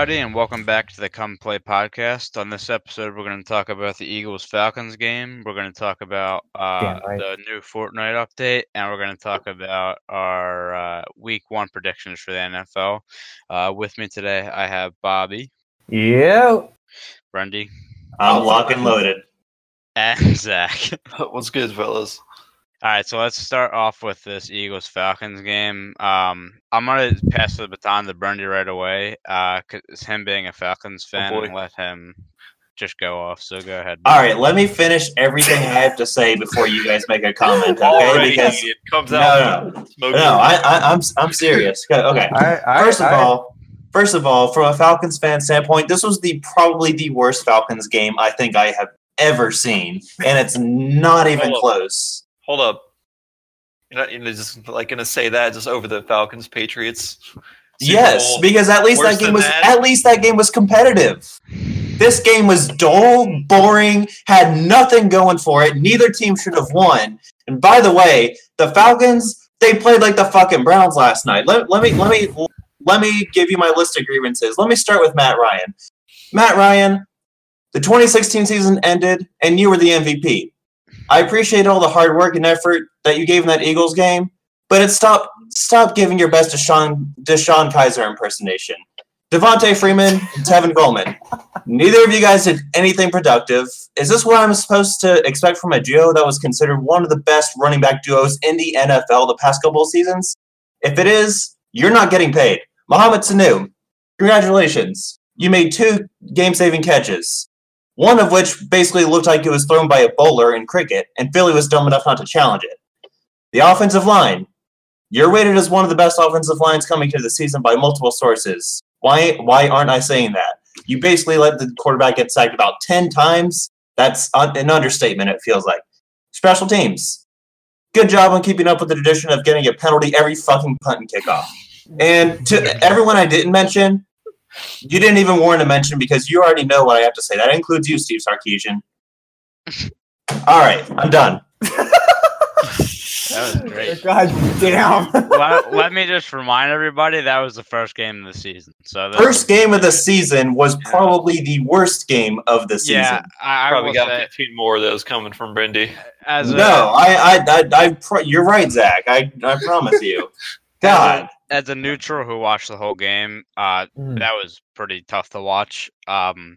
everybody, and welcome back to the Come Play podcast. On this episode, we're going to talk about the Eagles Falcons game. We're going to talk about uh, right. the new Fortnite update, and we're going to talk about our uh, Week One predictions for the NFL. Uh, with me today, I have Bobby, Yeah. Brendy, I'm lock and loaded. and Zach. What's good, fellas? All right, so let's start off with this Eagles Falcons game. Um, I'm gonna pass the baton to Brendy right away, uh, 'cause him being a Falcons fan, boy. and let him just go off. So go ahead. All right, let me finish everything I have to say before you guys make a comment, okay? Already Because it comes out. no, smoke no, I, I, I'm I'm serious. Okay, All right. All first of all right. all, first of all, from a Falcons fan standpoint, this was the probably the worst Falcons game I think I have ever seen, and it's not even close. Hold up. You're not, you're just like gonna say that just over the Falcons Patriots. Super yes, Bowl. because at least that game was that? at least that game was competitive. This game was dull, boring, had nothing going for it. Neither team should have won. And by the way, the Falcons they played like the fucking Browns last night. Let, let me let me let me give you my list of grievances. Let me start with Matt Ryan. Matt Ryan, the 2016 season ended, and you were the MVP. I appreciate all the hard work and effort that you gave in that Eagles game, but it stop stop giving your best Deshaun DeShone Kizer impersonation. Devonta Freeman and Tevin Coleman. Neither of you guys did anything productive. Is this what I'm supposed to expect from a duo that was considered one of the best running back duos in the NFL the past couple of seasons? If it is, you're not getting paid. Mohamed Sanu, congratulations. You made two game saving catches. One of which basically looked like it was thrown by a bowler in cricket, and Philly was dumb enough not to challenge it. The offensive line. You're rated as one of the best offensive lines coming into the season by multiple sources. Why why aren't I saying that? You basically let the quarterback get sacked about 10 times. That's an understatement, it feels like. Special teams. Good job on keeping up with the tradition of getting a penalty every fucking punt and kickoff. And to everyone I didn't mention, you didn't even warn to mention because you already know what I have to say. That includes you, Steve Sarkisian. All right, I'm done. That was great. God damn. let, let me just remind everybody that was the first game of the season. So that- First game of the season was probably the worst game of the season. yeah, I, I Probably got say, 15 more of those coming from Brendy. as No, I, I, I, I pro- you're right, Zach. I, I promise you. God, as a neutral who watched the whole game, uh, Mm. that was pretty tough to watch. Um,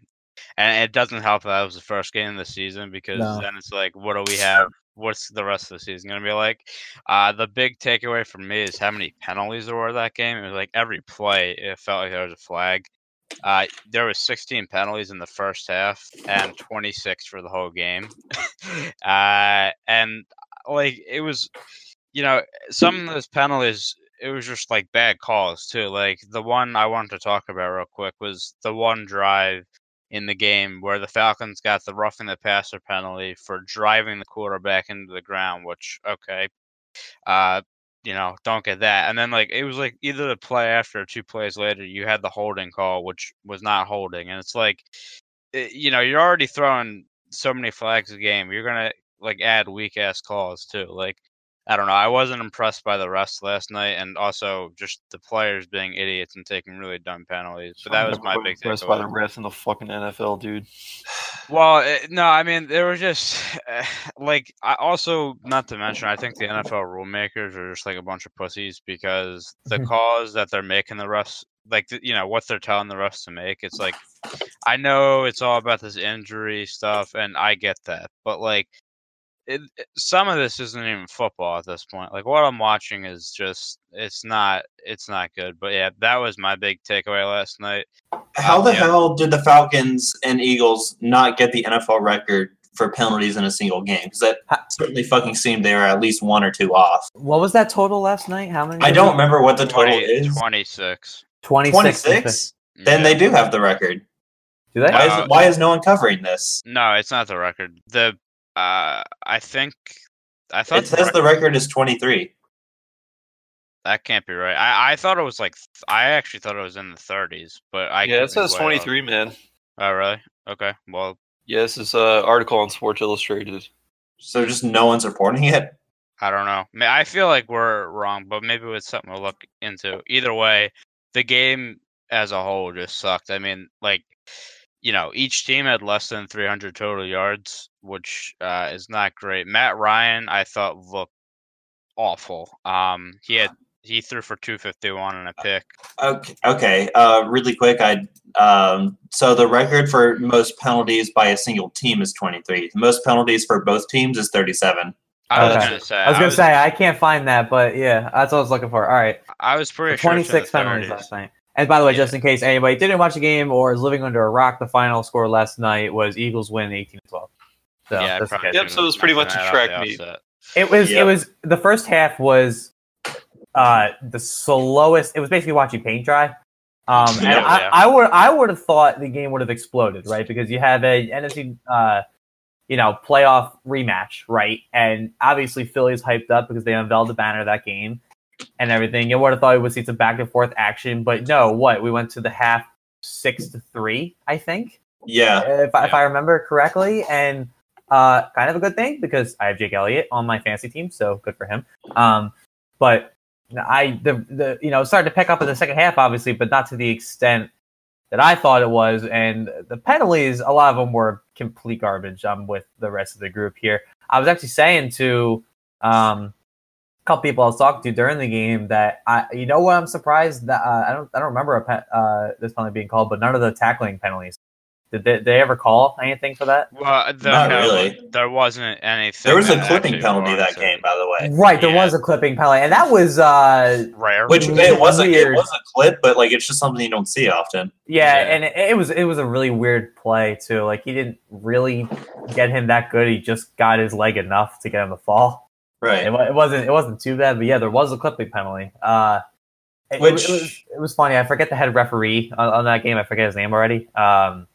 and it doesn't help that that was the first game of the season because No. then it's like, what do we have? What's the rest of the season going to be like? Uh, the big takeaway for me is how many penalties there were that game. It was like every play, it felt like there was a flag. Uh, there was 16 penalties in the first half and 26 for the whole game. uh, and like it was, you know, some of those penalties it was just like bad calls too. Like the one I wanted to talk about real quick was the one drive in the game where the Falcons got the roughing the passer penalty for driving the quarterback into the ground, which okay. Uh you know, don't get that. And then like it was like either the play after or two plays later, you had the holding call, which was not holding. And it's like eh, you know, you're already throwing so many flags a game. You're gonna like add weak ass calls too. Like I don't know. I wasn't impressed by the rest last night, and also just the players being idiots and taking really dumb penalties. But that was my big thing. impressed by the refs in the fucking NFL, dude. Well, it, no, I mean there was just like I also not to mention I think the NFL rule makers are just like a bunch of pussies because the calls that they're making the refs like you know what they're telling the refs to make. It's like I know it's all about this injury stuff, and I get that, but like it, it- some of this isn't even football at this point. Like what I'm watching is just it's not it's not good. But yeah, that was my big takeaway last night. how the yeah. hell did the Falcons and Eagles not get the NFL record for penalties in a single game? Because that certainly fucking seemed they were at least one or two off. What was that total last night? How many? I don't remember what the total 20 is. 26. 26. 26? Then Yeah. they do have the record. Do they? Why Uh, is, why is no one covering this? No, it's not the record. The uh, I think I thought It says the record is 23. that can't be right. I, I thought it was like th- I actually thought it was in the 30s, but I yeah, could it says be way off. 23, man. Oh really? Okay. Well, Yeah, this is an article on Sports Illustrated. So just no one's reporting it. I don't know. I feel like we're wrong, but maybe it's something to look into. Either way, the game as a whole just sucked. I mean, like you know, each team had less than 300 total yards, which uh, is not great. Matt Ryan, I thought looked awful. Um, he had he threw for 251 and a pick. Okay, okay. Uh, really quick, I um, so the record for most penalties by a single team is 23. Most penalties for both teams is 37. I was Okay. gonna say. I was gonna say I can't find that, but yeah, that's what I was looking for. All right, I was pretty sure. it's in 26 penalties last night. And by the way, Yeah. just in case anybody didn't watch the game or is living under a rock, the final score last night was Eagles win 18 12. So yeah, I just in probably. Yep, so it was pretty much a that track meet. outset. It was Yep. it was the first half was uh the slowest. It was basically watching paint dry. Um, and Yeah, I, yeah. I would I would have thought the game would have exploded, right? Because you have a NFC uh you know playoff rematch, right? And obviously Philly's hyped up because they unveiled the banner of that game and everything. You would have thought we would see some back and forth action, but no. What we went to the half six to three, I think Yeah, if, I if I remember correctly, and uh, kind of a good thing because I have Jake Elliott on my fantasy team, so good for him. Um, but I the the you know started to pick up in the second half, obviously, but not to the extent that I thought it was. And the penalties, a lot of them were complete garbage. I'm with the rest of the group here. I was actually saying to um, couple people I was talking to during the game that I, you know what, I'm surprised that uh, I don't I don't remember a pe- uh, this penalty being called, but none of the tackling penalties. Did they, did they ever call anything for that? Well, there, Not no, really. There wasn't anything. there was a clipping actually penalty that warranted game, by the way. Right, there Yeah. was a clipping penalty, and that was uh, Rare. Which it was a, it Weird. was a clip, but like it's just something you don't see often. yeah, Yeah. and it, it was it was a really weird play too. Like he didn't really get him that good. He just got his leg enough to get him to fall. Right. It, it wasn't it wasn't too bad, but yeah, there was a clipping penalty. Uh, it, Which- it, was it was funny. I forget the head referee on, on that game. I forget his name already. Um,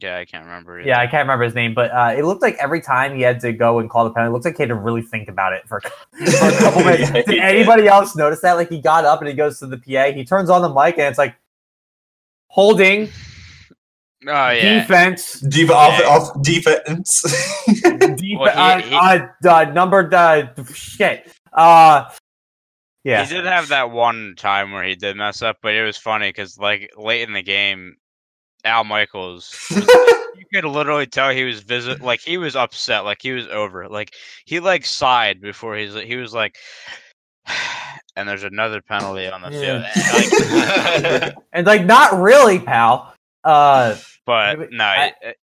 yeah, I can't remember. Either. yeah, I can't remember his name, but uh, it looked like every time he had to go and call the penalty, it looked like he had to really think about it for, for a couple minutes. Yeah, he Did did. anybody else notice that? Like he got up and he goes to the PA, he turns on the mic, and it's like holding Oh yeah. defense, Def- off, off defense. Well, he- he- uh, uh, uh, numbered uh, shit. Uh, yeah, He did have that one time where he did mess up, but it was funny because like late in the game, Al Michaels, you could literally tell he was visit like he was upset, like he was over, like he like sighed before he's he was like, and there's another penalty on the Yeah. field, like, and like not really, pal. Uh, but no, I- it,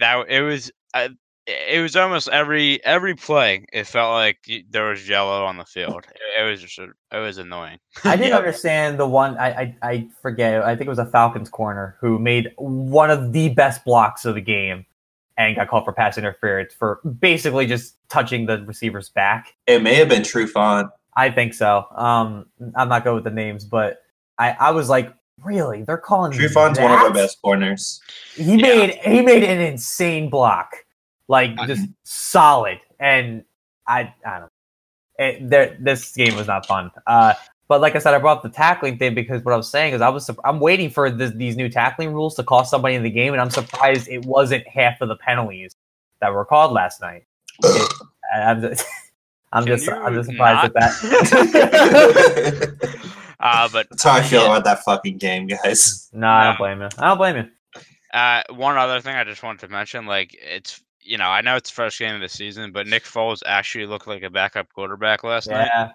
that it was. It was almost every every play. It felt like there was jello on the field. It, it was just it was annoying. I didn't Yeah. understand the one. I, I I forget. I think it was a Falcons corner who made one of the best blocks of the game, and got called for pass interference for basically just touching the receiver's back. it may have been Trufant. I think so. Um, I'm not good with the names, but I I was like, really? They're calling Trufant's one of our best corners. He Yeah. made he made an insane block, like I- just solid. And I I don't know. It, there, this game was not fun. Uh, but like I said, I brought up the tackling thing because what I was saying is I was I'm waiting for this, these new tackling rules to cost somebody in the game, and I'm surprised it wasn't half of the penalties that were called last night. I- I'm just, I'm just I'm just surprised not? at that. That's Uh, but how I feel Yeah. about that fucking game, guys. no, I don't blame you. I don't blame you. Uh, one other thing I just wanted to mention, like it's you know I know it's the first game of the season, but Nick Foles actually looked like a backup quarterback last Yeah,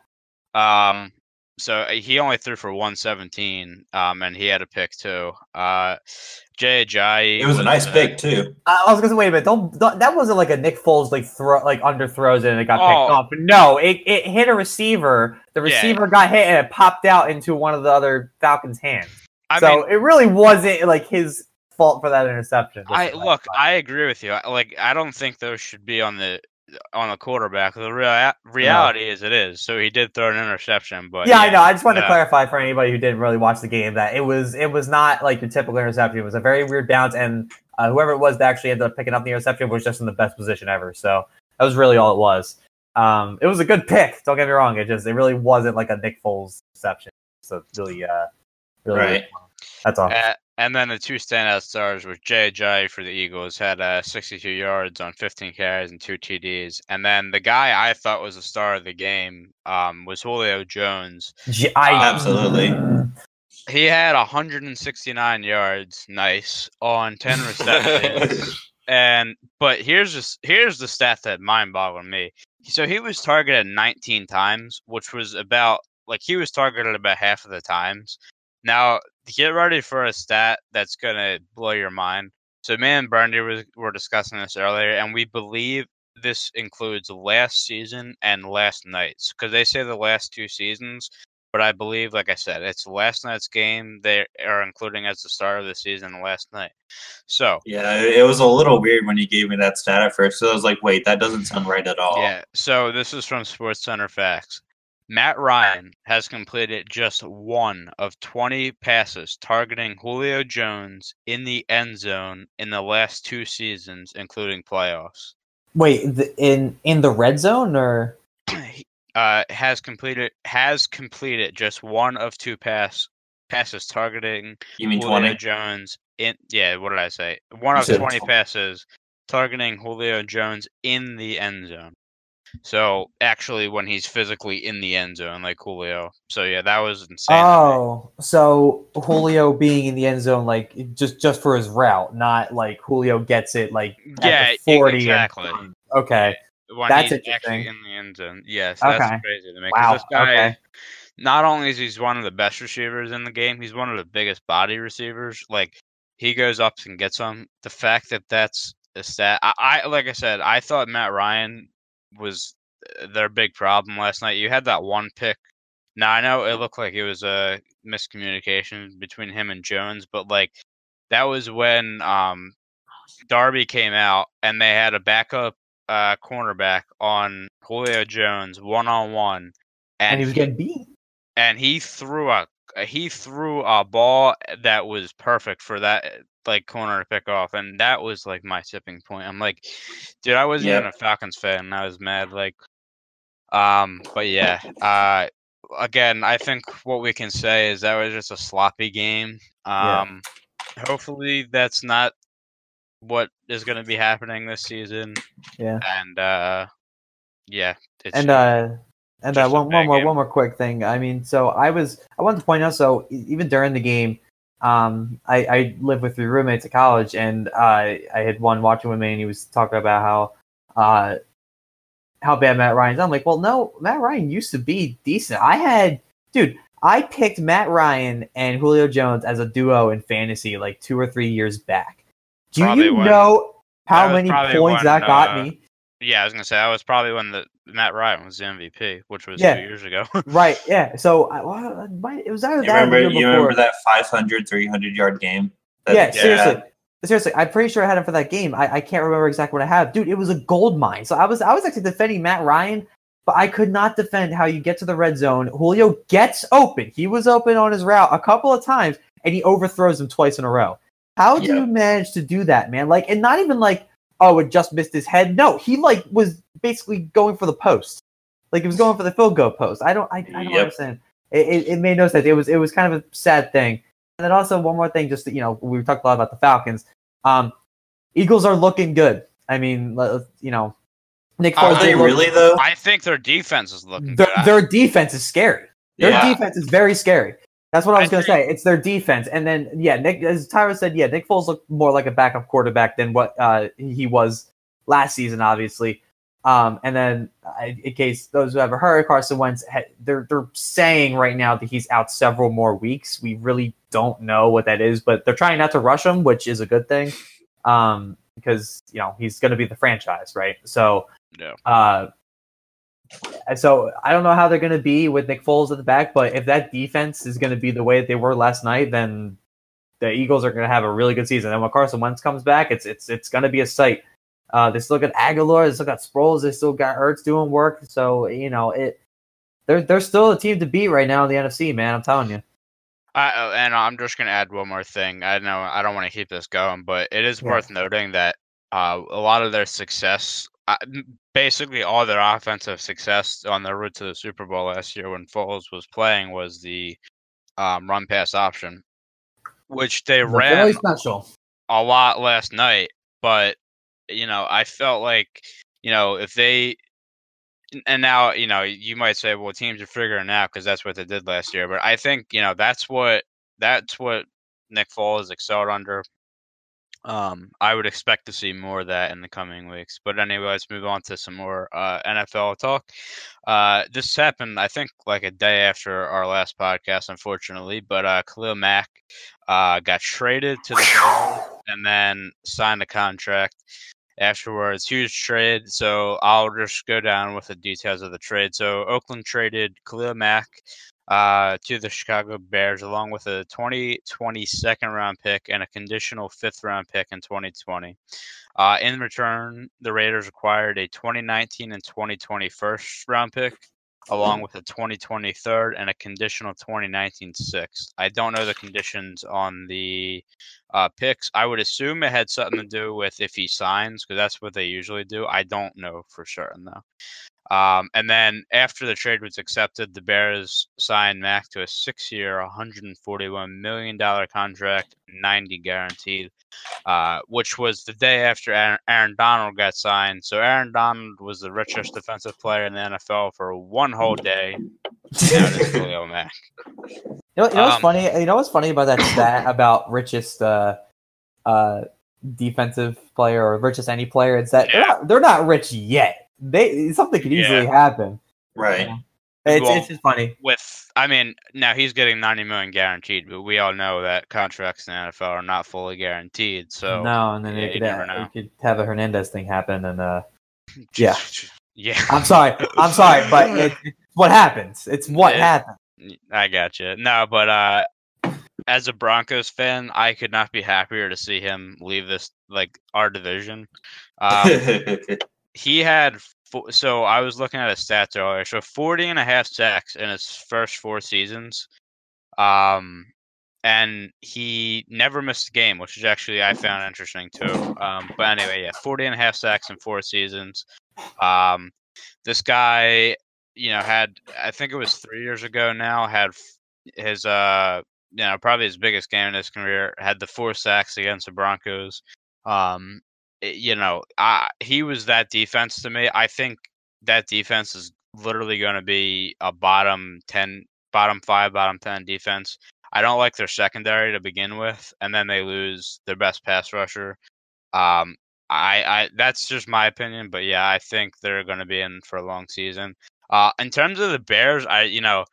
night. Um, so uh, he only threw for 117, um, and he had a pick too. Uh, Jay Ajayi. It was a nice uh, pick too. I I was gonna say, wait a minute. Don't, don't that wasn't like a Nick Foles like throw like under throws and it got Oh. picked off. No, it, it hit a receiver. The Yeah. receiver got hit and it popped out into one of the other Falcons' hands. I so mean, it really wasn't like his fault for that interception. I look. spot. I agree with you. I- Like I don't think those should be on the on the quarterback. The real reality is it is. So he did throw an interception, but yeah, I know. I just wanted to clarify for anybody who didn't really watch the game that it was it was not like the typical interception. It was a very weird bounce, and uh, whoever it was that actually ended up picking up the interception was just in the best position ever. So that was really all it was. Um, it was a good pick. Don't get me wrong. It just it really wasn't like a Nick Foles reception. So really, uh, really, Right. that's all. Uh, and then the two standout stars were J.J. For the Eagles, had uh, 62 yards on 15 carries and two TDs. And then the guy I thought was the star of the game um, was Julio Jones. J- I Absolutely. he had 169 yards, nice, on 10 receptions. and but here's just here's the stat that mind boggled me. So he was targeted 19 times, which was about like he was targeted about half of the times. Now get ready for a stat that's gonna blow your mind. So me and Brandy was, were discussing this earlier, and we believe this includes last season and last night's because they say the last two seasons but I believe, like I said, it's last night's game they are including as the start of the season last night. So Yeah, it was a little weird when you gave me that stat at first. So I was like, wait, that doesn't sound right at all. yeah, so this is from Sports Center Facts. Matt Ryan has completed just one of 20 passes targeting Julio Jones in the end zone in the last two seasons, including playoffs. Wait, the, in in the red zone or uh, has completed has completed just one of two pass passes targeting You mean Julio 20? Jones in yeah, what did I say? One You of said twenty tw- passes targeting Julio Jones in the end zone. So actually when he's physically in the end zone like Julio. So yeah, that was insane. oh, so Julio being in the end zone like just just for his route, not like Julio gets it like Yeah, the forty. and- exactly. okay, When That's he's interesting. actually in the end zone. Yes, that's crazy to me. wow. This guy Okay, not only is he's one of the best receivers in the game, he's one of the biggest body receivers. Like he goes up and gets them. The fact that that's a stat, I, I like I said, I thought Matt Ryan was uh, their big problem last night. You had that one pick. Now I know it looked like it was a miscommunication between him and Jones, but like that was when um Darby came out and they had a backup uh cornerback on Julio Jones one on one. and he was getting beat. and he threw a he threw a ball that was perfect for that like corner to pick off, and that was like my tipping point. I'm like, dude, I wasn't even a Falcons fan, and I was mad. Like, um, but yeah, uh, again, I think what we can say is that was just a sloppy game. Yeah. Um, hopefully that's not what is going to be happening this season. Yeah. and uh, yeah, it's and uh and uh, one, one more game. one more quick thing. I mean so i was i wanted to point out so even during the game um i i lived with three roommates at college and uh, i had one watching with me and he was talking about how uh how bad matt ryan's i'm like well no matt ryan used to be decent. I had dude i picked matt ryan and julio jones as a duo in fantasy like two or three years back. Do Probably you when- know how many points when, that got uh, me? Yeah, I was gonna say that was probably when the Matt Ryan was the MVP, which was Yeah. two years ago. Right. Yeah. So I, well, it it was either You that or the remember, year you before. remember that 500, 300 yard game? That- yeah, seriously. Seriously, I'm pretty sure I had him for that game. I, I can't remember exactly what I had. Dude, it was a gold mine. So I was I was actually defending Matt Ryan, but I could not defend how you get to the red zone. Julio gets open. He was open on his route a couple of times, and he overthrows him twice in a row. How do Yeah. you manage to do that, man? Like, and not even like, oh, it just missed his head. No, he like was basically going for the post. Like he was going for the field goal post. I don't I, I don't Yep. understand. It, it, it made no sense. It was it was kind of a sad thing. And then also one more thing, just to, you know, we talked a lot about the Falcons. Um, Eagles are looking good. I mean, you know, Nick Are Foles. they did look- really, though? I think their defense is looking Their, good. Their defense is scary. Their Yeah. defense is very scary. That's what I I was going to think- say. It's their defense, and then yeah, Nick, as Tyra said, yeah, Nick Foles looked more like a backup quarterback than what uh, he was last season, obviously. Um, and then, uh, in case those who haven't heard, Carson Wentz, they're they're saying right now that he's out several more weeks. We really don't know what that is, but they're trying not to rush him, which is a good thing, um, because you know he's going to be the franchise, right? So, Yeah. uh, so I don't know how they're going to be with Nick Foles at the back, but if that defense is going to be the way that they were last night, then the Eagles are going to have a really good season. And when Carson Wentz comes back, it's it's it's going to be a sight. Uh, they still got Agholor, they still got Sproles, they still got Ertz doing work. So you know it. They're they're still a team to beat right now in the NFC, man. I'm telling you. I, uh, and I'm just gonna add one more thing. I know I don't want to keep this going, but it is Yeah. worth noting that uh, a lot of their success, uh, basically all their offensive success on their route to the Super Bowl last year when Foles was playing was the um, run pass option, which they ran special. a lot last night, but you know, I felt like you know if they and now you know you might say, well, teams are figuring out because that's what they did last year. But I think you know that's what that's what Nick Foles excelled under. Um, I would expect to see more of that in the coming weeks. But anyway, let's move on to some more uh, NFL talk. Uh, this happened, I think, like a day after our last podcast, unfortunately. But uh, Khalil Mack uh, got traded to the and then signed a contract afterwards. Huge trade. So I'll just go down with the details of the trade. So Oakland traded Khalil Mack uh, to the Chicago Bears, along with a 2020 second round pick and a conditional fifth round pick in 2020. Uh, in return, the Raiders acquired a 2019 and 2020 first round pick, along with a 2020 third and a conditional 2019 sixth. I don't know the conditions on the uh, picks. I would assume it had something to do with if he signs, because that's what they usually do. I don't know for certain though. Um, and then after the trade was accepted, the Bears signed Mack to a six-year, 141 million dollar contract, 90 guaranteed, uh, which was the day after Aaron, Aaron, Donald got signed. So Aaron Donald was the richest defensive player in the NFL for one whole day. Now it is Mack. You know, you know what's Um, funny? You know what's funny about that stat about richest uh, uh, defensive player or richest any player? It's that they're, not, they're not rich yet. They something could easily happen. Right. It's Well, it's just funny. With, I mean, now he's getting 90 million guaranteed, but we all know that contracts in the NFL are not fully guaranteed. So no, and then yeah, it you could, never know. it could have a Hernandez thing happen, and uh, yeah. yeah. I'm sorry, I'm sorry, but it, it's what happens. It's what Yeah. happens. I got you. No, but uh, as a Broncos fan, I could not be happier to see him leave this like our division. Um, he had so I was looking at his stats earlier. So 40 and a half sacks in his first four seasons. Um, and he never missed a game, which is actually I found interesting too. Um, but anyway, yeah, 40 and a half sacks in four seasons. Um, this guy, you know, had I think it was three years ago now, had his uh, you know, probably his biggest game in his career. Had the four sacks against the Broncos. Um, you know, I, he was that defense to me. I think that defense is literally going to be a bottom 10, bottom five, bottom 10 defense. I don't like their secondary to begin with, and then they lose their best pass rusher. Um, I, I that's just my opinion, but yeah, I think they're going to be in for a long season. Uh, in terms of the Bears, I you know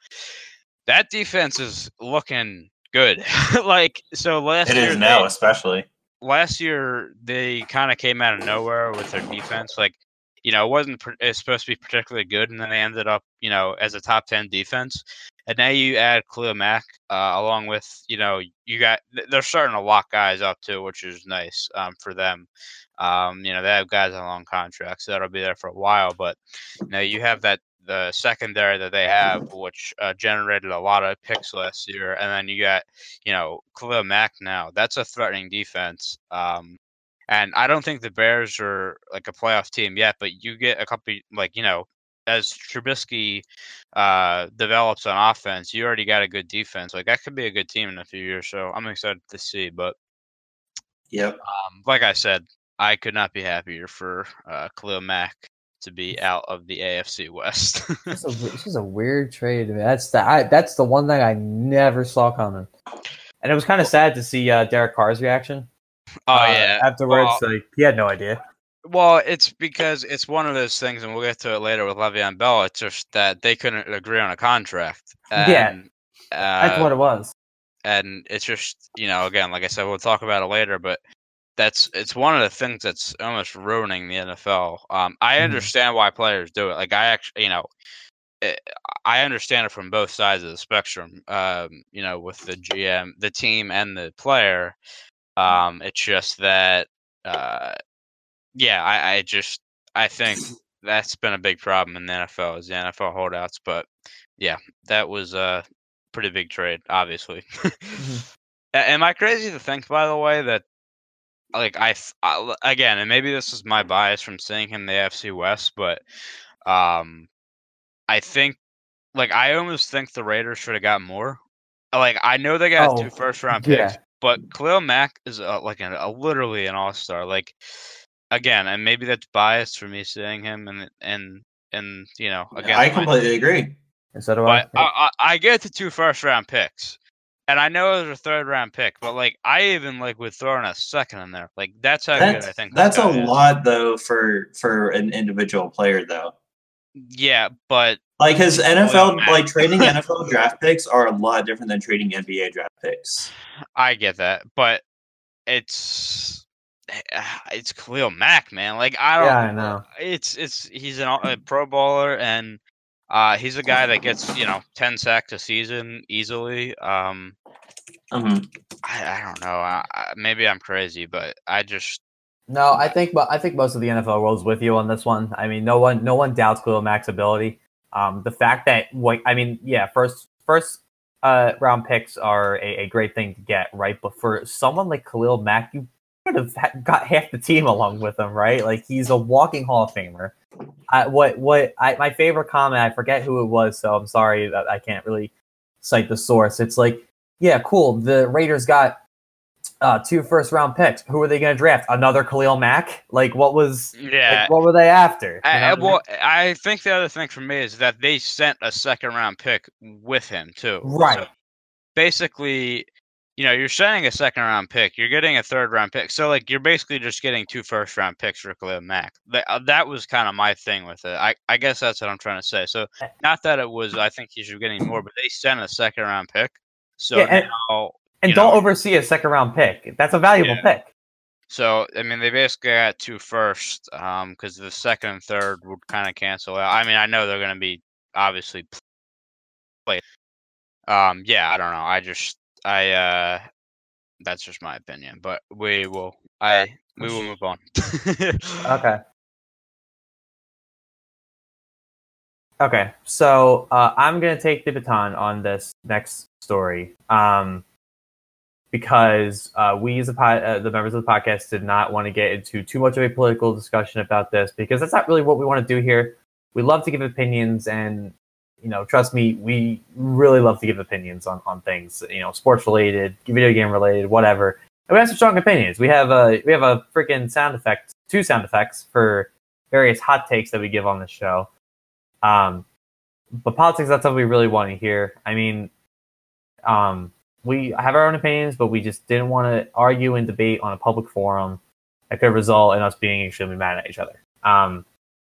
that defense is looking good. like so last it year is now, they- especially. Last year they kind of came out of nowhere with their defense. Like, you know, it wasn't supposed to be particularly good, and then they ended up, you know, as a top ten defense. And now you add Khalil Mack, uh, along with, you know, you got they're starting to lock guys up too, which is nice um, for them. Um, you know, they have guys on long contracts so that'll be there for a while, but you you have that the secondary that they have, which uh, generated a lot of picks last year, and then you got you know Khalil Mack now. That's a threatening defense. Um, and I don't think the Bears are like a playoff team yet, but you get a couple like you know as Trubisky uh, develops on offense, you already got a good defense. Like that could be a good team in a few years. So I'm excited to see. But Yep. um, like I said, I could not be happier for uh, Khalil Mack to be out of the AFC West. This is a, this is a weird trade. Man. That's the I, that's the one thing I never saw coming. And it was kind of sad to see uh, Derek Carr's reaction. oh uh, yeah. Afterwards, Well- like he had no idea. Well, it's because it's one of those things, and we'll get to it later with Le'Veon Bell. It's just that they couldn't agree on a contract. Yeah. That's uh, what it was. and it's just you know, again, like I said, we'll talk about it later, but that's it's one of the things that's almost ruining the NFL. Um, I Mhm. understand why players do it. Like I actually, you know, eh, I understand it from both sides of the spectrum. Um, you know, with the GM, the team, and the player. Um, it's just that, uh, yeah, I, I just I think that's been a big problem in the NFL is the NFL holdouts. But yeah, that was a pretty big trade, obviously. A- Am I crazy to think, by the way, that like I, I again, and maybe this is my bias from seeing him in the AFC West, but um, I think like I almost think the Raiders should have got more. Like I know they got Oh, two first round yeah. picks, but Khalil Mack is uh like an, a literally an all star. Like again, and maybe that's biased for me seeing him and and and you know again, I completely agree. And so do I. I, I, I get the two first round picks, and I know it was a third round pick, but like I even like would throw in a second in there. Like that's how That's, good I think. that's a is. lot though for for an individual player though. Yeah, but Like his NFL, like trading NFL draft picks are a lot different than trading NBA draft picks. I get that. But it's it's Khalil Mack, man. Like I don't. Yeah, I know. It's it's he's an, a Pro Bowler and. Uh, he's a guy that gets you know ten sacks a season easily. Um, Mhm. I, I don't know. I, I, maybe I'm crazy, but I just No, I think, but I think most of the NFL world's with you on this one. I mean, no one, no one doubts Khalil Mack's ability. Um, the fact that, what I mean, yeah, first, first uh, round picks are a, a great thing to get, right? But for someone like Khalil Mack, you could have got half the team along with him, right? Like he's a walking Hall of Famer. I, what, what? I, my favorite comment, I forget who it was, so I'm sorry that I can't really cite the source. It's like, yeah, cool. The Raiders got uh, two first round picks. Who are they going to draft? Another Khalil Mack? Like, what was? yeah. Like, what were they after? You I, know I- what I mean? well, I think the other thing for me is that they sent a second round pick with him too. Right. So basically, you know, you're sending a second round pick, you're getting a third round pick. So like, you're basically just getting two first round picks for Khalil Mack. That, uh, that was kind of my thing with it. I, I guess that's what I'm trying to say. So Eh. not that it was, I think he should be getting more, but they sent a second round pick. So Yeah, and- now, and don't know- oversee a second round pick. That's a valuable Yeah. pick. So I mean, they basically got two first, um, because the second and third would kind of cancel out. I mean, I know they're going to be obviously played. Um, yeah, I don't know. I just, I, uh, that's just my opinion. But we will, I, we will move on. Okay. Okay, so uh, I'm gonna take the baton on this next story, um, because uh, we as a pod, uh, the members of the podcast did not want to get into too much of a political discussion about this because that's not really what we want to do here. We love to give opinions, and you know, trust me, we really love to give opinions on, on things, you know, sports related, video game related, whatever. And we have some strong opinions. We have a we have a freaking sound effect, two sound effects for various hot takes that we give on the show. Um, but politics, that's something we really want to hear. I mean, um, we have our own opinions, but we just didn't want to argue and debate on a public forum that could result in us being extremely mad at each other. Um,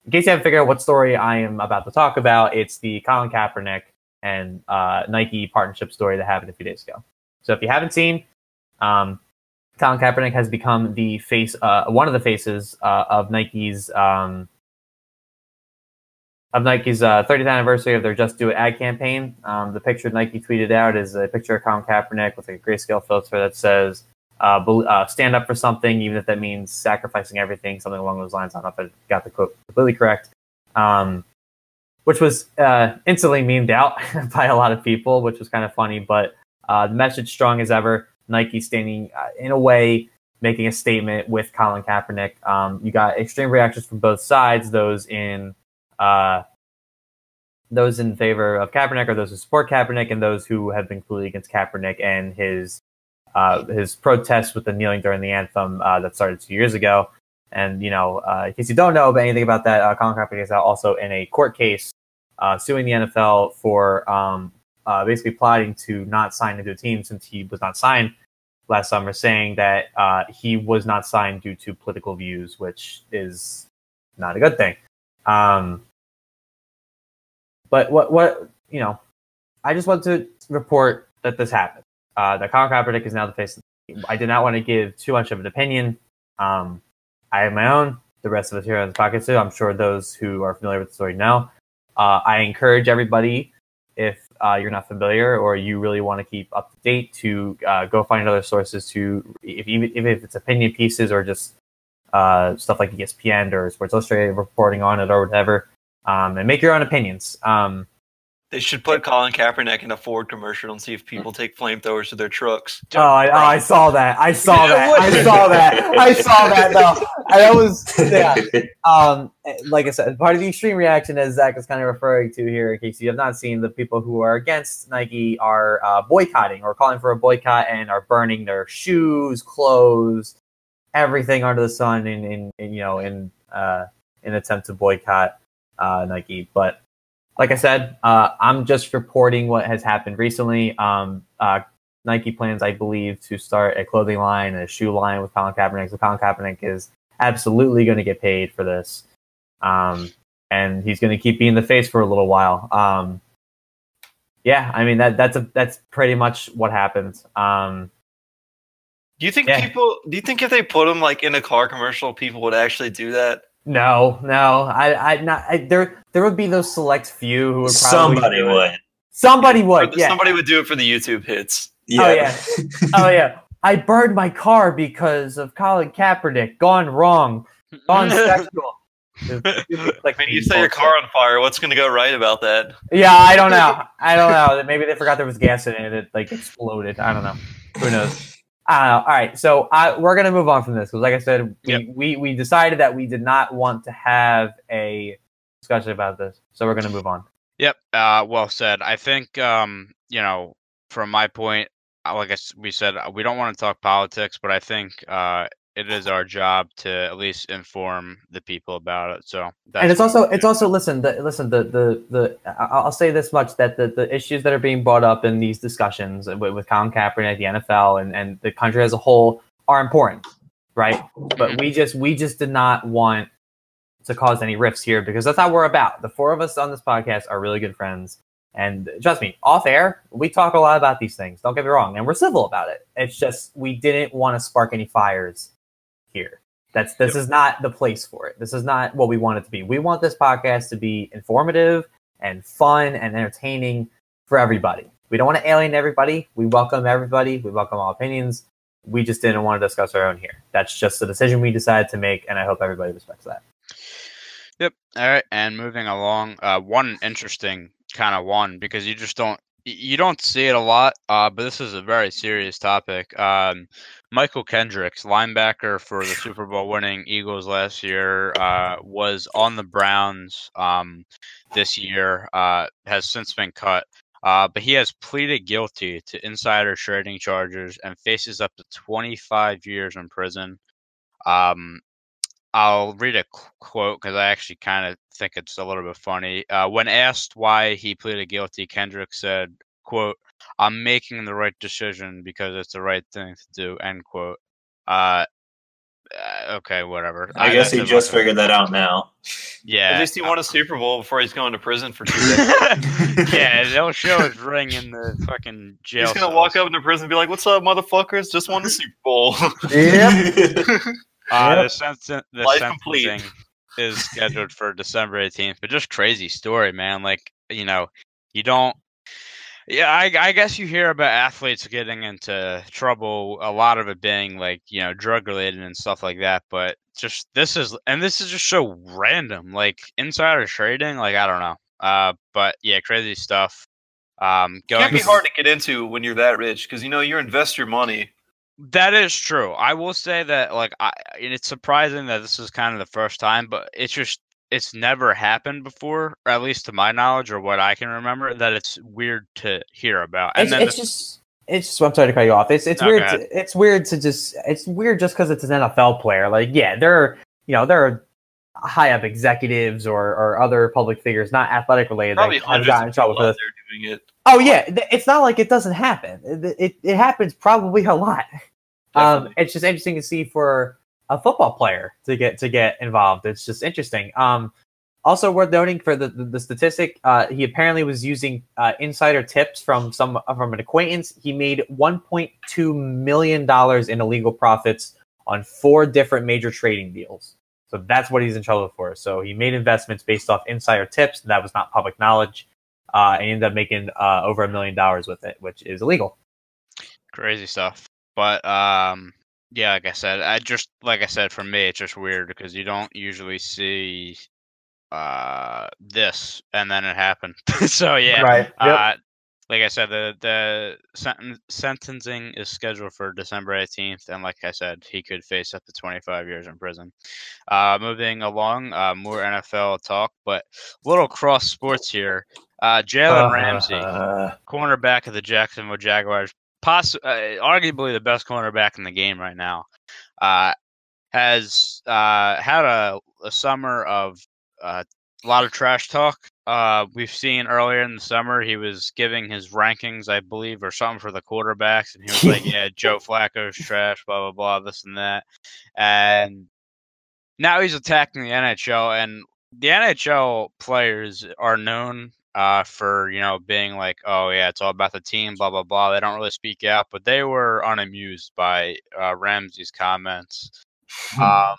in case you haven't figured out what story I am about to talk about, it's the Colin Kaepernick and uh, Nike partnership story that happened a few days ago. So if you haven't seen, um, Colin Kaepernick has become the face, uh, one of the faces uh, of Nike's um, of Nike's uh, 30th anniversary of their Just Do It ad campaign. Um, the picture Nike tweeted out is a picture of Colin Kaepernick with a grayscale filter that says uh, uh, "Stand up for something, even if that means sacrificing everything." Something along those lines. I don't know if I got the quote completely correct. Um, which was uh, instantly memed out by a lot of people, which was kind of funny. But uh, the message strong as ever. Nike standing uh, in a way, making a statement with Colin Kaepernick. Um, you got extreme reactions from both sides. Those in uh, those in favor of Kaepernick or those who support Kaepernick, and those who have been completely against Kaepernick and his uh, his protests with the kneeling during the anthem uh, that started two years ago. And you know, uh, in case you don't know about anything about that, uh, Colin Kaepernick is also in a court case uh, suing the NFL for um, uh, basically plotting to not sign into a team since he was not signed last summer, saying that he was not signed due to political views, which is not a good thing. Um, but what what you know, I just want to report that this happened. Uh, that Colin Kaepernick is now the face. I did not want to give too much of an opinion. Um, I have my own. The rest of us here on the podcast too. I'm sure those who are familiar with the story know. Uh, I encourage everybody, if uh, you're not familiar or you really want to keep up to date, to uh, go find other sources to, if even if it's opinion pieces or just uh, stuff like ESPN or Sports Illustrated reporting on it or whatever, um, and make your own opinions. Um, They should put Colin Kaepernick in a Ford commercial and see if people take flamethrowers to their trucks. oh, I, oh, I saw that. I saw that. I saw that. I saw that. No, I- that was yeah. um, like I said, part of the extreme reaction, as Zach is kind of referring to here, in case you have not seen, the people who are against Nike are uh, boycotting or calling for a boycott and are burning their shoes, clothes, everything under the sun, in, in, in you know, in uh, in attempt to boycott uh, Nike. But like I said, uh, I'm just reporting what has happened recently. Um, uh, Nike plans, I believe, to start a clothing line and a shoe line with Colin Kaepernick. So Colin Kaepernick is absolutely going to get paid for this, um, and he's going to keep being the face for a little while. Um, yeah, I mean that that's a that's pretty much what happens. Um, Do you think Yeah. people? Do you think if they put him like in a car commercial, people would actually do that? No, no, I, I not I, there. There would be those select few who would probably Somebody do it. would. Somebody would. Yeah. Somebody would do it for the YouTube hits. Yeah. Oh yeah. oh yeah. I burned my car because of Colin Kaepernick. Gone wrong. Gone sexual. like when you set your car on fire. What's going to go right about that? Yeah, I don't know. I don't know. Maybe they forgot there was gas in it. It like exploded. I don't know. Who knows? Know. All right, so I, we're gonna move on from this because, like I said, we, Yep. we we decided that we did not want to have a discussion about this, so we're gonna move on. Yep. Uh, well said. I think, um, you know, from my point, uh, like I we said, uh, we don't want to talk politics, but I think uh, it is our job to at least inform the people about it. So, that's and it's also it's also listen the listen the the the I'll say this much that the, the issues that are being brought up in these discussions with, with Colin Kaepernick, the NFL, and and the country as a whole are important, right? But mm-hmm. we just we just did not want to cause any rifts here because that's not what we're about. The four of us on this podcast are really good friends. And trust me, off air, we talk a lot about these things. Don't get me wrong, and we're civil about it. It's just we didn't want to spark any fires here. That's this is not the place for it. This is not what we want it to be. We want this podcast to be informative and fun and entertaining for everybody. We don't want to alienate everybody. We welcome everybody. We welcome all opinions. We just didn't want to discuss our own here. That's just the decision we decided to make, and I hope everybody respects that. Yep. All right. And moving along, uh, one interesting kind of one because you just don't you don't see it a lot. Uh, but this is a very serious topic. Um, Mychal Kendricks, linebacker for the Super Bowl winning Eagles last year, uh, was on the Browns um, this year. Uh, has since been cut. Uh, but he has pleaded guilty to insider trading charges and faces up to 25 years in prison. Um, I'll read a qu- quote because I actually kind of think it's a little bit funny. Uh, when asked why he pleaded guilty, Kendrick said, "quote I'm making the right decision because it's the right thing to do." End quote. Uh, uh, okay, whatever. I guess he just figured that out now. Yeah. At least he won a Super Bowl before he's going to prison for two days. yeah, they'll show his ring in the fucking jail. he's gonna walk cells. up into prison and be like, "What's up, motherfuckers? Just won the Super Bowl." Uh, Yep. the, senten- the Life complete. sentencing is scheduled for December 18th, but just crazy story, man. Like, you know, you don't. Yeah, I, I guess you hear about athletes getting into trouble, a lot of it being like, you know, drug related and stuff like that. But just this is, and this is just so random, like insider trading, like, I don't know. Uh, but yeah, crazy stuff. Um, It going can't be hard to get into when you're that rich because you know you invest your money. That is true. I will say that, like, I and it's surprising that this is kind of the first time, but it's just it's never happened before, or at least to my knowledge, or what I can remember. That it's weird to hear about. And it's, then it's the- just it's just I'm sorry to cut you off. It's it's No, weird. To, it's weird to just it's weird just because it's an NFL player. Like yeah, there are you know there are high up executives or or other public figures, not athletic related, Probably that have hundreds gotten of in trouble people for out this. there doing it. Oh yeah, it's not like it doesn't happen. It it, it happens probably a lot. Um, it's just interesting to see for a football player to get to get involved. It's just interesting. Um, also worth noting for the the, the statistic, uh, he apparently was using uh, insider tips from some from an acquaintance. He made 1.2 million dollars in illegal profits on four different major trading deals. So that's what he's in trouble for. So he made investments based off insider tips, that was not public knowledge. Uh, and ended up making uh, over a million dollars with it, which is illegal. crazy stuff. But um, yeah, like I said, I just like I said, for me, it's just weird because you don't usually see uh this, and then it happened. so yeah, Right. Uh, like I said, the the senten- sentencing is scheduled for December 18th, and like I said, he could face up to 25 years in prison. Uh, moving along, uh, more NFL talk, but little cross sports here. Uh, Jalen Ramsey, Uh, cornerback of the Jacksonville Jaguars, poss- uh, arguably the best cornerback in the game right now, uh, has uh, had a, a summer of uh, a lot of trash talk. Uh, we've seen earlier in the summer, he was giving his rankings, I believe, or something for the quarterbacks, and he was like, "Yeah, Joe Flacco's trash, blah blah blah, this and that," and now he's attacking the NHL, and the NHL players are known uh, for you know being like, "Oh yeah, it's all about the team," blah blah blah. They don't really speak out, but they were unamused by uh, Ramsey's comments. Um,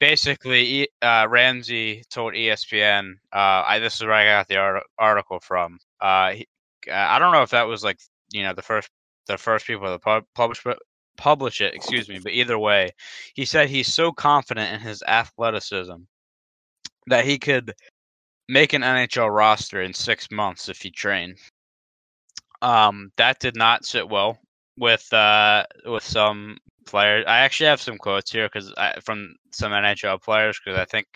basically, uh, Ramsey told ESPN. Uh, I this is where I got the art- article from. Uh, he, I don't know if that was like you know the first the first people to pub- publish publish it. Excuse me, but either way, he said he's so confident in his athleticism that he could make an NHL roster in six months if you train. Um, that did not sit well with uh with some players. I actually have some quotes here because from some NHL players because I think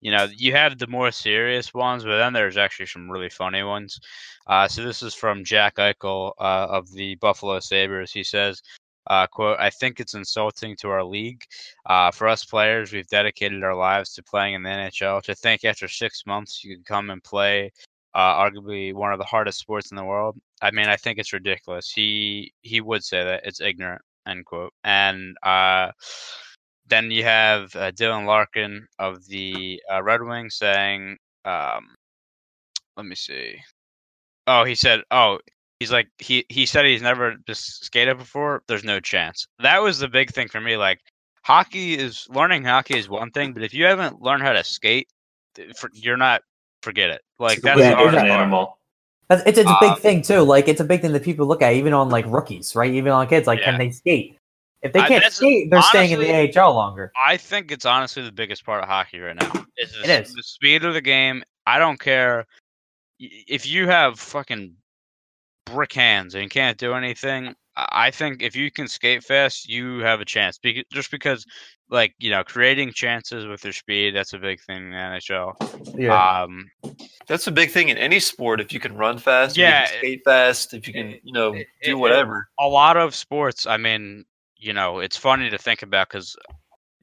you know you have the more serious ones, but then there's actually some really funny ones. Uh, so this is from Jack Eichel uh, of the Buffalo Sabres. He says. Uh, quote, I think it's insulting to our league. Uh, for us players, we've dedicated our lives to playing in the NHL. To think after six months you can come and play uh, arguably one of the hardest sports in the world. I mean, I think it's ridiculous. He he would say that it's ignorant end quote. And uh, then you have uh, Dylan Larkin of the uh, Red Wings saying, um, let me see. Oh, he said, oh, he's like, he, he said he's never just skated before. There's no chance. That was the big thing for me. Like, hockey is learning hockey is one thing, but if you haven't learned how to skate, you're not, forget it. Like, that's yeah, an part. animal. That's, it's, it's a big Uh, thing too. Like it's a big thing that people look at, even on like rookies, right? Even on kids, like Yeah. can they skate? If they can't that's- skate, they're staying in the AHL longer. I think it's honestly the biggest part of hockey right now. Is the, It is. the speed of the game. I don't care if you have fucking brick hands and can't do anything. I I think if you can skate fast, you have a chance. Bec- just because, like you know, creating chances with your speed that's a big thing in the NHL. Yeah, Um, That's a big thing in any sport. If you can run fast, if Yeah, you can skate fast, if you can, you know, it- it- do it- whatever. a lot of sports. I mean, you know, it's funny to think about because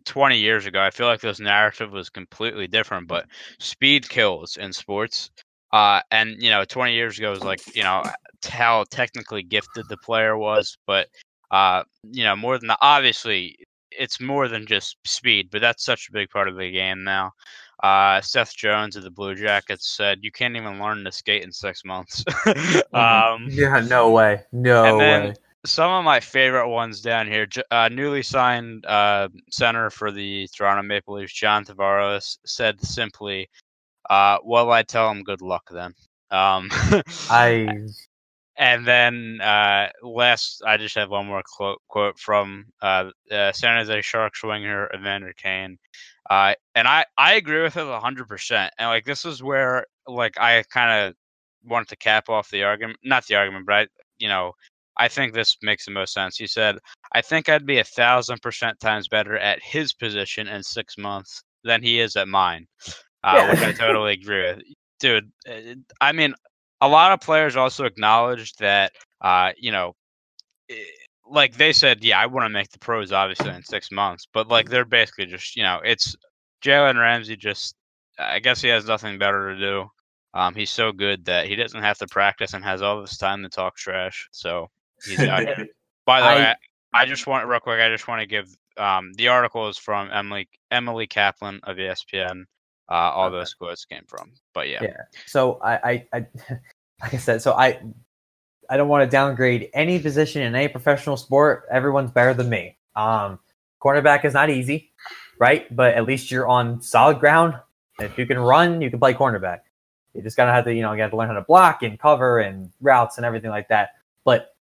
20 years ago, I feel like this narrative was completely different. But speed kills in sports. Uh, and you know, 20 years ago was like you know t- how technically gifted the player was, but uh, you know, more than the, obviously, it's more than just speed. But that's such a big part of the game now. Uh, Seth Jones of the Blue Jackets said you can't even learn to skate in six months. um, yeah, no way, no way. some of my favorite ones down here. Uh, newly signed uh, center for the Toronto Maple Leafs, John Tavares, said simply, uh, "Well, I tell him good luck then." Um, I and then uh, last, I just have one more quote, quote from uh, uh, San Jose Sharks winger Evander Kane. Uh, and I, I agree with it hundred percent. And like this is where like I kind of wanted to cap off the argument, not the argument, but I, you know, I think this makes the most sense. He said, "I think I'd be a thousand percent times better at his position in six months than he is at mine," uh, Yeah. which I totally agree with, dude. uh, I mean, a lot of players also acknowledged that, uh, you know, eh, like they said, yeah, I want to make the pros obviously in six months, but like they're basically just, you know, it's Jalen Ramsey. Just, I guess he has nothing better to do. Um, he's so good that he doesn't have to practice and has all this time to talk trash. So he's out here. By the I- way, I, just want real quick. I just want to give um, the article is from Emily Emily Kaplan of ESPN. Uh, all Okay. those quotes came from. But yeah, yeah. So I, I, I, like I said, so I, I don't want to downgrade any position in any professional sport. Everyone's better than me. Um, cornerback is not easy, right? But at least you're on solid ground. If you can run, you can play cornerback. You just gotta have to, you know, you have to learn how to block and cover and routes and everything like that. But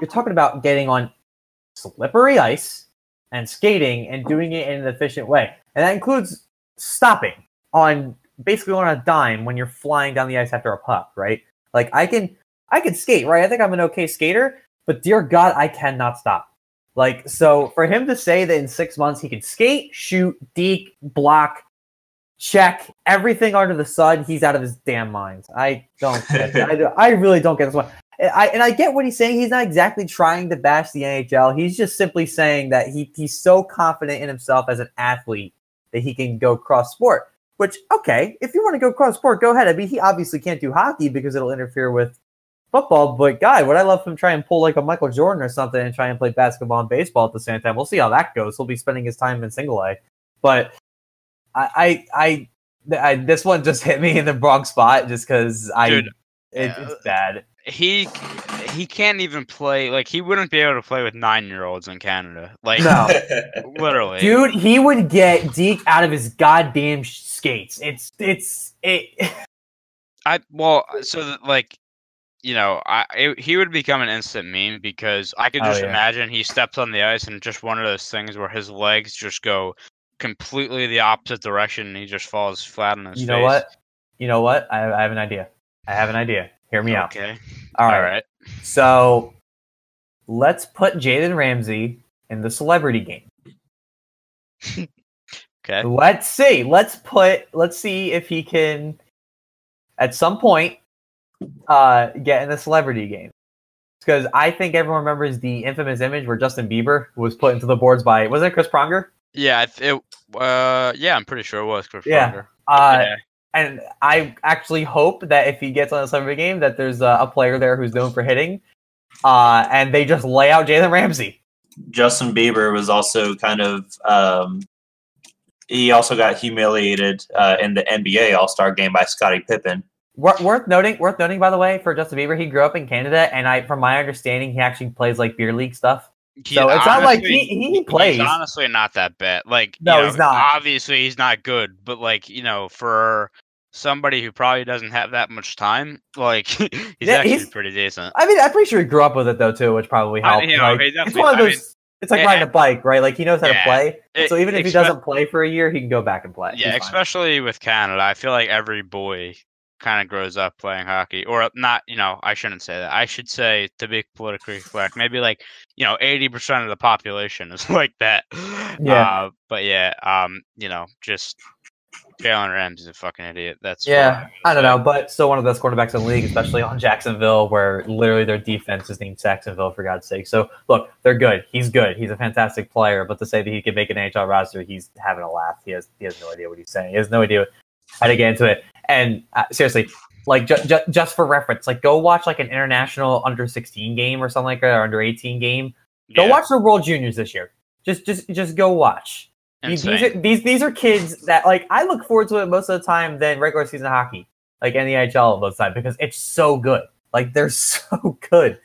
you're talking about getting on slippery ice and skating and doing it in an efficient way, and that includes stopping on basically on a dime when you're flying down the ice after a puck, right? Like I can I can skate, right? I think I'm an okay skater, but dear God, I cannot stop. Like so for him to say that in six months he can skate, shoot, deke, block, check everything under the sun, he's out of his damn mind. I don't get. I, I really don't get this one. And I and I get what he's saying. He's not exactly trying to bash the NHL. He's just simply saying that he he's so confident in himself as an athlete that he can go cross sport. Which okay, if you want to go cross sport, go ahead. I mean, he obviously can't do hockey because it'll interfere with football. But God, would I love him try and pull like a Michael Jordan or something and try and play basketball and baseball at the same time? We'll see how that goes. He'll be spending his time in single A, but I I I, I this one just hit me in the wrong spot just because I Dude, it, uh, it's bad. He he can't even play. Like he wouldn't be able to play with nine year olds in Canada. Like No. literally, Dude, he would get Deke out of his goddamn skates. It's it's it. I well, so that, like, you know, I it, he would become an instant meme because I could Oh, just yeah. imagine he steps on the ice and just one of those things where his legs just go completely the opposite direction and he just falls flat on his You face. know what? You know what? I, I have an idea. I have an idea. Hear me out. Okay. All All right. right. So let's put Jalen Ramsey in the celebrity game. Okay. Let's see. Let's put. Let's see if he can, at some point, uh, get in the celebrity game. Because I think everyone remembers the infamous image where Justin Bieber was put into the boards by wasn't it Chris Pronger? Yeah. It. Uh. Yeah. I'm pretty sure it was Chris Yeah. Pronger. Uh, yeah. And I actually hope that if he gets on a celebrity game, that there's a, a player there who's known for hitting, uh, and they just lay out Jalen Ramsey. Justin Bieber was also kind of um, he also got humiliated uh, in the NBA All Star game by Scottie Pippen. Wor- worth noting, worth noting, by the way, for Justin Bieber, he grew up in Canada, and I, from my understanding, he actually plays like beer league stuff. So He's it's not like he, he plays. He's honestly not that bad. Like, No, you know, he's not. Obviously, he's not good, but like, you know, for somebody who probably doesn't have that much time, like, he's Yeah, actually he's- pretty decent. I mean, I'm pretty sure he grew up with it though too, which probably I- helped. you know, Like, it's one of I those. mean, it's like yeah. riding a bike, right? Like he knows how to play. It- so even if he doesn't play for a year, he can go back and play. yeah, especially with Canada, I feel like every boy kind of grows up playing hockey, or not. You know, I shouldn't say that. I should say to be politically correct, maybe like you know, eighty percent of the population is like that. Yeah. Uh, but yeah, um, you know, just Jalen Ramsey's a fucking idiot. That's Yeah, I don't know, but still one of the best quarterbacks in the league, especially on Jacksonville, where literally their defense is named Jacksonville for God's sake. So look, they're good. He's good. He's a fantastic player, but to say that he can make an NHL roster, he's having a laugh. He has he has no idea what he's saying. He has no idea how to get into it. And uh, seriously, like ju- ju- just for reference, like go watch like an international under sixteen game or something like that, or under eighteen game. Go Yeah, watch the World Juniors this year. Just just just go watch. These, these are these these are kids that like I look forward to it most of the time than regular season hockey, like in the NHL most of the time because it's so good. Like they're so good.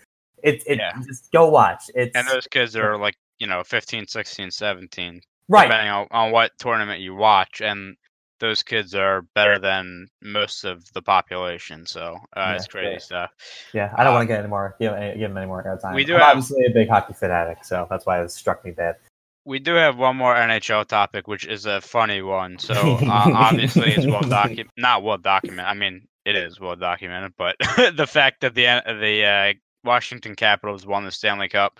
It's it Yeah. just go watch. It's and those kids are like you know 15 16 17 right. depending on, on what tournament you watch and those kids are better than most of the population so uh, Yeah, it's crazy yeah. stuff Yeah, I don't Uh, want to get any more give, give them any more time. we do I'm have- obviously a big hockey fanatic, so that's why it struck me bad. We do have one more nhl topic which is a funny one so uh, obviously it's well documented not well documented i mean it is well documented but the fact that the the uh, Washington Capitals won the Stanley Cup.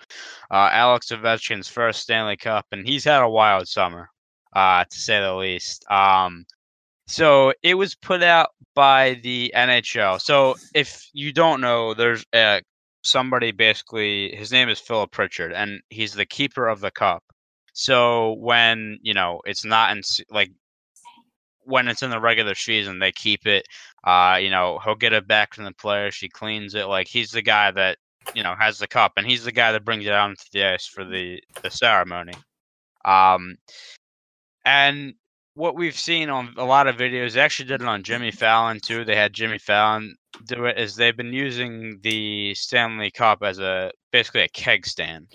Uh, Alex Ovechkin's first Stanley Cup, and he's had a wild summer, uh, to say the least. Um, so it was put out by the NHL. So if you don't know, there's uh, somebody basically. His name is Philip Pritchard, and he's the keeper of the cup. So when you know it's not in like when it's in the regular season, they keep it. Uh, you know, he'll get it back from the player. She cleans it. Like he's the guy that you know has the cup, and he's the guy that brings it out onto the ice for the the ceremony. Um, and what we've seen on a lot of videos, they actually did it on Jimmy Fallon too. They had Jimmy Fallon do it. Is they've been using the Stanley Cup as a basically a keg stand.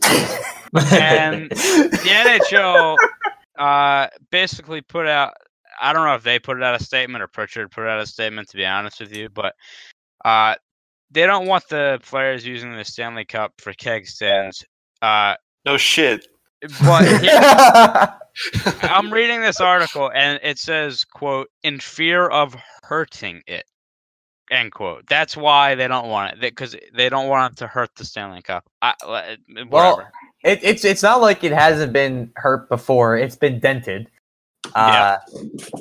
And the NHL uh, basically put out. I don't know if they put out a statement or Pritchard put out a statement. To be honest with you, but uh, they don't want the players using the Stanley Cup for keg stands. Uh, No shit. but here- I'm reading this article and it says, "quote in fear of hurting it." End quote. That's why they don't want it because they don't want it to hurt the Stanley Cup. I, whatever. Well, It, it's it's not like it hasn't been hurt before. It's been dented. Uh,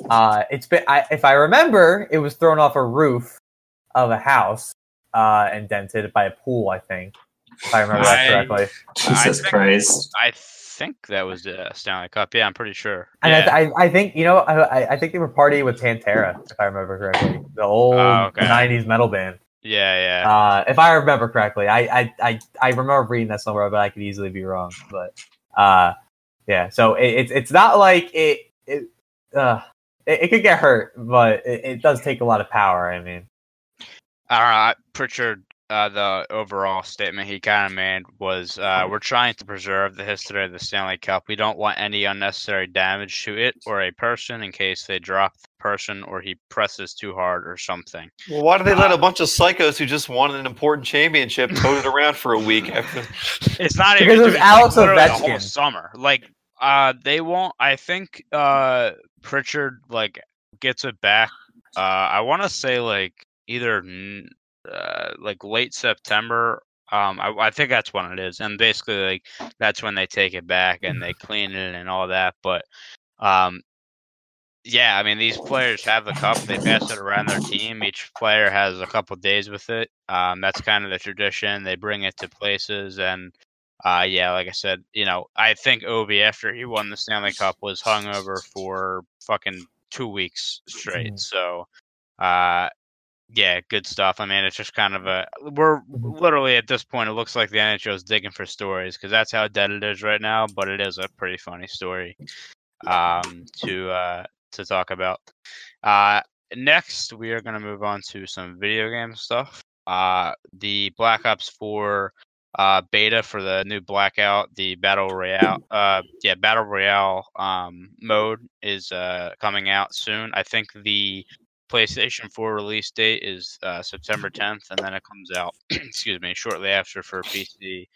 uh, it's been. I, if I remember, it was thrown off a roof of a house uh, and dented by a pool. I think, if I remember that correctly. Jesus think- Christ. I think that was the Stanley Cup. Yeah, I'm pretty sure. And yeah. I, I, I think you know I, I think they were partying with Pantera if I remember correctly, the old Oh, okay. '90s metal band. yeah, yeah. Uh, if I remember correctly, I, I, I, I remember reading that somewhere, but I could easily be wrong. But uh, yeah, so it, it's it's not like it it uh, it, it could get hurt, but it, it does take a lot of power. I mean, I don't know. Pritchard, uh, the overall statement he kind of made was, uh, "We're trying to preserve the history of the Stanley Cup. We don't want any unnecessary damage to it or a person in case they drop the person or he presses too hard or something." Well, why do they let a bunch of psychos who just won an important championship tote it around for a week after? It's not Because even it was Alex literally the whole Ovechkin. summer. Like, uh, they won't. I think uh, Pritchard like gets it back. Uh, I want to say like either n- uh, like late September. Um, I, I think that's when it is, and basically like that's when they take it back and they clean it and all that. But um, yeah, I mean these players have the cup. They pass it around their team. Each player has a couple days with it. Um, that's kind of the tradition. They bring it to places and uh, yeah, like I said, you know, I think Obi after he won the Stanley Cup was hungover for fucking two weeks straight. Mhm. So, uh, yeah, good stuff. I mean, it's just kind of a we're Mhm. literally at this point. It looks like the NHL is digging for stories because that's how dead it is right now. But it is a pretty funny story um, to uh, to talk about. Uh, next, we are going to move on to some video game stuff. Uh, the Black Ops 4 uh, beta for the new Blackout, the Battle Royale, uh, yeah, Battle Royale um, mode is uh, coming out soon. I think the PlayStation 4 release date is uh, September 10th, and then it comes out, excuse me, shortly after for PC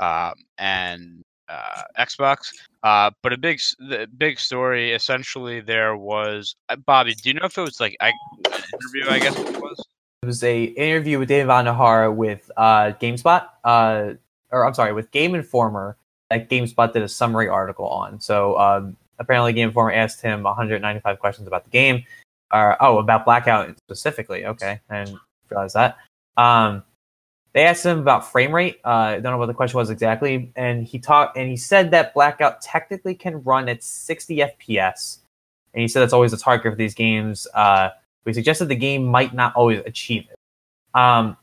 um, and uh, Xbox. Uh, but a big, the big story essentially there was uh, Bobby. Do you know if it was like I, an interview? I guess it was. it was a interview with Dave Nahara with uh, GameSpot, uh, or I'm sorry, with Game Informer that GameSpot did a summary article on. So um, apparently, Game Informer asked him 195 questions about the game, or oh, about Blackout specifically. Okay, I didn't realize that. Um, they asked him about frame rate. Uh, I don't know what the question was exactly, and he talked and he said that Blackout technically can run at 60 FPS, and he said that's always a target for these games. Uh, we suggested the game might not always achieve it. Um,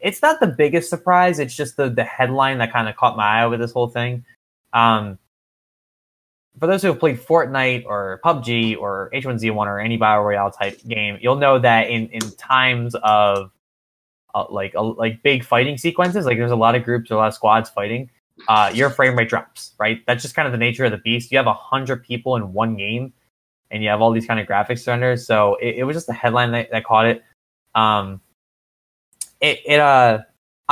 it's not the biggest surprise. It's just the the headline that kind of caught my eye with this whole thing. Um, for those who have played Fortnite or PUBG or H1Z1 or any battle royale type game, you'll know that in in times of uh, like uh, like big fighting sequences, like there's a lot of groups or a lot of squads fighting, uh, your frame rate drops. Right, that's just kind of the nature of the beast. You have a hundred people in one game, and you have all these kind of graphics renders. So it, it was just the headline that, that caught it. Um, it it uh,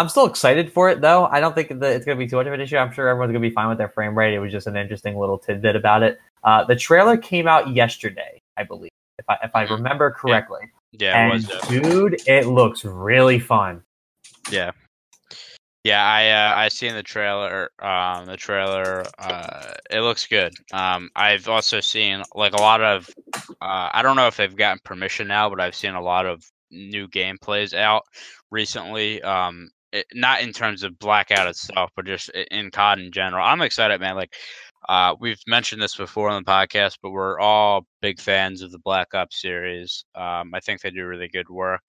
I'm still excited for it though. I don't think that it's gonna be too much of an issue. I'm sure everyone's gonna be fine with their frame rate. It was just an interesting little tidbit about it. Uh, the trailer came out yesterday, I believe, if I if I Mhm. remember correctly. Yeah, it and was. uh, dude, it looks really fun. Yeah. Yeah, I uh, I seen the trailer. Um, the trailer. Uh, it looks good. Um, I've also seen like a lot of. Uh, I don't know if they've gotten permission now, but I've seen a lot of new gameplays out recently. Um, not in terms of Blackout itself, but just in COD in general. I'm excited, man. Like, uh, we've mentioned this before on the podcast, but we're all big fans of the Black Ops series. Um, I think they do really good work.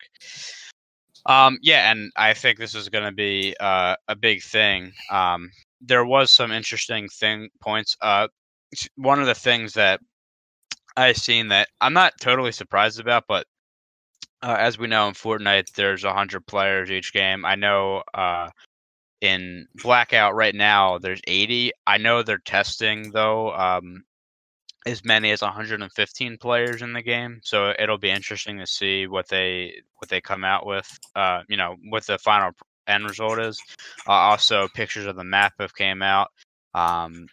Um, yeah, and I think this is going to be uh, a big thing. Um, there was some interesting thing points. Uh, one of the things that I've seen that I'm not totally surprised about, but uh, as we know in Fortnite, there's hundred players each game. I know uh, in Blackout right now there's 80. I know they're testing though um, as many as 115 players in the game, so it'll be interesting to see what they what they come out with. Uh, you know, what the final end result is. Uh, also, pictures of the map have came out. Um,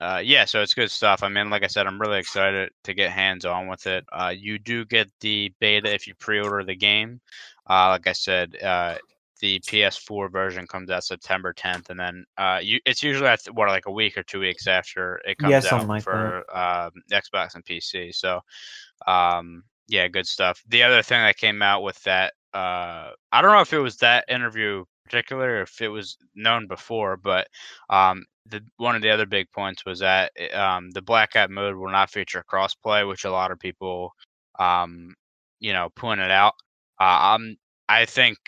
uh, yeah, so it's good stuff. I mean, like I said, I'm really excited to get hands on with it. Uh, you do get the beta if you pre-order the game. Uh, like I said, uh, the PS4 version comes out September 10th, and then uh, you it's usually at what like a week or two weeks after it comes Yeah, out like for um, Xbox and PC. So, um, yeah, good stuff. The other thing that came out with that, uh, I don't know if it was that interview particular, if it was known before, but um, the one of the other big points was that eh, um, the blackout mode will not feature crossplay, which a lot of people, um, you know, pointed out. Uh, I'm, I think,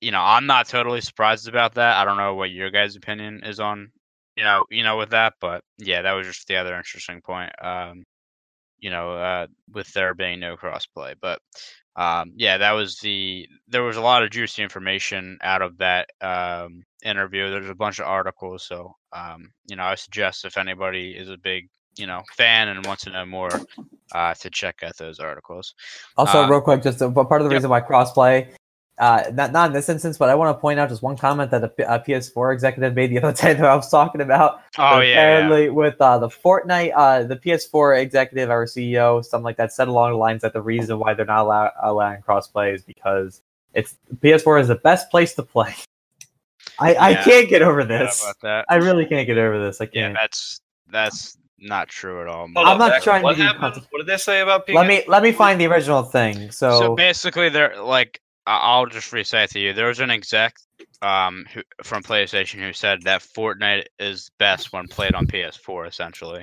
you know, I'm not totally surprised about that. I don't know what your guys' opinion is on, you know, you know, with that, but yeah, that was just the other interesting point. Um, you know, uh, with there being no crossplay, but um, yeah, that was the. There was a lot of juicy information out of that um, interview. There's a bunch of articles, so um, you know, I suggest if anybody is a big you know fan and wants to know more, uh, to check out those articles. Also, Uh, real quick, just a, part of the yep. reason why crossplay, uh, not not in this instance, but I want to point out just one comment that a, a PS4 executive made the other day that I was talking about. Oh yeah, yeah. apparently with uh, the Fortnite, uh, the PS4 executive our CEO, something like that, said along the lines that the reason why they're not allow- allowing crossplay is because it's PS4 is the best place to play. I, I can't get over this. about that. I really can't get over this. I can't. that's that's not true at all. Hold I'm not Zach, trying to what be happened? What did they say about PK? let me let me find the original thing. So, So basically, they're like, I- I'll just recite to you. There was an exec um who, from PlayStation who said that Fortnite is best when played on PS4. Essentially,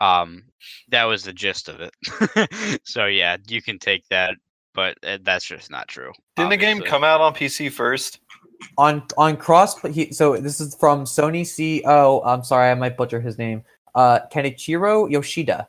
um, that was the gist of it. so yeah, you can take that, but uh, that's just not true. Didn't the game come out on PC first? On on cross he, so this is from sony ceo i'm sorry i might butcher his name uh kenichiro yoshida.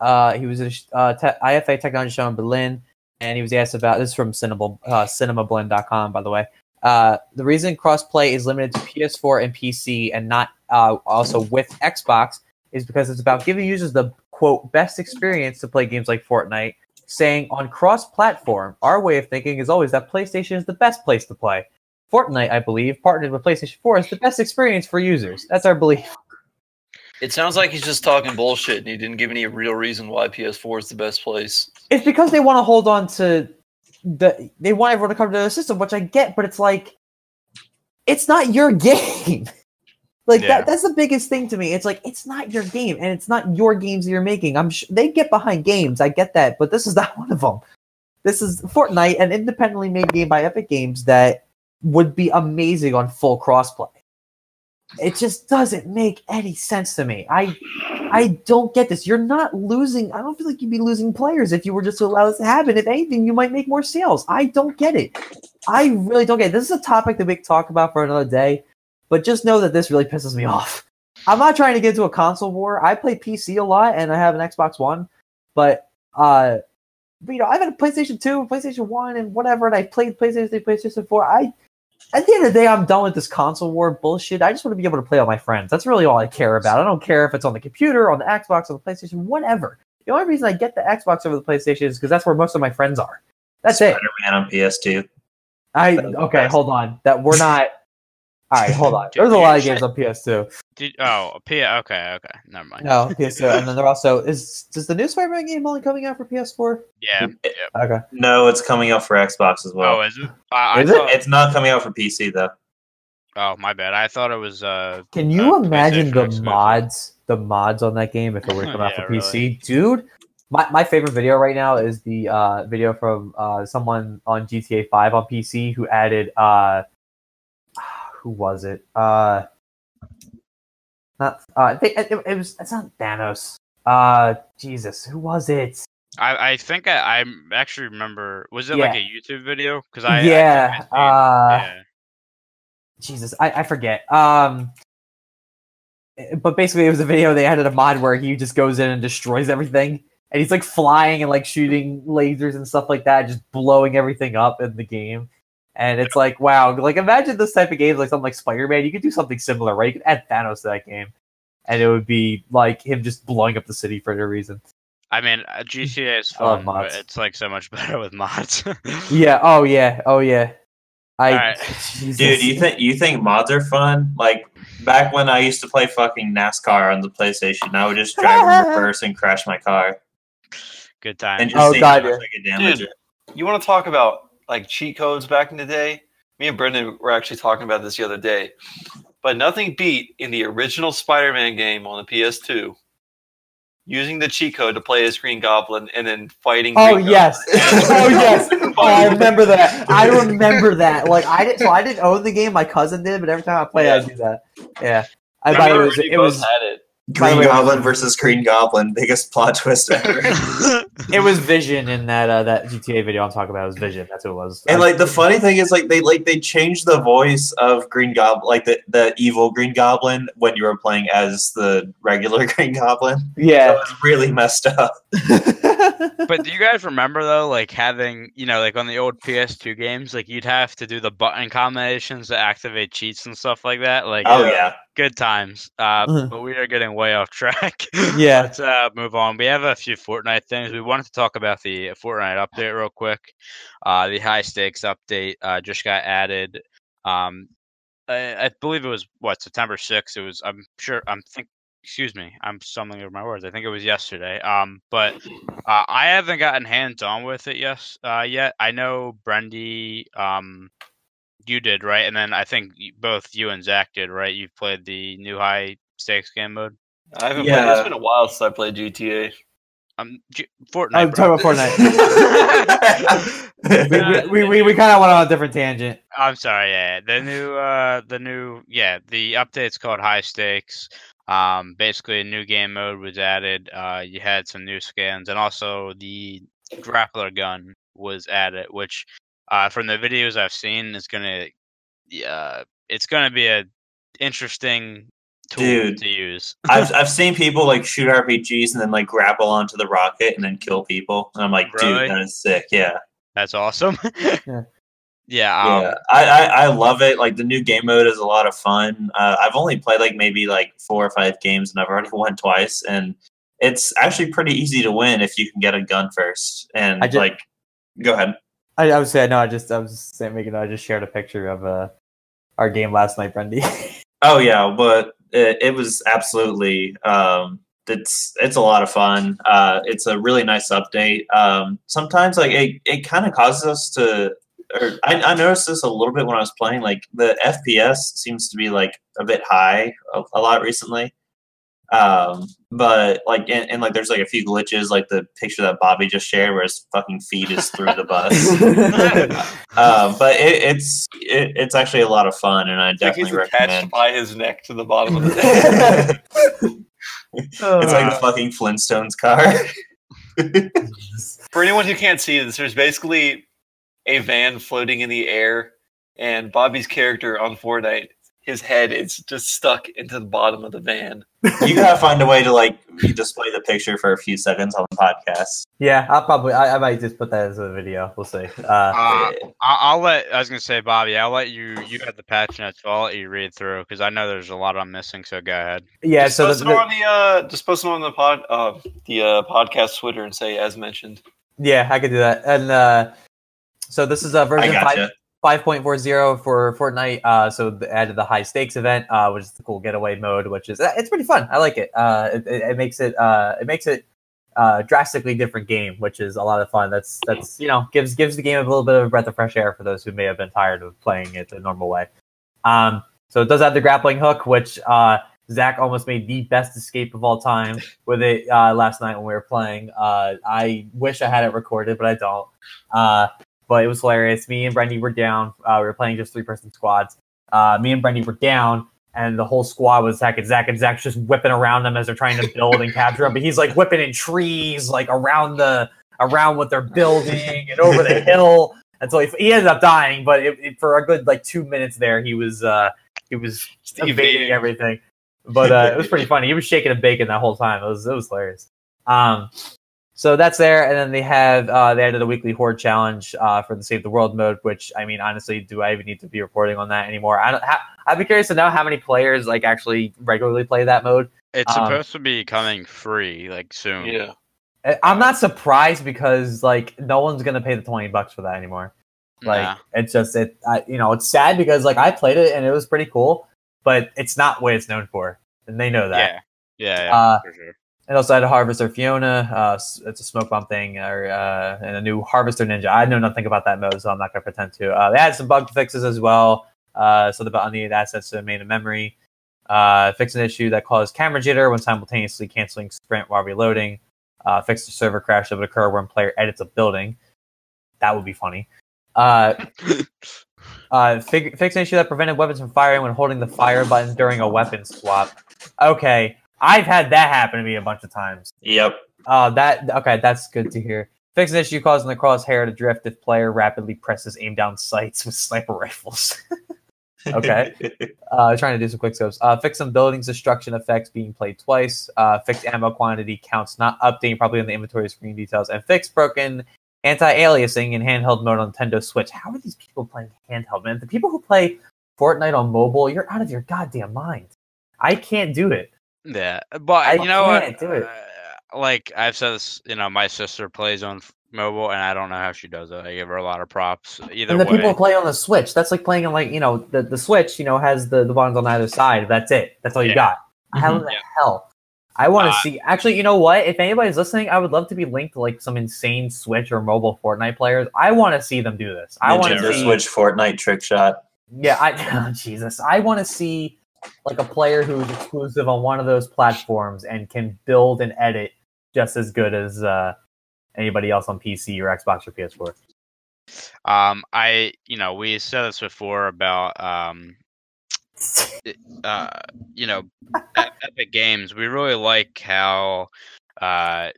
Uh he was at a uh, te- ifa technology show in berlin and he was asked about this is from cinema uh, cinemablend.com by the way. Uh the reason crossplay is limited to ps4 and pc and not uh also with xbox is because it's about giving users the quote best experience to play games like fortnite saying on cross platform our way of thinking is always that playstation is the best place to play Fortnite, I believe, partnered with PlayStation 4 is the best experience for users. That's our belief. It sounds like he's just talking bullshit, and he didn't give any real reason why PS4 is the best place. It's because they want to hold on to the they want everyone to come to the system, which I get, but it's like it's not your game. like Yeah. that that's the biggest thing to me. It's like it's not your game and it's not your games that you're making. I'm sure they get behind games, I get that, but this is not one of them. This is Fortnite, an independently made game by Epic Games that would be amazing on full crossplay. It just doesn't make any sense to me. I I don't get this. You're not losing. I don't feel like you'd be losing players if you were just to allow this to happen. If anything, you might make more sales. I don't get it. I really don't get it. This is a topic that we can talk about for another day, but just know that this really pisses me off. I'm not trying to get into a console war. I play PC a lot and I have an Xbox One, but uh, but, you know, I've had a PlayStation 2, PlayStation 1, and whatever, and I played PlayStation 3, PlayStation 4. I at the end of the day, I'm done with this console war bullshit. I just want to be able to play with my friends. That's really all I care about. I don't care if it's on the computer, on the Xbox, on the PlayStation, whatever. The only reason I get the Xbox over the PlayStation is because that's where most of my friends are. That's it. Spider-Man on PS2. I okay. Hold on. That we're not. All right, hold on. There's a lot of games on PS2. Did, oh, P- okay, okay, never mind. No, PS2, and then they're also is does the new Spider-Man game only coming out for PS4? Yeah. yeah. Okay. No, it's coming out for Xbox as well. Oh, is it? I, I Is it? It's not coming out for PC though. Oh, my bad. I thought it was. Uh, Can you uh, imagine the exclusive. mods, the mods on that game if it were to come out Yeah, for PC, dude? My, my favorite video right now is the uh, video from uh, someone on GTA 5 on PC who added uh, who was it? Uh, not uh, I think it, it was it's not Thanos. Uh, Jesus, who was it? I, I think I, I actually remember. Was it Yeah. like a YouTube video? Because I yeah, I uh, yeah. Jesus, I, I forget. Um, but basically, it was a video they added a mod where he just goes in and destroys everything, and he's like flying and like shooting lasers and stuff like that, just blowing everything up in the game. And it's like, wow, like imagine this type of game, like something like Spider Man. You could do something similar, right? You could add Thanos to that game, and it would be like him just blowing up the city for no reason. I mean, uh, GTA is fun, but it's like so much better with mods. Yeah. Oh yeah. Oh yeah. I. Alright. Jesus. Dude, you think you think mods are fun? Like back when I used to play fucking NASCAR on the PlayStation, I would just drive in reverse and crash my car Good and time. just Oh, see God, how much yeah. I could damage Dude. it. You want to talk about like cheat codes back in the day? Me and Brendan were actually talking about this the other day. But nothing beat in the original Spider-Man game on the PS2 using the cheat code to play as Green Goblin and then fighting. Oh Green yes. oh yes. Oh, I remember that. I remember that. Like I didn't. So I didn't own the game. My cousin did, but every time I play, I Yeah. do that. Yeah. I I thought it was it was had it. By the Green way- Goblin versus Green Goblin, biggest plot twist ever. it was Vision in that uh, that GTA video I'm talking about. It was Vision. That's who it was. and like the funny thing is, like they like they changed the voice of Green Goblin, like the the evil Green Goblin, when you were playing as the regular Green Goblin. So it was really messed up. but do you guys remember though, like having you know, like on the old PS2 games, like you'd have to do the button combinations to activate cheats and stuff like that. Like, Oh yeah, good times. Uh, Mhm. but we are getting way off track. Yeah. Let's uh, move on. We have a few Fortnite things. We wanted to talk about the Fortnite update real quick. Uh, the high stakes update uh, just got added. Um, I, I believe it was what September sixth. It was. I'm sure. I'm think. Excuse me. I'm stumbling over my words. I think it was yesterday. Um, but uh, I haven't gotten hands on with it yes uh, yet. I know Brendy. Um, you did right, and then I think both you and Zach did right. You've played the new high stakes game mode. I haven't Yeah. played. It's been a while since I played GTA. Um, G- Fortnite. I'm bro. talking about Fortnite. we, we, we, we kind of went on a different tangent. I'm sorry. Yeah, the new, uh, the new, yeah, the update's called High Stakes. Um, basically, a new game mode was added. Uh, you had some new skins, and also the grappler gun was added, which, uh, from the videos I've seen, is gonna, uh, it's gonna be a interesting tool Dude. to use. I've I've seen people like shoot RPGs and then like grapple onto the rocket and then kill people, and I'm like, Really? dude, that is sick. Yeah, That's awesome. Yeah. Yeah. Um, yeah, I, I I love it. Like the new game mode is a lot of fun. Uh, I've only played like maybe like four or five games, and I've already won twice, and it's actually pretty easy to win if you can get a gun first. And I ju- like, go ahead. I, I would say no. I just I was just saying, making. I just shared a picture of uh our game last night, Brendy. Oh yeah, but it, it was absolutely um it's it's a lot of fun. Uh it's a really nice update. Um sometimes like it, it kind of causes us to or I, I noticed this a little bit when I was playing like the FPS seems to be like a bit high a, a lot recently. Um but like and, and like there's like a few glitches like the picture that Bobby just shared where his fucking feet is through the bus. Um, but it, it's it, it's actually a lot of fun, and I It's like he's definitely attached recommend. by his neck to the bottom of the tank. it's like the fucking Flintstones car. For anyone who can't see this, there's basically a van floating in the air, and Bobby's character on Fortnite, his head is just stuck into the bottom of the van. you gotta find a way to like display the picture for a few seconds on the podcast. yeah, I'll probably I, I might just put that as a video. We'll see. Uh, Uh, I- I'll let. I was gonna say, Bobby. I'll let you. You have the patch notes, so I'll let you read through because I know there's a lot I'm missing. So go ahead. yeah. just So post the, it on the uh, just post it on the pod uh, the uh, podcast Twitter and say as mentioned. yeah, I could do that. And uh, so this is a version five five point four zero for Fortnite. Uh, so they added the high stakes event, uh, which is the cool getaway mode, which is uh, it's pretty fun. I like it. Uh, it, it, it makes it uh, it makes it uh, drastically different game, which is a lot of fun. That's that's you know gives gives the game a little bit of a breath of fresh air for those who may have been tired of playing it the normal way. Um, so it does have the grappling hook, which uh, Zach almost made the best escape of all time with it uh, last night when we were playing. Uh, I wish I had it recorded, but I don't. But it was hilarious. Me and Brendy were down. Uh, we were playing just three person squads. Uh, me and Brendy were down, and the whole squad was attacking Zach, and Zach's just whipping around them as they're trying to build and capture them. But he's like whipping in trees, like around the around what they're building and over the hill. And so he, he ended up dying, but it, it, for a good like two minutes there, he was uh, he was evading everything. But uh, it was pretty funny. He was shaking and baking that whole time. It was it was hilarious. Um, so that's there, and then they have uh, they added a weekly horde challenge uh, for the Save the World mode. Which I mean, honestly, do I even need to be reporting on that anymore? I don't. Ha- I'd be curious to know how many players like actually regularly play that mode. It's Um, supposed to be coming free like soon. Yeah. I- I'm not surprised because like no one's gonna pay the twenty bucks for that anymore. Like Nah. it's just it, I, you know, it's sad because like I played it and it was pretty cool, but it's not what it's known for, and they know that. yeah, yeah, yeah, Uh, for sure. And also I had a Harvester Fiona. Uh, it's a smoke bomb thing, or uh, and a new Harvester Ninja. I know nothing about that mode, so I'm not going to pretend to. Uh, they had some bug fixes as well. Uh, so the unneeded assets to main and memory. Uh, fix an issue that caused camera jitter when simultaneously canceling sprint while reloading. Uh, fix the server crash that would occur when player edits a building. That would be funny. Uh, Uh, fig- fix an issue that prevented weapons from firing when holding the fire button during a weapon swap. Okay, I've had that happen to me a bunch of times. Yep. Uh, that okay, that's good to hear. Fix an issue causing the crosshair to drift if player rapidly presses aim down sights with sniper rifles. Okay. uh, trying to do some quick scopes. Uh, fix some buildings destruction effects being played twice. Uh, fix ammo quantity counts not updating properly on the inventory screen details, and fix broken anti-aliasing in handheld mode on Nintendo Switch. How are these people playing handheld, man? The people who play Fortnite on mobile, you're out of your goddamn mind. I can't do it. Yeah, but I you know what? can't do it. Uh, like I've said this, you know, my sister plays on mobile, and I don't know how she does it. I give her a lot of props. Either and the way, people play on the Switch, that's like playing on like you know the, the Switch, you know, has the, the buttons on either side. That's it. That's all you Yeah. got. How Mhm. the Yeah. hell? I want to Uh, see. Actually, you know what? If anybody's listening, I would love to be linked to like some insane Switch or mobile Fortnite players. I want to see them do this. I want to Nintendo see. Switch Fortnite trick shot. Yeah, I Jesus, I want to see like a player who's exclusive on one of those platforms and can build and edit just as good as uh, anybody else on PC or Xbox or PS4. um, I, you know, we said this before about, um, uh, you know, Epic Games. We really like how, uh,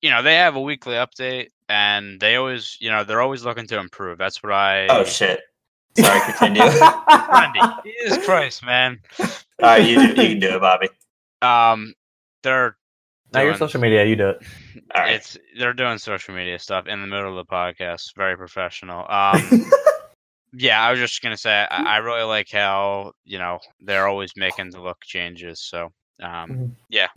you know, they have a weekly update, and they always, you know, they're always looking to improve. That's what I. Oh shit. Sorry, continue. Randy, Jesus Christ, man. All right, you, do, you can do it, Bobby. Um, they're now your doing- social media, you do it. All right. It's they're doing social media stuff in the middle of the podcast. Very professional. Um, yeah, I was just gonna say I, I really like how you know they're always making the look changes. So um, Mhm. yeah.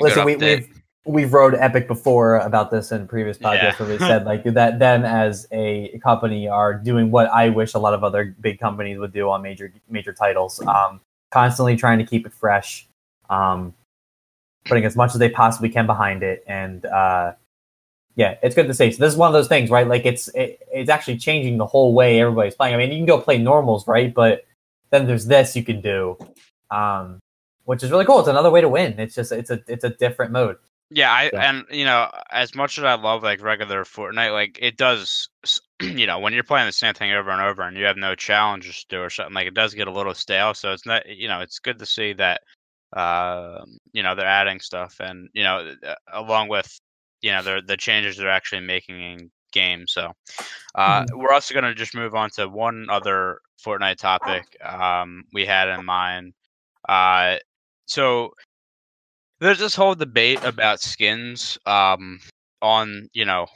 Listen, we, we've we've wrote Epic before about this in previous podcasts Yeah. where we said like that them as a company are doing what I wish a lot of other big companies would do on major major titles. Um, constantly trying to keep it fresh, um, putting as much as they possibly can behind it, and uh, yeah, it's good to see. So this is one of those things, right? Like it's it, it's actually changing the whole way everybody's playing. I mean, you can go play normals, right? But then there's this you can do, um, which is really cool. It's another way to win. It's just it's a it's a different mode. Yeah, I and you know, as much as I love like regular Fortnite, like it does, you know, when you're playing the same thing over and over and you have no challenges to do or something, like it does get a little stale. So it's not, you know, it's good to see that, um, you know, they're adding stuff and you know, uh, along with, you know, the the changes they're actually making in games. So uh, we're also gonna just move on to one other Fortnite topic um, we had in mind. Uh, so there's this whole debate about skins um on you know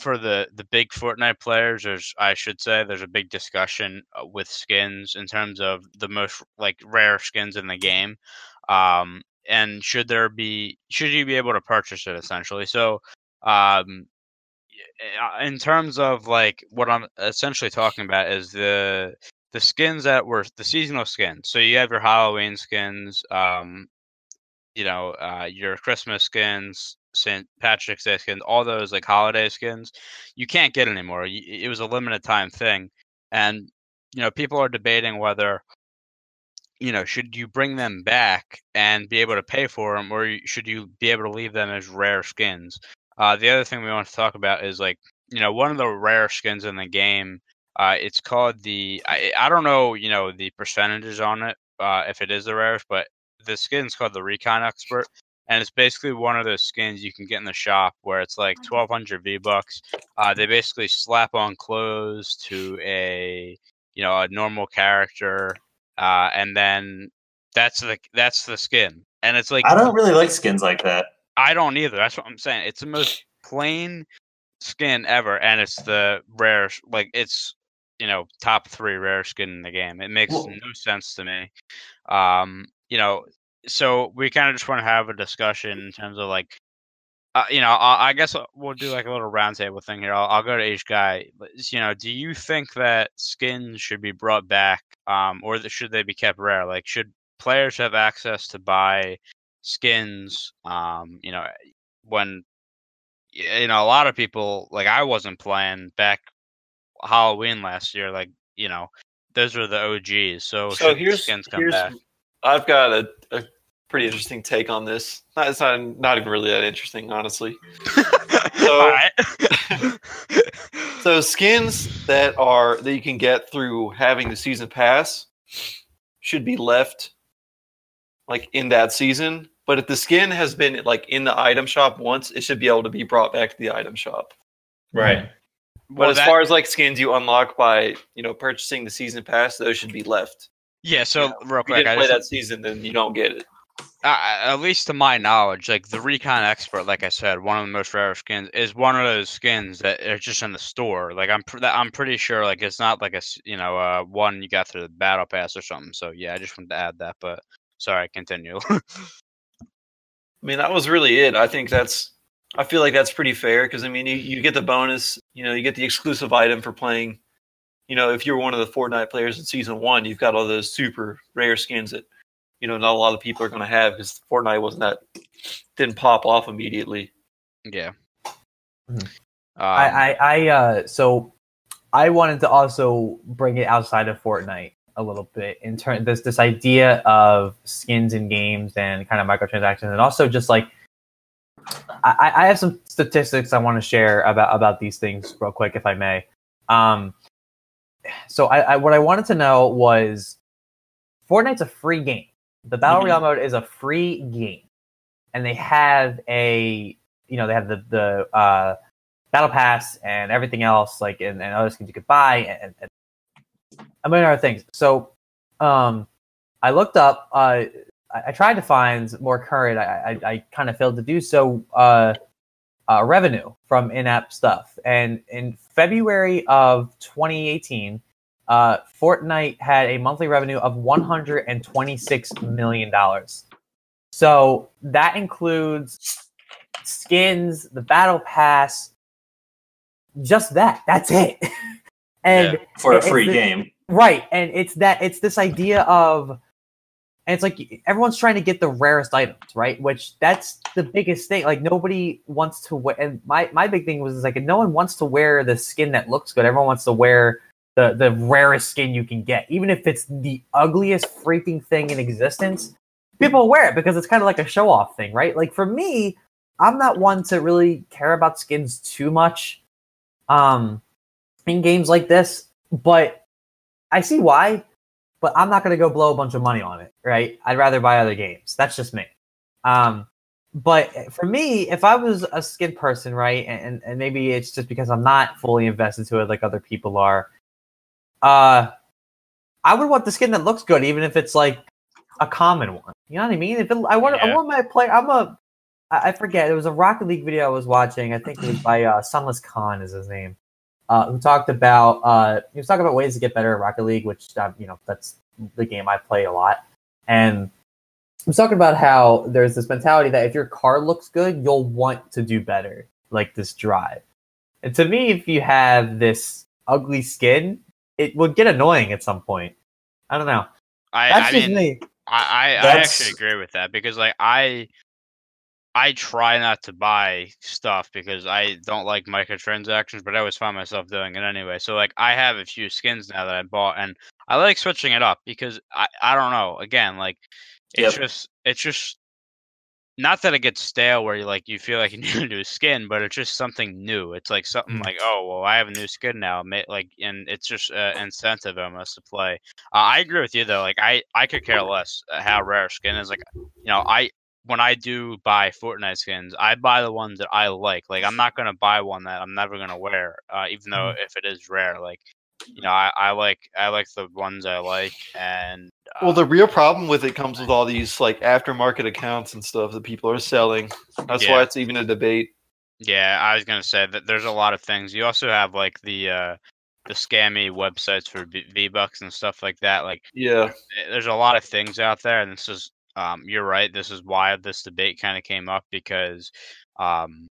for the the big Fortnite players there's I should say there's a big discussion uh, with skins in terms of the most like rare skins in the game. Um and should there be should you be able to purchase it essentially? So um in terms of like what I'm essentially talking about is the the skins that were the seasonal skins. So you have your Halloween skins um you know, uh, your Christmas skins, St. Patrick's Day skins, all those like holiday skins, you can't get anymore. It was a limited time thing, and you know, people are debating whether, you know, should you bring them back and be able to pay for them, or should you be able to leave them as rare skins? Uh, the other thing we want to talk about is like, you know, one of the rare skins in the game. Uh, it's called the. I, I don't know, you know, the percentages on it, uh, if it is the rarest, but the skin's called the Recon Expert, and it's basically one of those skins you can get in the shop where it's like twelve hundred V bucks. Uh, they basically slap on clothes to a you know a normal character, uh, and then that's the that's the skin, and it's like I don't really like skins like that. I don't either. That's what I'm saying. It's the most plain skin ever, and it's the rare. Like it's you know top three rare skin in the game. It makes Well- no sense to me. Um, you know, so we kind of just want to have a discussion in terms of like. Uh, you know, I, I guess we'll do like a little roundtable thing here. I'll, I'll go to each guy. But, You know, do you think that skins should be brought back, um, or th- should they be kept rare? Like, should players have access to buy skins? Um, you know, when you know a lot of people like I wasn't playing back Halloween last year. Like, you know, those are the OGs. So, So here's skins come here's back? I've got a, a pretty interesting take on this. Not, it's not not even really that interesting, honestly. All right. So skins that are that you can get through having the season pass should be left like in that season. But if the skin has been like in the item shop once, it should be able to be brought back to the item shop. Right. But Well, as that- far as like skins you unlock by you know purchasing the season pass, those should be left. Yeah. So Yeah. real If you quick, didn't I play just, that season, then you don't get it. uh, at least to my knowledge, like the Recon Expert, like I said, one of the most rare skins is one of those skins that are just in the store. Like I'm, pr- that I'm pretty sure, like it's not like a you know, uh, one you got through the battle pass or something. So yeah, I just wanted to add that. But sorry, continue. I mean, that was really it. I think that's. I feel like that's pretty fair because I mean, you, you get the bonus. You know, you get the exclusive item for playing. You know, if you're one of the Fortnite players in season one, you've got all those super rare skins that you know not a lot of people are going to have because Fortnite wasn't that didn't pop off immediately. yeah. Mhm. Um, I, I, I, uh, so I wanted to also bring it outside of Fortnite a little bit in turn this this idea of skins in games and kind of microtransactions, and also just like I, I have some statistics I want to share about about these things real quick, if I may. Um, so I, I what I wanted to know was Fortnite's a free game. The battle Mhm. royale mode is a free game, and they have a you know they have the the uh, battle pass and everything else like and, and other skins you could buy and, and a million other things. So um, I looked up. Uh, I, I tried to find more current. I I, I kind of failed to do so. Uh, uh, revenue from in-app stuff, and in February of 2018, uh, Fortnite had a monthly revenue of 126 million dollars. So that includes skins, the battle pass, just that. That's it. and For a free game. Right, and it's that it's this idea of, and it's like everyone's trying to get the rarest items, right? Which that's the biggest thing. Like nobody wants to wear. And my my big thing was like no one wants to wear the skin that looks good. Everyone wants to wear the the rarest skin you can get, even if it's the ugliest freaking thing in existence. People wear it because it's kind of like a show off thing, right? Like for me, I'm not one to really care about skins too much, um, in games like this, but I see why, but I'm not going to go blow a bunch of money on it, right? I'd rather buy other games. That's just me. Um, but for me, if I was a skin person, right, and, and maybe it's just because I'm not fully invested to it like other people are, uh, I would want the skin that looks good, even if it's like a common one. You know what I mean? If it, I want, I want my player. I'm a, I forget. It was a Rocket League video I was watching. I think it was by uh, Sunless Khan is his name uh, who talked about uh, he was talking about ways to get better at Rocket League, which um, you know that's the game I play a lot, and he was talking about how there's this mentality that if your car looks good, you'll want to do better, like this drive. And to me, if you have this ugly skin, it would get annoying at some point. I don't know. I, That's I just mean, me. I, I, I actually agree with that because like I I try not to buy stuff because I don't like microtransactions, but I always find myself doing it anyway. So like I have a few skins now that I bought and I like switching it up because I, I don't know. Again, like it's Yep. just it's just not that it gets stale where you like you feel like you need a new skin, but it's just something new. It's like something Mm. like, oh well, I have a new skin now. Like, and it's just uh, incentive almost to play. Uh, I agree with you though. Like, I I could care less uh, how rare skin is. Like, you know, I when I do buy Fortnite skins, I buy the ones that I like. Like, I'm not gonna buy one that I'm never gonna wear, uh, even though if it is rare. Like, you know, I, I like I like the ones I like, and uh, Well, the real problem with it comes with all these like aftermarket accounts and stuff that people are selling. That's Yeah. why it's even a debate. Yeah, I was gonna say that there's a lot of things. You also have like the uh the scammy websites for V Bucks and stuff like that. Like, Yeah, eh, there's a lot of things out there, and this is um you're right. This is why this debate kind of came up because um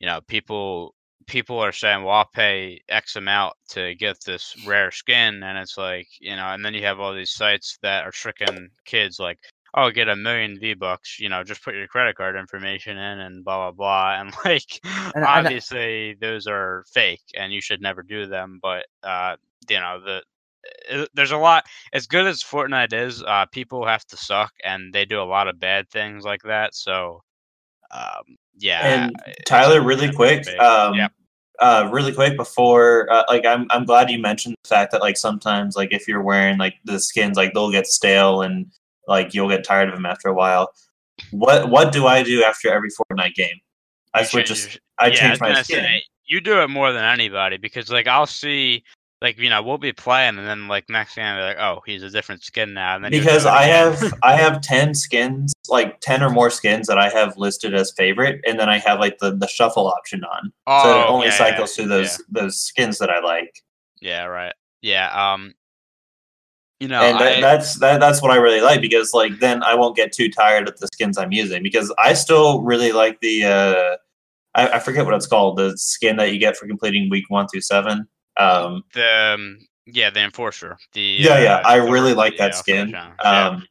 you know people people are saying, well, I'll pay X amount to get this rare skin, and it's like you know, and then you have all these sites that are tricking kids like. Oh, get a million V bucks. You know, just put your credit card information in and blah blah blah. And like, And I- obviously, those are fake, and you should never do them. But uh, you know, the uh, there's a lot. As good as Fortnite is, uh, people have to suck, and they do a lot of bad things like that. So, um, yeah. And Tyler, really quick, um, uh, really quick before, uh, like, I'm I'm glad you mentioned the fact that like sometimes like if you're wearing like the skins, like they'll get stale and like you'll get tired of them after a while. What what do I do after every Fortnite game? I switch. I change my skin. say, you do it more than anybody because like I'll see like you know we'll be playing and then like next thing I'm like oh he's a different skin now and then because I have I have ten skins, like ten or more skins that I have listed as favorite, and then I have like the, the shuffle option on, oh, so it only yeah, cycles yeah, through those those skins that I like, yeah, yeah right. Yeah um you know and that, I, that's that, that's what I really like because like then I won't get too tired of the skins I'm using because I still really like the uh I, I forget what it's called the skin that you get for completing week one through seven. Um, the um, yeah the enforcer the yeah, yeah, uh, I the- really like that yeah, skin. Fortune, yeah. Um,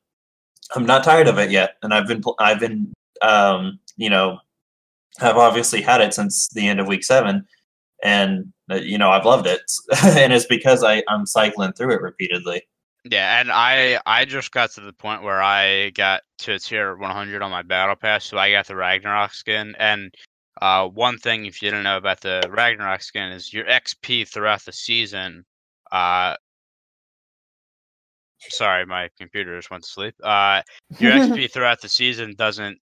I'm not tired of it yet, and I've been I've been um, you know have obviously had it since the end of week seven, and uh, you know I've loved it, and it's because I I'm cycling through it repeatedly. Yeah, and I I just got to the point where I got to tier 100 on my battle pass, so I got the Ragnarok skin. And uh, one thing, if you didn't know about the Ragnarok skin, is your XP throughout the season. Uh, sorry, my computer just went to sleep. Uh, your XP throughout the season doesn't.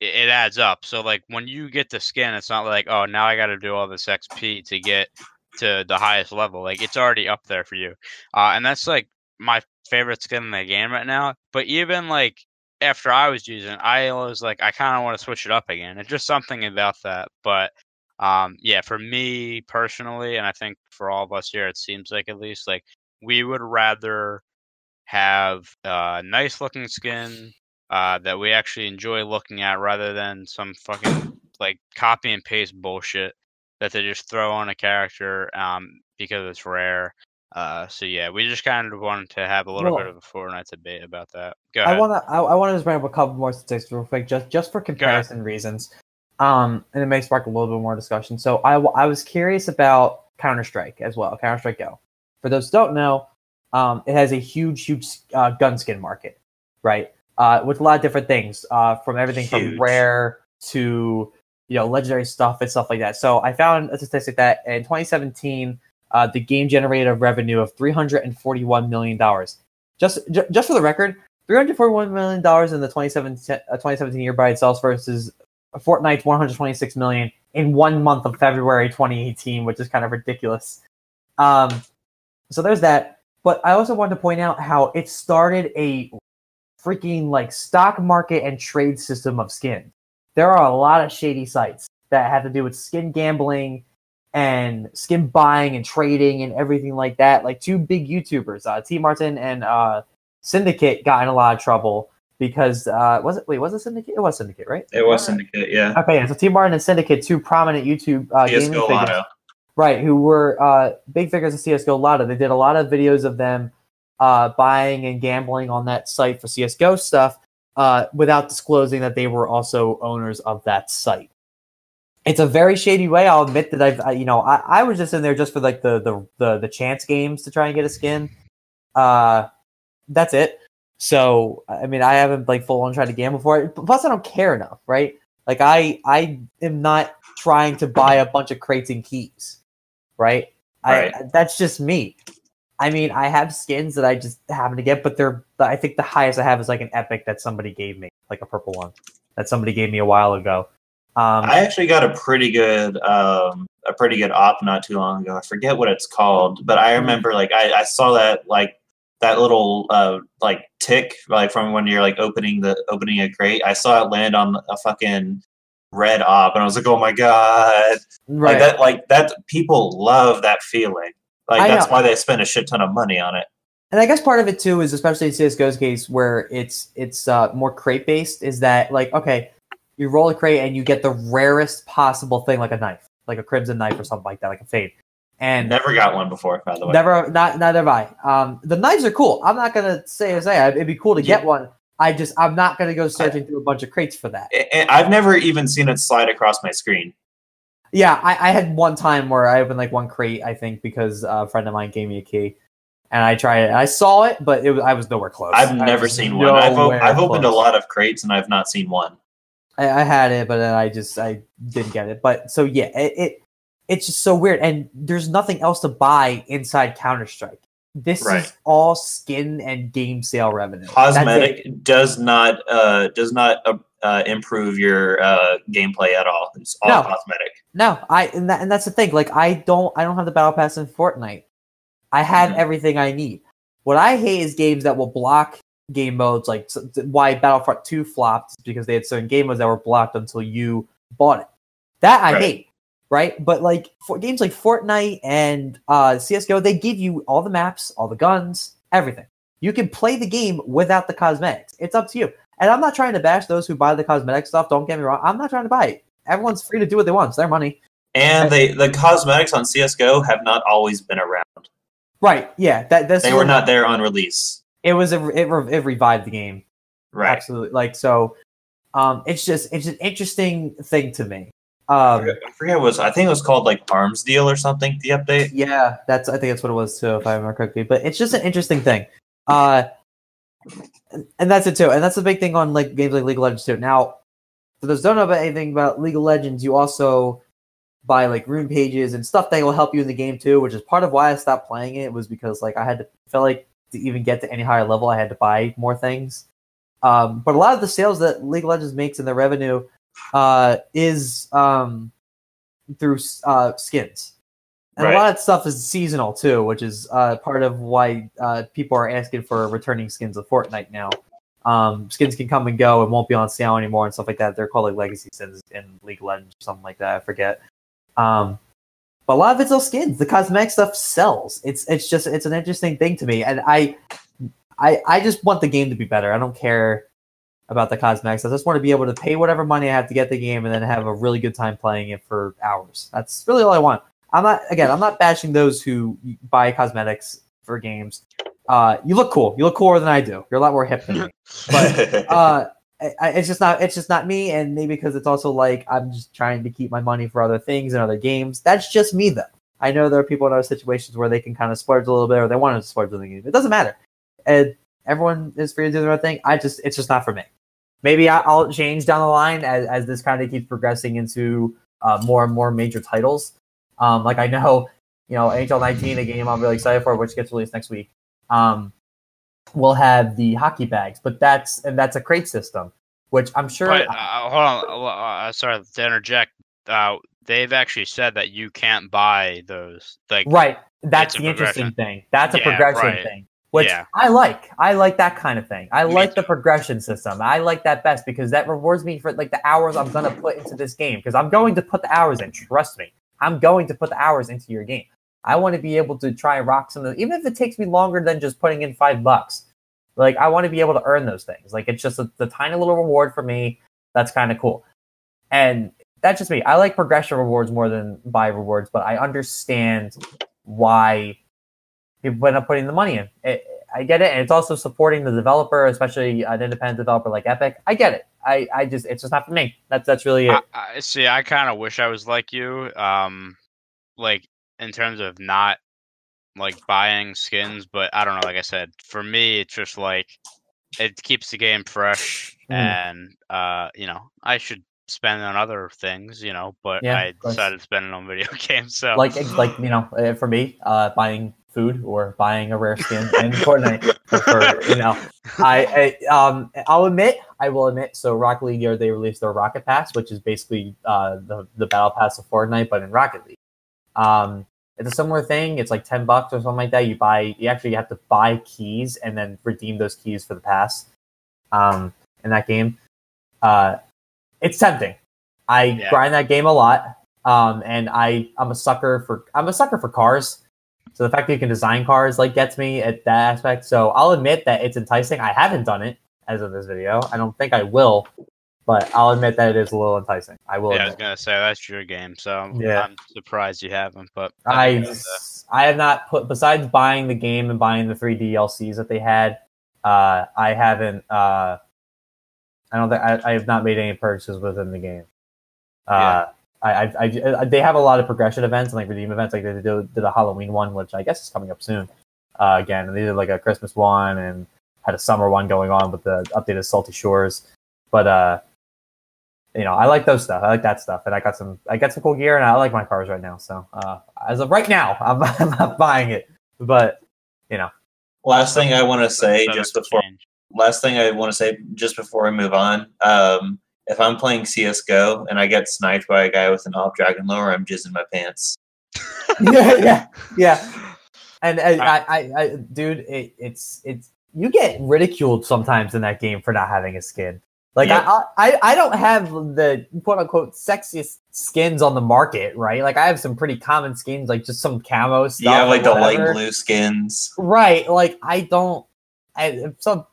It, it adds up. So like when you get the skin, it's not like oh now I got to do all this XP to get to the highest level. Like it's already up there for you. Uh, and that's like my favorite skin in the game right now. But even like after I was using it, I was like, I kind of want to switch it up again. It's just something about that. But um, yeah, for me personally, and I think for all of us here, it seems like at least like we would rather have a nice looking skin uh, that we actually enjoy looking at rather than some fucking like copy and paste bullshit that they just throw on a character um, because it's rare. Uh, so yeah, we just kind of wanted to have a little Well- bit of a Fortnite debate about that. Go ahead. I want to. I, I want to just bring up a couple more statistics real quick, just just for comparison reasons, um, and it may spark a little bit more discussion. So I I was curious about Counter Strike as well, Counter Strike Go. For those who don't know, um, it has a huge, huge uh, gun skin market, right? Uh, with a lot of different things, uh, from everything Huge. from rare to you know legendary stuff and stuff like that. So I found a statistic that in 2017, uh, the game generated a revenue of 341 million dollars. Just ju- just for the record, 341 million dollars in the 2017, uh, 2017 year by itself versus Fortnite's 126 million in one month of February 2018, which is kind of ridiculous. Um, so there's that. But I also wanted to point out how it started a freaking like stock market and trade system of skins. There are a lot of shady sites that have to do with skin gambling and skin buying and trading and everything like that. Like two big YouTubers, uh, T Martin and uh, Syndicate, got in a lot of trouble because uh, was it? Wait, was it Syndicate? It was Syndicate, right? It was Syndicate, yeah. Okay, so T Martin and Syndicate, two prominent YouTube uh, gaming CS:GO figures, Lotto. right? Who were uh, big figures of CS:GO Lotto. They did a lot of videos of them uh, buying and gambling on that site for CS:GO stuff, uh, without disclosing that they were also owners of that site. It's a very shady way. I'll admit that I've, I, you know, I, I was just in there just for like the, the the the chance games to try and get a skin. Uh, that's it. So I mean, I haven't like full on tried to gamble for it. Plus, I don't care enough, right? Like I I am not trying to buy a bunch of crates and keys, right? Right. I that's just me. I mean, I have skins that I just happen to get, but they're I think the highest I have is like an epic that somebody gave me, like a purple one that somebody gave me a while ago. Um, I actually got a pretty good um a pretty good op not too long ago. I forget what it's called, but I remember like I, I saw that like that little uh like tick like from when you're like opening the opening a crate. I saw it land on a fucking red op and I was like, "Oh my god." right. Like that like that people love that feeling. Like I that's know. why they spend a shit ton of money on it. and I guess part of it too is especially in CS:GO's case where it's it's uh, more crate based. Is that like okay, you roll a crate and you get the rarest possible thing, like a knife, like a crimson knife or something like that, like a fade. And Never got one before, by the way. never, not neither have I. Um, the knives are cool. I'm not gonna say as say it'd be cool to get one. I just I'm not gonna go searching through a bunch of crates for that. I- I- I've never even seen it slide across my screen. Yeah, I, I had one time where I opened like one crate, I think, because a friend of mine gave me a key, and I tried it. I saw it, but it was, I was nowhere close. I've never seen one. I've, I've opened a lot of crates and I've not seen one. I, I had it, but then I just I didn't get it. But so yeah, it, it it's just so weird. And there's nothing else to buy inside Counter Strike. This Right. is all skin and game sale revenue. Cosmetic does not uh, does not uh, uh, improve your uh, gameplay at all. It's all No. cosmetic. No, I and, that, and that's the thing. Like I don't I don't have the battle pass in Fortnite. I have Mhm. everything I need. What I hate is games that will block game modes. Like why Battlefront Two flopped is because they had certain game modes that were blocked until you bought it. That I Right. hate. Right, but like for games like Fortnite and uh, CS:GO, they give you all the maps, all the guns, everything. You can play the game without the cosmetics. It's up to you. And I'm not trying to bash those who buy the cosmetic stuff. Don't get me wrong. I'm not trying to buy it. Everyone's free to do what they want. It's their money. And they the cosmetics on CS:GO have not always been around. Right. Yeah. That that's They were not there on release. It was a it, it revived the game. Right. Absolutely. Like so. Um, it's just it's an interesting thing to me. I Um, forget- I forget what it was. I think it was called like Arms Deal or something. The update. yeah, that's I think that's what it was too, if I remember correctly. But it's just an interesting thing. Uh, and, and that's it too. And that's the big thing on like games like League of Legends too. Now, for those who don't know about anything about League of Legends, you also buy like rune pages and stuff that will help you in the game too, which is part of why I stopped playing it. Was because like I had to felt like to even get to any higher level, I had to buy more things. Um, but a lot of the sales that League of Legends makes and their revenue uh, is um, through uh, skins. And Right. a lot of stuff is seasonal too, which is uh, part of why uh, people are asking for returning skins of Fortnite now. Um, skins can come and go and won't be on sale anymore and stuff like that. They're called like legacy skins in League of Legends or something like that. I forget. Um, but a lot of it's all skins. The cosmetic stuff sells. It's it's just it's an interesting thing to me, and I I I just want the game to be better. I don't care about the cosmetics. I just want to be able to pay whatever money I have to get the game and then have a really good time playing it for hours. That's really all I want. I'm not again. I'm not bashing those who buy cosmetics for games. Uh, you look cool. You look cooler than I do. You're a lot more hip than me. But uh, I, it's just not. It's just not me. And maybe because it's also like I'm just trying to keep my money for other things and other games. That's just me, though. I know there are people in other situations where they can kind of splurge a little bit, or they want to splurge game. It doesn't matter. And everyone is free to do their own thing. I just, it's just not for me. Maybe I- I'll change down the line as, as this kind of keeps progressing into uh, more and more major titles. Um, like I know, you know, NHL 19, a game I'm really excited for, which gets released next week. Um, will have the hockey bags, but that's and that's a crate system, which I'm sure. But uh, hold on, uh, sorry to interject. Uh, they've actually said that you can't buy those. Like, right, that's the interesting thing. That's a Yeah, progression right. thing, which Yeah. I like. I like that kind of thing. I Me like the progression system. I like that best because that rewards me for like the hours I'm gonna put into this game. Because I'm going to put the hours in. Trust me, I'm going to put the hours into your game. I want to be able to try and rock some of the, even if it takes me longer than just putting in five bucks. Like I want to be able to earn those things. Like it's just a, the tiny little reward for me. That's kind of cool. And that's just me. I like progression rewards more than buy rewards, but I understand why people end up putting the money in. It, I get it, and it's also supporting the developer, especially an independent developer like Epic. I get it. I, I just it's just not for me. That's that's really it. I, I see. I kind of wish I was like you. Um, like in terms of not like buying skins, but I don't know. Like I said, for me, it's just like it keeps the game fresh, Mm. and uh, you know, I should spend on other things, you know, but Yeah, I decided to spend it on video games. So like it's like you know uh, for me uh buying food or buying a rare skin in Fortnite for you know I, I um I'll admit I will admit so Rocket League year they released their Rocket Pass which is basically uh the the battle pass of Fortnite but in Rocket League um it's a similar thing it's like 10 bucks or something like that you buy you actually have to buy keys and then redeem those keys for the pass um in that game uh it's tempting I Yeah. grind that game a lot um, and I I'm a sucker for I'm a sucker for cars. So the fact that you can design cars like gets me at that aspect. So I'll admit that it's enticing. I haven't done it as of this video. I don't think I will, but I'll admit that it is a little enticing. I will. yeah, I was gonna say that's your game. So Yeah. I'm surprised you haven't. But I think, uh, I have not put besides buying the game and buying the three DLCs that they had. Uh, I haven't. Uh, I don't think I, I have not made any purchases within the game. Uh, I, I, I, I they have a lot of progression events and like redeem events. Like they did, did a Halloween one, which I guess is coming up soon. Uh, again, and they did like a Christmas one and had a summer one going on with the updated Salty Shores. But uh, you know, I like those stuff. I like that stuff, and I got some. I got some cool gear, and I like my cars right now. So uh, as of right now, I'm, I'm not buying it. But you know, Last thing I want to say, just before change. last thing I want to say just before we move on. Um, if I'm playing CS:GO and I get sniped by a guy with an op Dragon Lore, I'm jizzing my pants. yeah, yeah, yeah. And uh, I, I, I, dude, it, it's it's you get ridiculed sometimes in that game for not having a skin. Like Yeah. I, I, I don't have the quote unquote sexiest skins on the market, right? Like I have some pretty common skins, like just some camo stuff. You have like the light blue skins. right? Like I don't. I some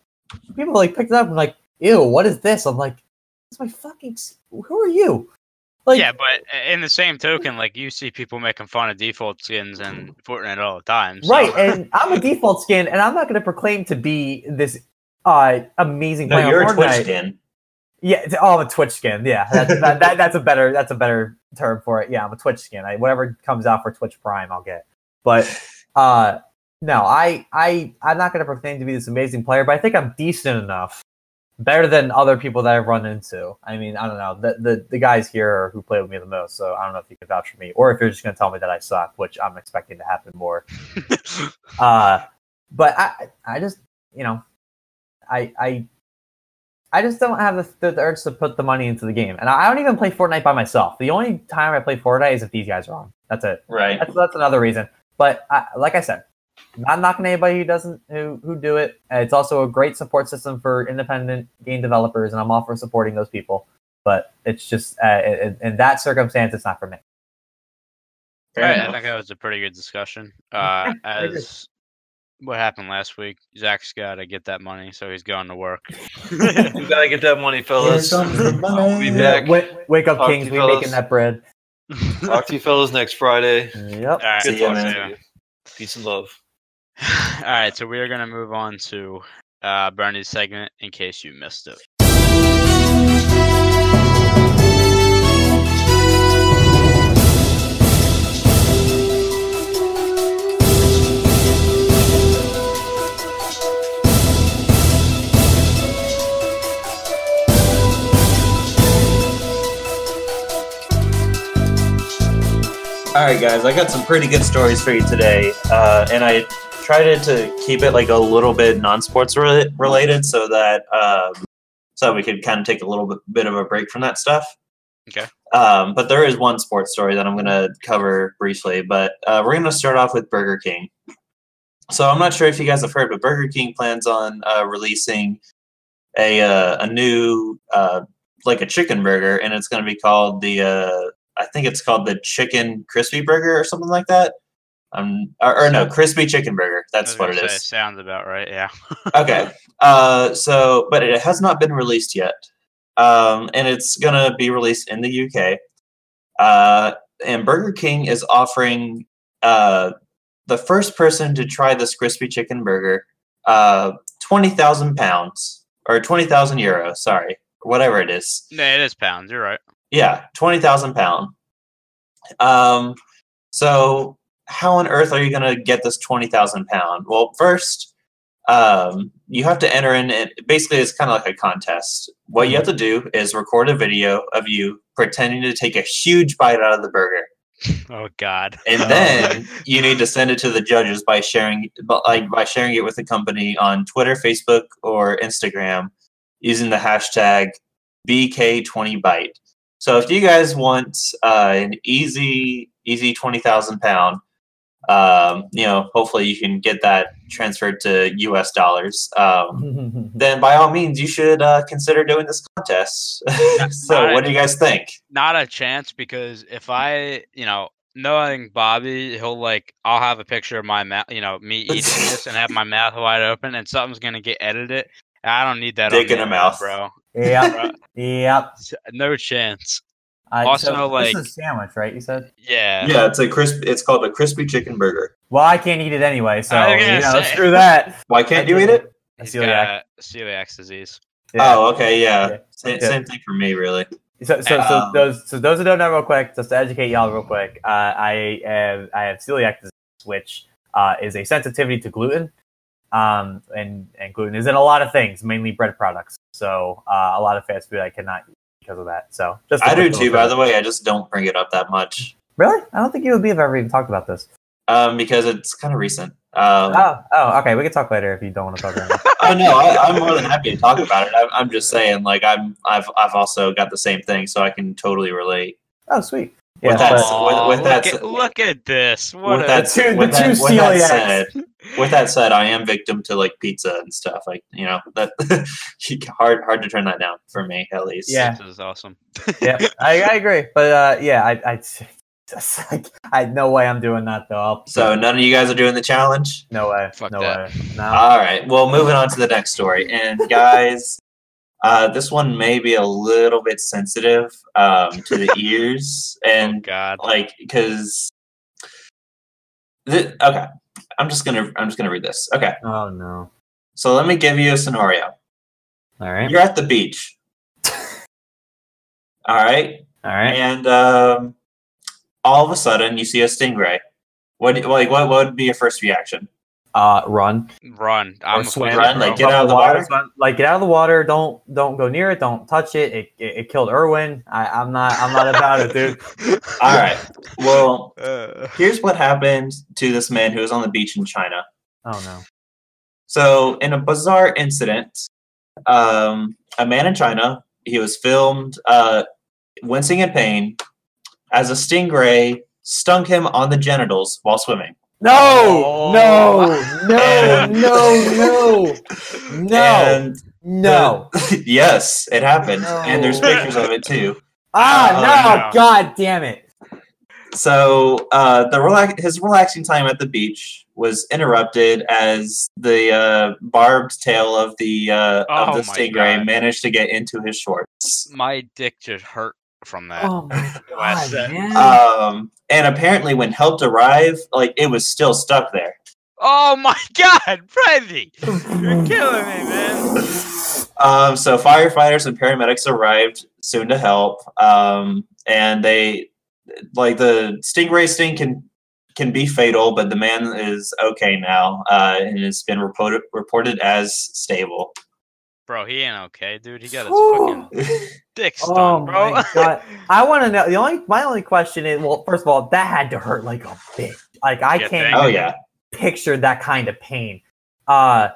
people like picked it up and like, ew, what is this? I'm like, it's my fucking. Who are you? Like, yeah, but in the same token, like you see people making fun of default skins and Fortnite all the time. so- Right, and I'm a default skin, and I'm not going to proclaim to be this uh amazing No, player. you're on a Twitch Fortnite. skin. Yeah, it's- oh, I'm a Twitch skin. Yeah, that's, that, that, that's a better that's a better term for it. Yeah, I'm a Twitch skin. I, whatever comes out for Twitch Prime, I'll get. But uh no, I I I'm not going to proclaim to be this amazing player, but I think I'm decent enough, better than other people that I've run into. I mean, I don't know. The the, the guys here are who play with me the most, so I don't know if you can vouch for me, or if you're just going to tell me that I suck, which I'm expecting to happen more. Uh, but I, I just, you know, I, I, I just don't have the, the urge to put the money into the game, and I don't even play Fortnite by myself. The only time I play Fortnite is if these guys are on. That's it. Right. That's that's another reason. But I, like I said, not knocking anybody who doesn't who who do it. Uh, It's also a great support system for independent game developers, and I'm all for supporting those people. But it's just uh, in, in that circumstance, it's not for me. Fair All right, I think that was a pretty good discussion. Uh, Yeah, I agree. as what happened last week, Zach's got to get that money, so he's going to work. You gotta get that money, fellas. Here We'll be money. back. Wake, wake up, Talk Kings! We're making that bread. Talk to you fellas next Friday. Yep. All right, See ya, talking man. to you. Peace and love. All right, so we are going to move on to uh, Bernie's segment in case you missed it. All right, guys, I got some pretty good stories for you today, uh, and I tried to, to keep it like a little bit non-sports re- related, so that um, so we could kind of take a little bit, bit of a break from that stuff. Okay. Um, but there is one sports story that I'm going to cover briefly, but uh, we're going to start off with Burger King. So I'm not sure if you guys have heard, but Burger King plans on uh, releasing a uh, a new uh, like a chicken burger, and it's going to be called the uh, I think it's called the chicken crispy burger or something like that. Um, or, or no, crispy chicken burger. That's what it is. Sounds about right. Yeah. Okay. Uh, so, but it has not been released yet, um, and it's gonna be released in the UK. Uh, and Burger King is offering uh, the first person to try this crispy chicken burger uh, twenty thousand pounds or twenty thousand euros. Sorry, whatever it is. Yeah, it is pounds. You're right. Yeah, twenty thousand pound. Um, so how on earth are you going to get this twenty thousand pound? Well, first, um, you have to enter in. And basically, it's kind of like a contest. What you have to do is record a video of you pretending to take a huge bite out of the burger, Oh God. and then you need to send it to the judges by sharing, like by sharing it with the company on Twitter, Facebook, or Instagram using the hashtag BK20Bite. So if you guys want uh, an easy, easy twenty thousand pound, um, you know, hopefully you can get that transferred to U.S. dollars. Um, then by all means, you should uh, consider doing this contest. so, not what do you guys think? Not a chance because if I, you know, knowing Bobby, he'll like, I'll have a picture of my mouth, you know, me eating this and have my mouth wide open, and something's gonna get edited. I don't need that. Dick on in a the mouth. bro. Yeah, Bro, Yep. No chance. Uh, Also, so like- this is a sandwich, right? You said. Yeah. Yeah, it's a crisp. It's called a crispy chicken burger. Well, I can't eat it anyway, so I was you know, say. screw that. Why can't you eat it? He's Celiac. got celiac disease. Yeah. Oh, okay, yeah. Yeah. Same, Okay. same thing for me, really. So, so, so Um, those, so those who don't know, real quick, just to educate y'all, real quick, uh, I have, I have celiac disease, which uh, is a sensitivity to gluten, um, and and gluten is in a lot of things, mainly bread products. So, uh, a lot of fast food I cannot because of that. So just I do too. By the way, I just don't bring it up that much Really? I don't think you and me have ever even talked about this. um, because it's kind of recent. Um, Oh, oh, okay. We can talk later if you don't want to talk right now. oh no, I, I'm more than happy to talk about it. I, I'm just saying, like I'm, I've, I've also got the same thing, so I can totally relate. Oh, sweet. With that but- s- with- with look, that at, look at this. What with a, that, two- the with that, two with that said, with that said, I am victim to like pizza and stuff. Like you know that hard, hard to turn that down for me at least. Yeah. This is awesome. yeah, I, I agree. But uh, yeah, I, I, just, like, I no way I'm doing that though. I'll, So none of you guys are doing the challenge. no way, Fuck no that. way. No. All right. Well, moving on to the next story. And guys, uh, this one may be a little bit sensitive um, to the ears, Oh and God. like because. Th- okay, I'm just gonna I'm just gonna read this. Okay, oh no. so let me give you a scenario. All right. You're at the beach. All right, All right. and um, all of a sudden you see a stingray. What like what, what would be your first reaction? Uh, run. Run. I'm a swim. Run, like, get out of the water? Swim- Like get out of the water. Don't don't go near it. Don't touch it. It, it, it killed Irwin. I, I'm not I'm not about it, dude. All right. Well, Uh, here's what happened to this man who was on the beach in China. Oh no. So, in a bizarre incident, um, a man in China he was filmed uh, wincing in pain as a stingray stung him on the genitals while swimming. No, no, no, And- no, no, no, And no. the- yes, it happened, and there's pictures of it too. Ah, Oh, no! no. God damn it! So uh, the relax- his relaxing time at the beach was interrupted as the uh, barbed tail of the uh, Oh of the stingray God. managed to get into his shorts. my dick just hurt from that. Oh my god, set. man! Um, and apparently, when help arrived, like it was still stuck there. Oh my God, Freddy! You're killing me, man. Um, so firefighters and paramedics arrived soon to help. Um, and they like the stingray sting can can be fatal, but the man is okay now, uh, and it's been reported reported as stable. Bro, he ain't okay, dude. He got his Whew. fucking dick stung, Oh bro. my god! I want to know. The only my only question is, well, first of all, that had to hurt like a bitch. Like I Yeah, can't thank oh yeah. picture that kind of pain. Uh,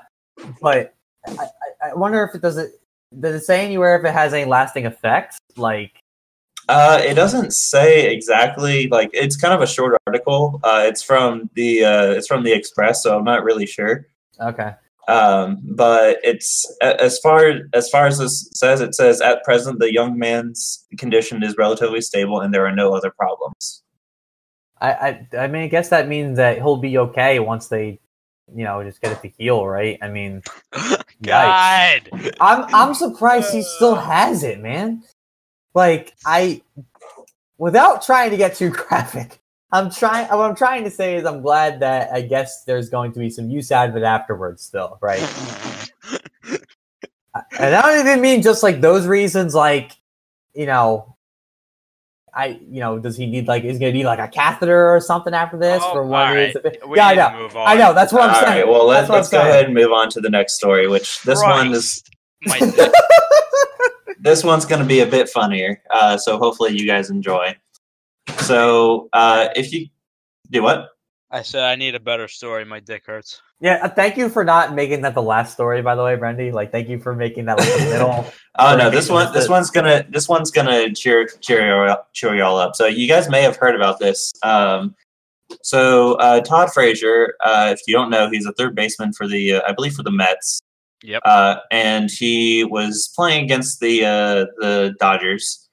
but I, I, I wonder if it does it. Does it say anywhere if it has any lasting effects? Like, Uh, it doesn't say exactly. Like it's kind of a short article. Uh, it's from the uh, it's from the Express, so I'm not really sure. okay, Um, but it's as far as far as this says, it says at present the young man's condition is relatively stable and there are no other problems. I, I, I mean, I guess that means that he'll be okay once they, you know, just get it to heal, right? I mean, God. I'm I'm surprised he still has it, man. Like I, without trying to get too graphic, I'm trying. What I'm trying to say is, I'm glad that I guess there's going to be some use out of it afterwards, still, right? And I don't even mean just like those reasons, like you know, I you know, does he need like is gonna need like a catheter or something after this Oh, for one all reason? Yeah, I know. I know. That's what I'm All saying. right, well let, That's what let's go saying. ahead and move on to the next story, which this one is My this one's going to be a bit funnier. Uh, so hopefully you guys enjoy. So uh, if you do what? I said I need a better story. My dick hurts. Yeah, uh, thank you for not making that the last story, by the way, Brendy. Like, thank you for making that like the middle. Oh no, this one this the- one's gonna this one's gonna cheer cheer cheer you all up. So you guys may have heard about this. Um, so uh, Todd Frazier, uh, if you don't know, he's a third baseman for the uh, I believe for the Mets. Yep. Uh, and he was playing against the uh, the Dodgers,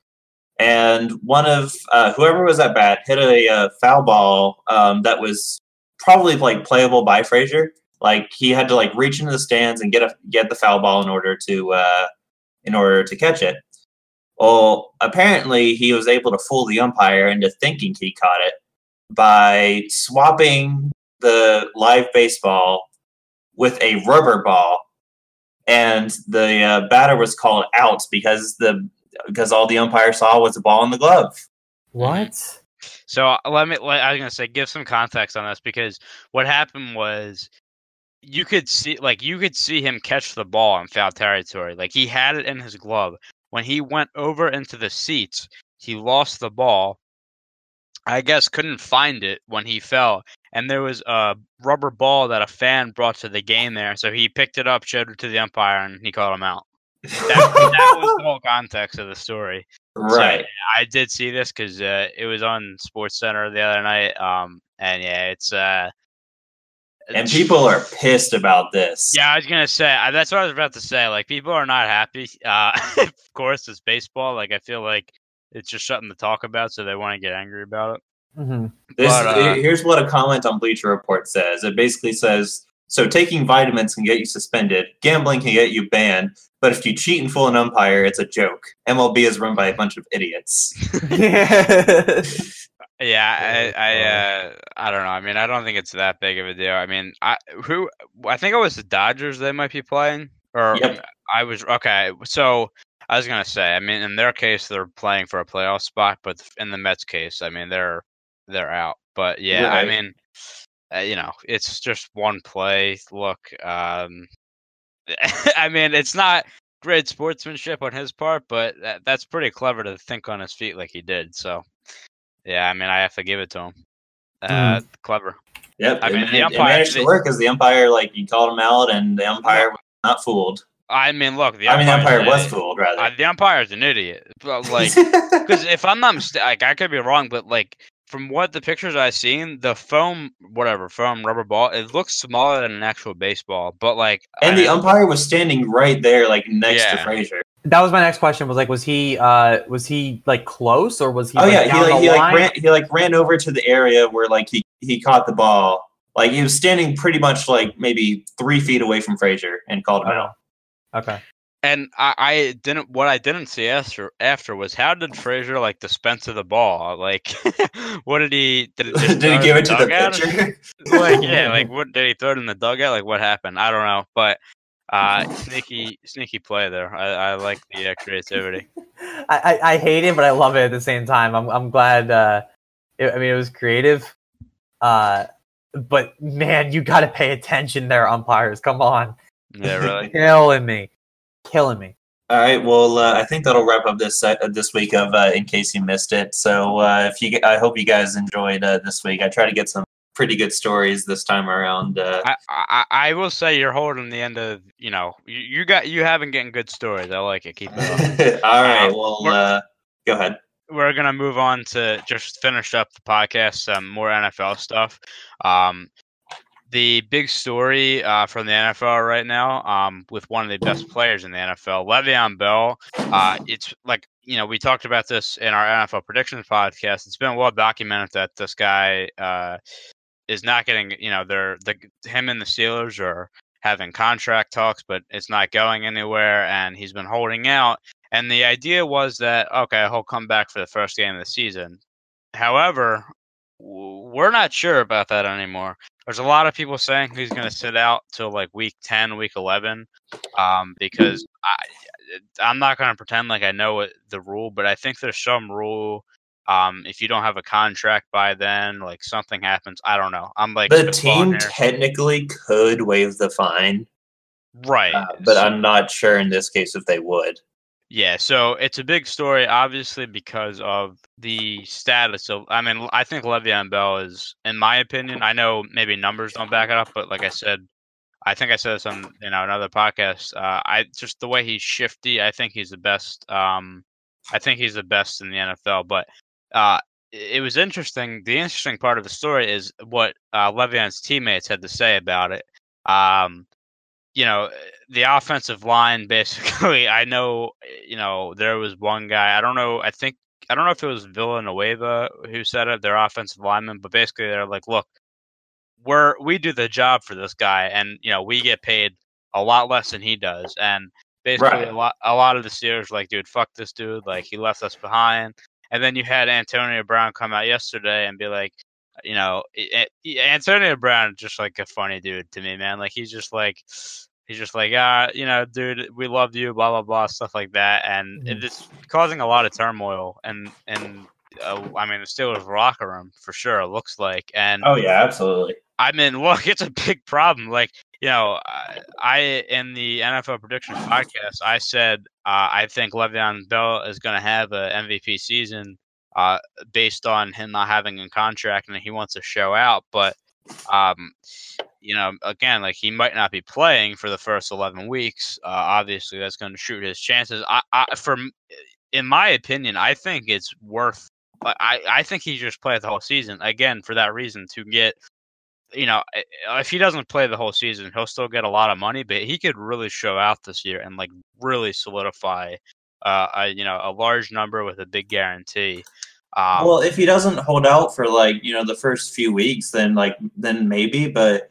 and one of uh, whoever was at bat hit a, uh foul ball um, that was probably like playable by Frazier. Like he had to like reach into the stands and get a get the foul ball in order to uh, in order to catch it. Well, apparently he was able to fool the umpire into thinking he caught it by swapping the live baseball with a rubber ball, and the uh, batter was called out because the because all the umpire saw was a ball in the glove. What? So let me. Let, I was gonna say, give some context on this because what happened was you could see, like, you could see him catch the ball in foul territory. Like he had it in his glove. when he went over into the seats, he lost the ball. I guess couldn't find it when he fell, and there was a rubber ball that a fan brought to the game there. So he picked it up, showed it to the umpire, and he called him out. That, that was the whole context of the story. right. I did see this because uh, it was on Sports Center the other night. Um, and yeah, it's uh, and people are pissed about this. Yeah, I was gonna say uh, that's what I was about to say. Like people are not happy. Uh, of course, it's baseball. Like I feel like it's just something to talk about, so they want to get angry about it. hmm This, But, uh, here's what a comment on Bleacher Report says. It basically says, "So taking vitamins can get you suspended, gambling can get you banned, but if you cheat and fool an umpire, it's a joke. MLB is run by a bunch of idiots." Yeah, I, I, Oh. uh, I don't know. I mean, I don't think it's that big of a deal. I mean, I who I think it was the Dodgers they might be playing, or Yep. I was okay. So I was gonna say, I mean, in their case, they're playing for a playoff spot, but in the Mets case, I mean, they're they're out. But yeah, I Right. mean, uh, you know, it's just one play. Look, um, I mean, it's not great sportsmanship on his part, but that, that's pretty clever to think on his feet like he did. So, yeah, I mean, I have to give it to him. Uh, Clever. Yep, I it, mean, it- the it umpire- managed to work because the umpire, like, he called him out, and the umpire was not fooled. I mean, look, the I mean, the umpire was idiot. fooled, rather. Uh, the umpire's an idiot. But, like, because if I'm not mistaken, like, I could be wrong, but like from what the pictures I've seen, the foam, whatever foam rubber ball, it looks smaller than an actual baseball. But like, and I- the umpire was standing right there, like next to Yeah. Frazier. That was my next question. Was like, was he uh was he like close or was he? oh like, yeah, he like the he like ran he like ran over to the area where like he he caught the ball. Like he was standing pretty much like maybe three feet away from Frazier and called him Oh. out. Okay. And I, I didn't. What I didn't see after after was how did Frazier like dispense of the ball? Like, what did he did? It just Did he give it to the pitcher? like yeah, like what did he throw it in the dugout? Like what happened? I don't know, but uh, sneaky sneaky play there. I, I like the uh, creativity. I, I I hate it, but I love it at the same time. I'm I'm glad. Uh, it, I mean, it was creative. Uh, but man, you got to pay attention there, umpires. Come on, Yeah, really. killing me, killing me. All right. Well, uh, I think that'll wrap up this uh, this week of uh, in case you missed it. So uh, if you, I hope you guys enjoyed uh, this week. I try to get some pretty good stories this time around. Uh, I, I I will say you're holding the end of you know you, you got you have been getting good stories. I like it. Keep it up. all right. Well, we're- uh, go ahead. We're gonna move on to just finish up the podcast. Some more NFL stuff. Um, the big story uh, from the NFL right now, um, with one of the best players in the NFL, Le'Veon Bell. Uh, it's like you know we talked about this in our NFL predictions podcast. It's been well documented that this guy uh, is not getting. You know, they're the him and the Steelers are having contract talks, but it's not going anywhere, and he's been holding out. And the idea was that okay, he'll come back for the first game of the season. However, we're not sure about that anymore. There's a lot of people saying he's going to sit out till like week 10, week 11, um, because I, I'm not going to pretend like I know what the rule, but I think there's some rule. Um, if you don't have a contract by then, like something happens, I don't know. I'm like The team technically could waive the fine, right? uh, but So- I'm not sure in this case if they would. Yeah, so it's a big story, obviously, because of the status of. I mean, I think Le'Veon Bell is, in my opinion, I know maybe numbers don't back it up, but like I said, I think I said this on you know another podcast. Uh, I just the way he's shifty, I think he's the best. Um, I think he's the best in the NFL. But uh, it was interesting. The interesting part of the story is what uh, Le'Veon's teammates had to say about it. Um, you know, the offensive line basically, I know, you know, there was one guy, I don't know, I think, I don't know if it was Villanueva who said it, their offensive lineman, but basically they're like, look, we're, we do the job for this guy and, you know, we get paid a lot less than he does. And basically Right. a lot, a lot of the Steelers like, dude, fuck this dude. Like he left us behind. And then you had Antonio Brown come out yesterday and be like, you know, it, it- Antonio Brown is just like a funny dude to me, man. Like he's just like he's just like, ah, you know, dude, we love you, blah blah blah, stuff like that, and Mhm. it's causing a lot of turmoil and and uh, I mean the Steelers locker room for sure. It looks like, and Oh yeah, absolutely. I mean, look, it's a big problem. Like you know, I, I in the NFL prediction podcast, I said uh, I think Le'Veon Bell is going to have an MVP season uh, based on him not having a contract and he wants to show out. But um, you know, again, like he might not be playing for the first eleven weeks. Uh, obviously, that's going to shoot his chances. I, I, from in my opinion, I think it's worth. I, I think he just play the whole season again for that reason to get you know, if he doesn't play the whole season, he'll still get a lot of money, but he could really show out this year and like really solidify, uh, a, you know, a large number with a big guarantee. Um, well, if he doesn't hold out for like you know the first few weeks, then like then maybe. But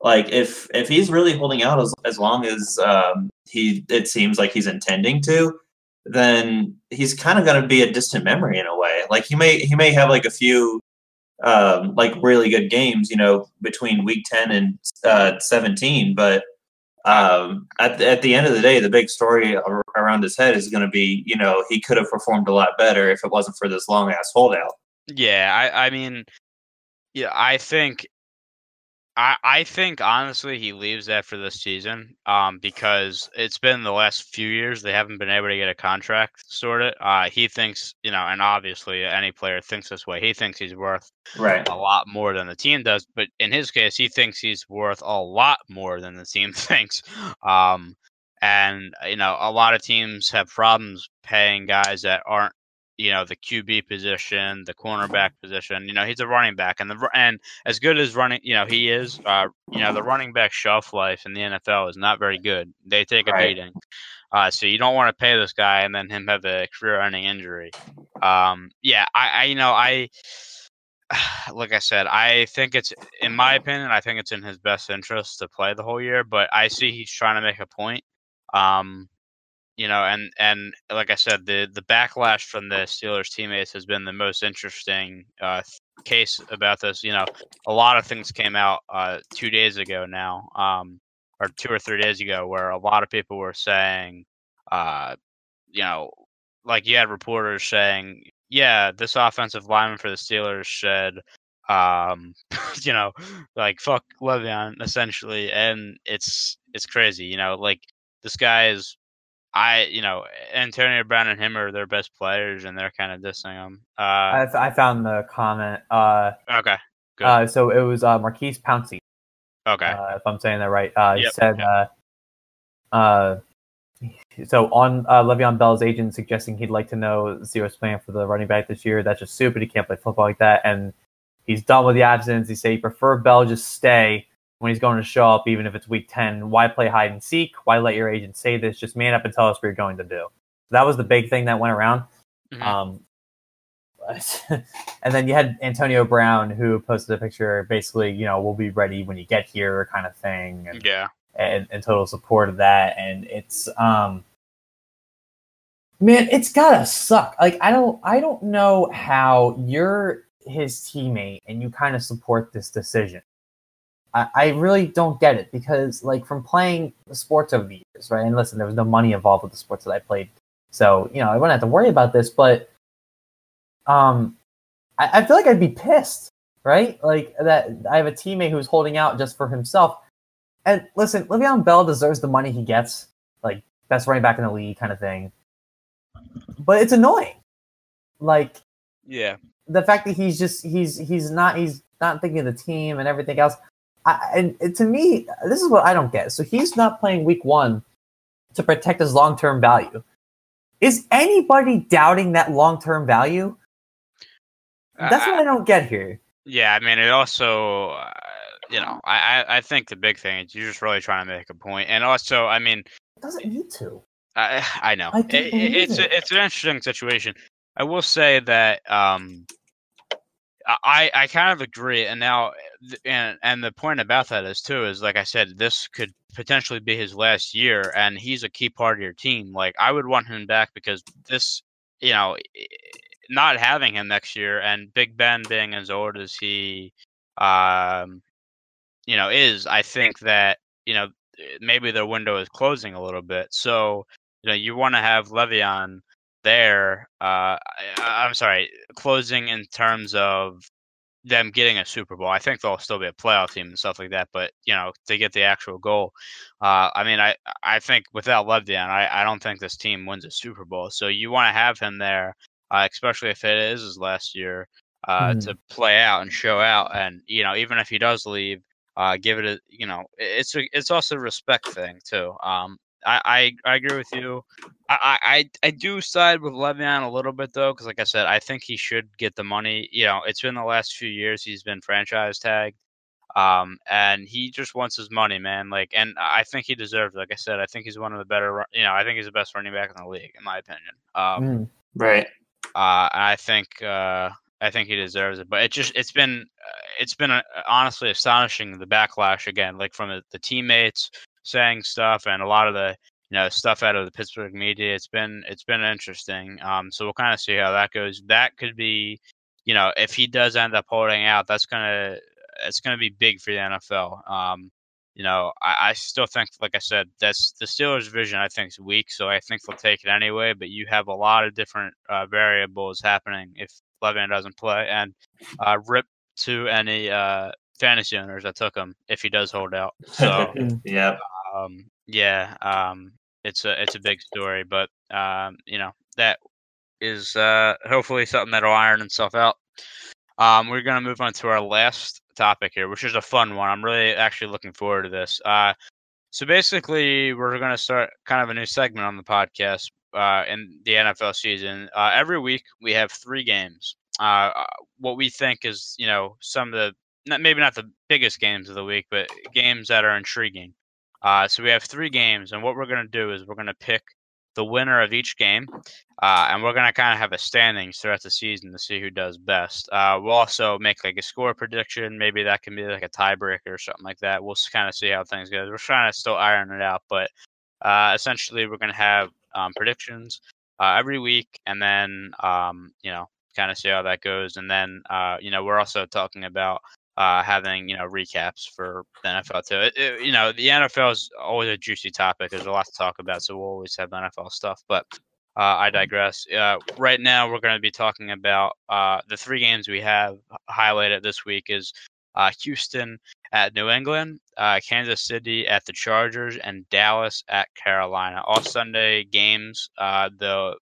like if if he's really holding out as as long as um, he it seems like he's intending to, then he's kind of going to be a distant memory in a way. Like he may he may have like a few um, like really good games, you know, between week 10 and uh, 17. But um, at, the, at the end of the day, the big story around his head is going to be, you know, he could have performed a lot better if it wasn't for this long ass holdout. Yeah, I, I mean, yeah, I think I, I think honestly he leaves after this season um, because it's been the last few years they haven't been able to get a contract sorted. Uh, he thinks, you know, and obviously any player thinks this way. He thinks he's worth right. a lot more than the team does, but in his case, he thinks he's worth a lot more than the team thinks. Um, and you know, a lot of teams have problems paying guys that aren't you know the QB position, the cornerback position. You know he's a running back, and the and as good as running, you know he is. Uh, you know the running back shelf life in the NFL is not very good. They take a right. beating, uh, so you don't want to pay this guy and then him have a career-ending injury. Um, yeah, I, I you know I like I said, I think it's in my opinion, I think it's in his best interest to play the whole year. But I see he's trying to make a point. Um, you know, and and like I said, the the backlash from the Steelers teammates has been the most interesting uh, case about this. You know, a lot of things came out uh, two days ago now, um, or two or three days ago, where a lot of people were saying, uh, you know, like you had reporters saying, yeah, this offensive lineman for the Steelers said, um, you know, like fuck Le'Veon essentially, and it's it's crazy. You know, like this guy is I, you know, Antonio Brown and him are their best players, and they're kind of dissing them. Uh, I, I found the comment. Uh, okay. Good. Uh, so it was uh, Maurkice Pouncey. Okay. Uh, if I'm saying that right. Uh, yep, he said, uh, uh, so on uh, Le'Veon Bell's agent suggesting he'd like to know Zero's plan for the running back this year. That's just stupid. He can't play football like that. And he's done with the absence. He said he prefer Bell just stay when he's going to show up, even if it's week 10. Why play hide and seek? Why let your agent say this? Just man up and tell us what you're going to do. That was the big thing that went around. Mm-hmm. Um, and then you had Antonio Brown who posted a picture basically, you know, we'll be ready when you get here kind of thing. And, yeah. And, and total support of that. And it's, um, man, it's gotta suck. Like, I don't, I don't know how you're his teammate and you kind of support this decision. I, I really don't get it because, like, from playing sports over the years, right? And listen, there was no money involved with the sports that I played, so you know I wouldn't have to worry about this. But um, I, I feel like I'd be pissed, right? Like that I have a teammate who's holding out just for himself. And listen, Le'Veon Bell deserves the money he gets, like best running back in the league, kind of thing. But it's annoying, like yeah, the fact that he's just he's he's not he's not thinking of the team and everything else. I, and, and to me, this is what I don't get. So he's not playing week one to protect his long term value. Is anybody doubting that long term value? That's uh, what I don't get here. Yeah, I mean, it also, uh, you know, I, I think the big thing is you're just really trying to make a point. and also, I mean, it doesn't need to. I I know I it, it's it. it's an interesting situation. I will say that um, I I kind of agree, and now and and the point about that is too is like I said, this could potentially be his last year, and he's a key part of your team. Like I would want him back because this, you know, not having him next year, and Big Ben being as old as he, um, you know, is, I think that you know maybe their window is closing a little bit. So you know you want to have Le'Veon there. Uh, I, I'm sorry, closing in terms of them getting a Super Bowl. I think they'll still be a playoff team and stuff like that. But you know, to get the actual goal, uh, I mean, I I think without Le'Veon, I I don't think this team wins a Super Bowl. So you want to have him there, uh, especially if it is his last year, uh, Mhm. to play out and show out. And you know, even if he does leave, uh, give it a you know, it's a, it's also a respect thing too. Um, I, I, I agree with you. I, I, I do side with Le'Veon a little bit though, because like I said, I think he should get the money. You know, it's been the last few years he's been franchise tagged, um, and he just wants his money, man. Like, and I think he deserves. it. Like I said, I think he's one of the better. You know, I think he's the best running back in the league, in my opinion. Um, Mm. Right. uh, I think uh, I think he deserves it. But it just it's been uh, it's been uh, honestly astonishing the backlash again, like from the, the teammates saying stuff and a lot of the you know stuff out of the Pittsburgh media. It's been it's been interesting. Um, so we'll kind of see how that goes. That could be, you know, if he does end up holding out, that's gonna it's gonna be big for the NFL. Um, you know, I, I still think, like I said, that's the Steelers' vision. I think is weak, so I think they'll take it anyway. But you have a lot of different uh, variables happening if Le'Veon doesn't play, and uh, rip to any uh, fantasy owners that took him if he does hold out. So yeah. Um, yeah, um, it's a it's a big story, but um, you know that is uh, hopefully something that'll iron itself out. Um, we're gonna move on to our last topic here, which is a fun one. I'm really actually looking forward to this. Uh, so basically, we're gonna start kind of a new segment on the podcast uh, in the NFL season. Uh, every week, we have three games. Uh, uh, what we think is, you know, some of the not, maybe not the biggest games of the week, but games that are intriguing. Uh, so we have three games, and what we're going to do is we're going to pick the winner of each game, uh, and we're going to kind of have a standings throughout the season to see who does best. Uh, we'll also make like a score prediction. Maybe that can be like a tiebreaker or something like that. We'll kind of see how things go. We're trying to still iron it out, but uh, essentially we're going to have um, predictions uh, every week, and then um, you know kind of see how that goes. And then uh, you know we're also talking about uh, having you know recaps for the NFL too. It, it- you know the NFL is always a juicy topic. There's a lot to talk about, so we'll always have NFL stuff. But uh, I digress. Uh, right now, we're going to be talking about uh, the three games we have highlighted this week is uh, Houston at New England, uh, Kansas City at the Chargers, and Dallas at Carolina. All Sunday games. Uh, the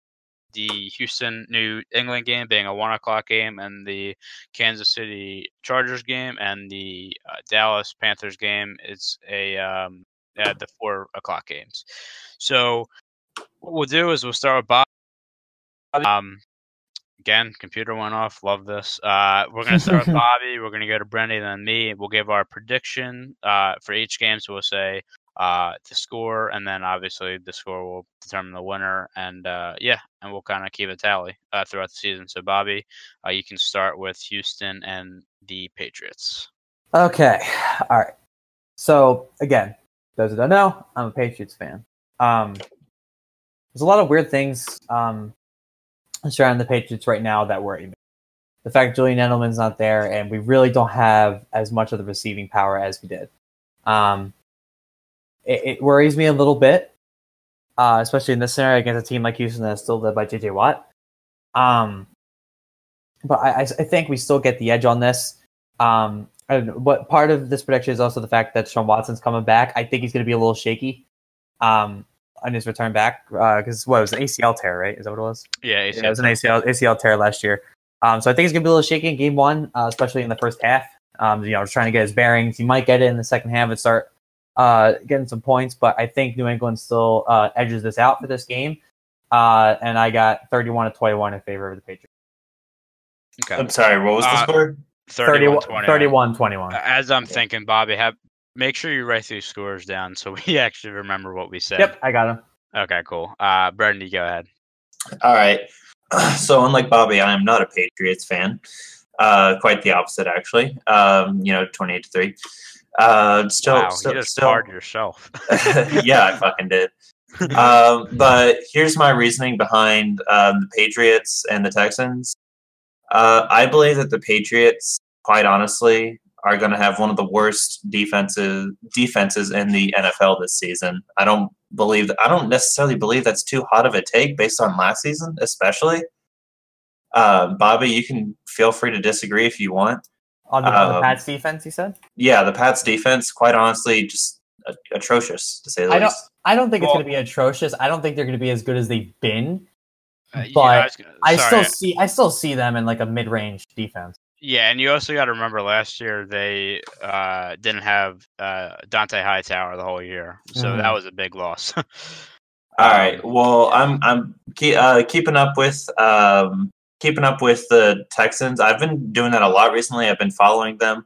the Houston New England game being a one o'clock game, and the Kansas City Chargers game and the uh, Dallas Panthers game is a um, at the four o'clock games. So what we'll do is we'll start with Bob. Um, again, computer went off. Love this. Uh, we're gonna start with Bobby. We're gonna go to Brendy, then me. We'll give our prediction uh, for each game. So we'll say uh, the score, and then obviously the score will determine the winner. And uh, yeah, and we'll kind of keep a tally uh, throughout the season. So Bobby, uh, you can start with Houston and the Patriots. Okay. All right. So again, those who don't know, I'm a Patriots fan. Um, there's a lot of weird things um, surrounding the Patriots right now that worry me. The fact Julian Edelman's not there, and we really don't have as much of the receiving power as we did. Um, it, it worries me a little bit, uh, especially in this scenario against a team like Houston that's still led by JJ Watt. Um, but I, I, think we still get the edge on this. Um, don't but part of this prediction is also the fact that Sean Watson's coming back. I think he's going to be a little shaky um, on his return back because what it was an ACL tear, right? Is that what it was? Yeah, Yeah, it was an ACL ACL tear last year. Um, so I think he's going to be a little shaky in game one, uh, especially in the first half. Um, you know, trying to get his bearings. He might get it in the second half and start uh, getting some points, but I think New England still uh, edges this out for this game. Uh, and I got 31 to 21 in favor of the Patriots. Okay. I'm sorry. What was the Uh, score? 31 31 31 21. As I'm thinking, Bobby, have make sure you write these scores down so we actually remember what we said. Yep, I got him. Okay, cool. Uh, Brendan, you go ahead. All right. So unlike Bobby, I am not a Patriots fan. Uh, quite the opposite, actually. Um, you know, twenty-eight to three. Uh, still, wow, still, you just still. barred yourself. yeah, I fucking did. um, but here's my reasoning behind um, the Patriots and the Texans. Uh, I believe that the Patriots, quite honestly, are going to have one of the worst defenses defenses in the NFL this season. I don't believe that. I don't necessarily believe that's too hot of a take based on last season, especially. Uh, Bobby, you can feel free to disagree if you want. On the, on the Um, Pats defense, you said. Yeah, the Pats defense, quite honestly, just atrocious to say the I don't. least. I don't think it's going to be atrocious. I don't think they're going to be as good as they've been. Uh, yeah, But gonna- I still see. I still see them in like a mid-range defense. Yeah, and you also got to remember last year they uh, didn't have uh, Dont'a Hightower the whole year, so Mhm. that was a big loss. All right. Well, I'm I'm ke- uh, keeping up with um, keeping up with the Texans. I've been doing that a lot recently. I've been following them.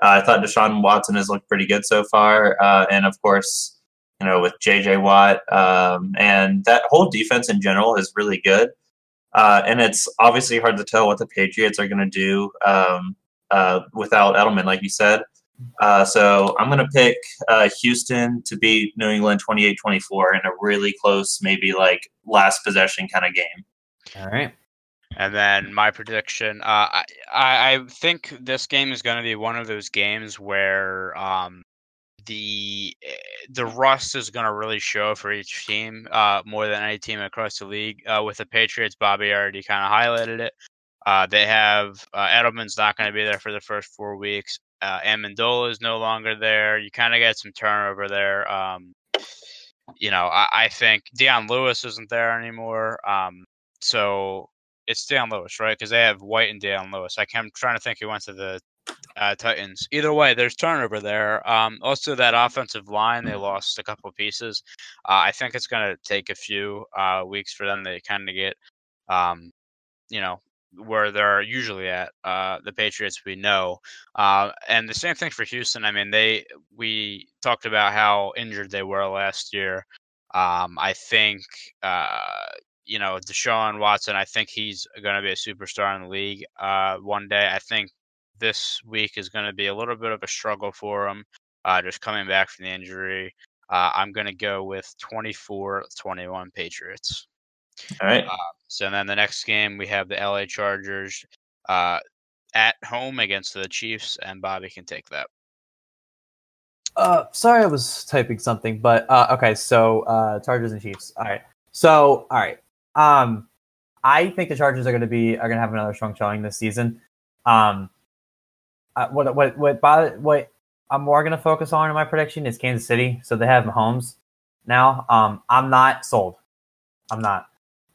Uh, I thought Deshaun Watson has looked pretty good so far, uh, and of course, you know, with J.J. Watt, um, and that whole defense in general is really good. Uh, and it's obviously hard to tell what the Patriots are going to do um, uh, without Edelman, like you said. Uh, so I'm going to pick uh, Houston to beat New England 28 24 in a really close, maybe like last possession kind of game. All right. And then my prediction, uh, I, I think this game is going to be one of those games where um, the eh, the rust is going to really show for each team uh, more than any team across the league. Uh, with the Patriots, Bobby already kind of highlighted it. Uh, they have uh, Edelman's not going to be there for the first four weeks. Uh, Amendola is no longer there. You kind of get some turnover there. Um, you know, I, I think Dion Lewis isn't there anymore. Um, so it's Dion Lewis, right? Because they have White and Dion Lewis. I am trying to think who went to the uh, Titans. Either way, there's turnover there. Um, also, that offensive line, they lost a couple pieces. Uh, I think it's going to take a few uh, weeks for them to kind of get, um, you know, where they're usually at. Uh, the Patriots, we know, uh, and the same thing for Houston. I mean, they we talked about how injured they were last year. Um, I think uh, you know Deshaun Watson. I think he's going to be a superstar in the league uh, one day. I think this week is going to be a little bit of a struggle for him, uh, just coming back from the injury. Uh, I'm going to go with 24-21 Patriots. All right. So then the next game we have the LA Chargers uh, at home against the Chiefs, and Bobby can take that. Uh, sorry, I was typing something, but uh, okay. So uh, Chargers and Chiefs. All right. So all right. Um, I think the Chargers are going to be are going to have another strong showing this season. Um, uh, what what what bo- what I'm more going to focus on in my prediction is Kansas City. So they have Mahomes now. Um, I'm not sold. I'm not.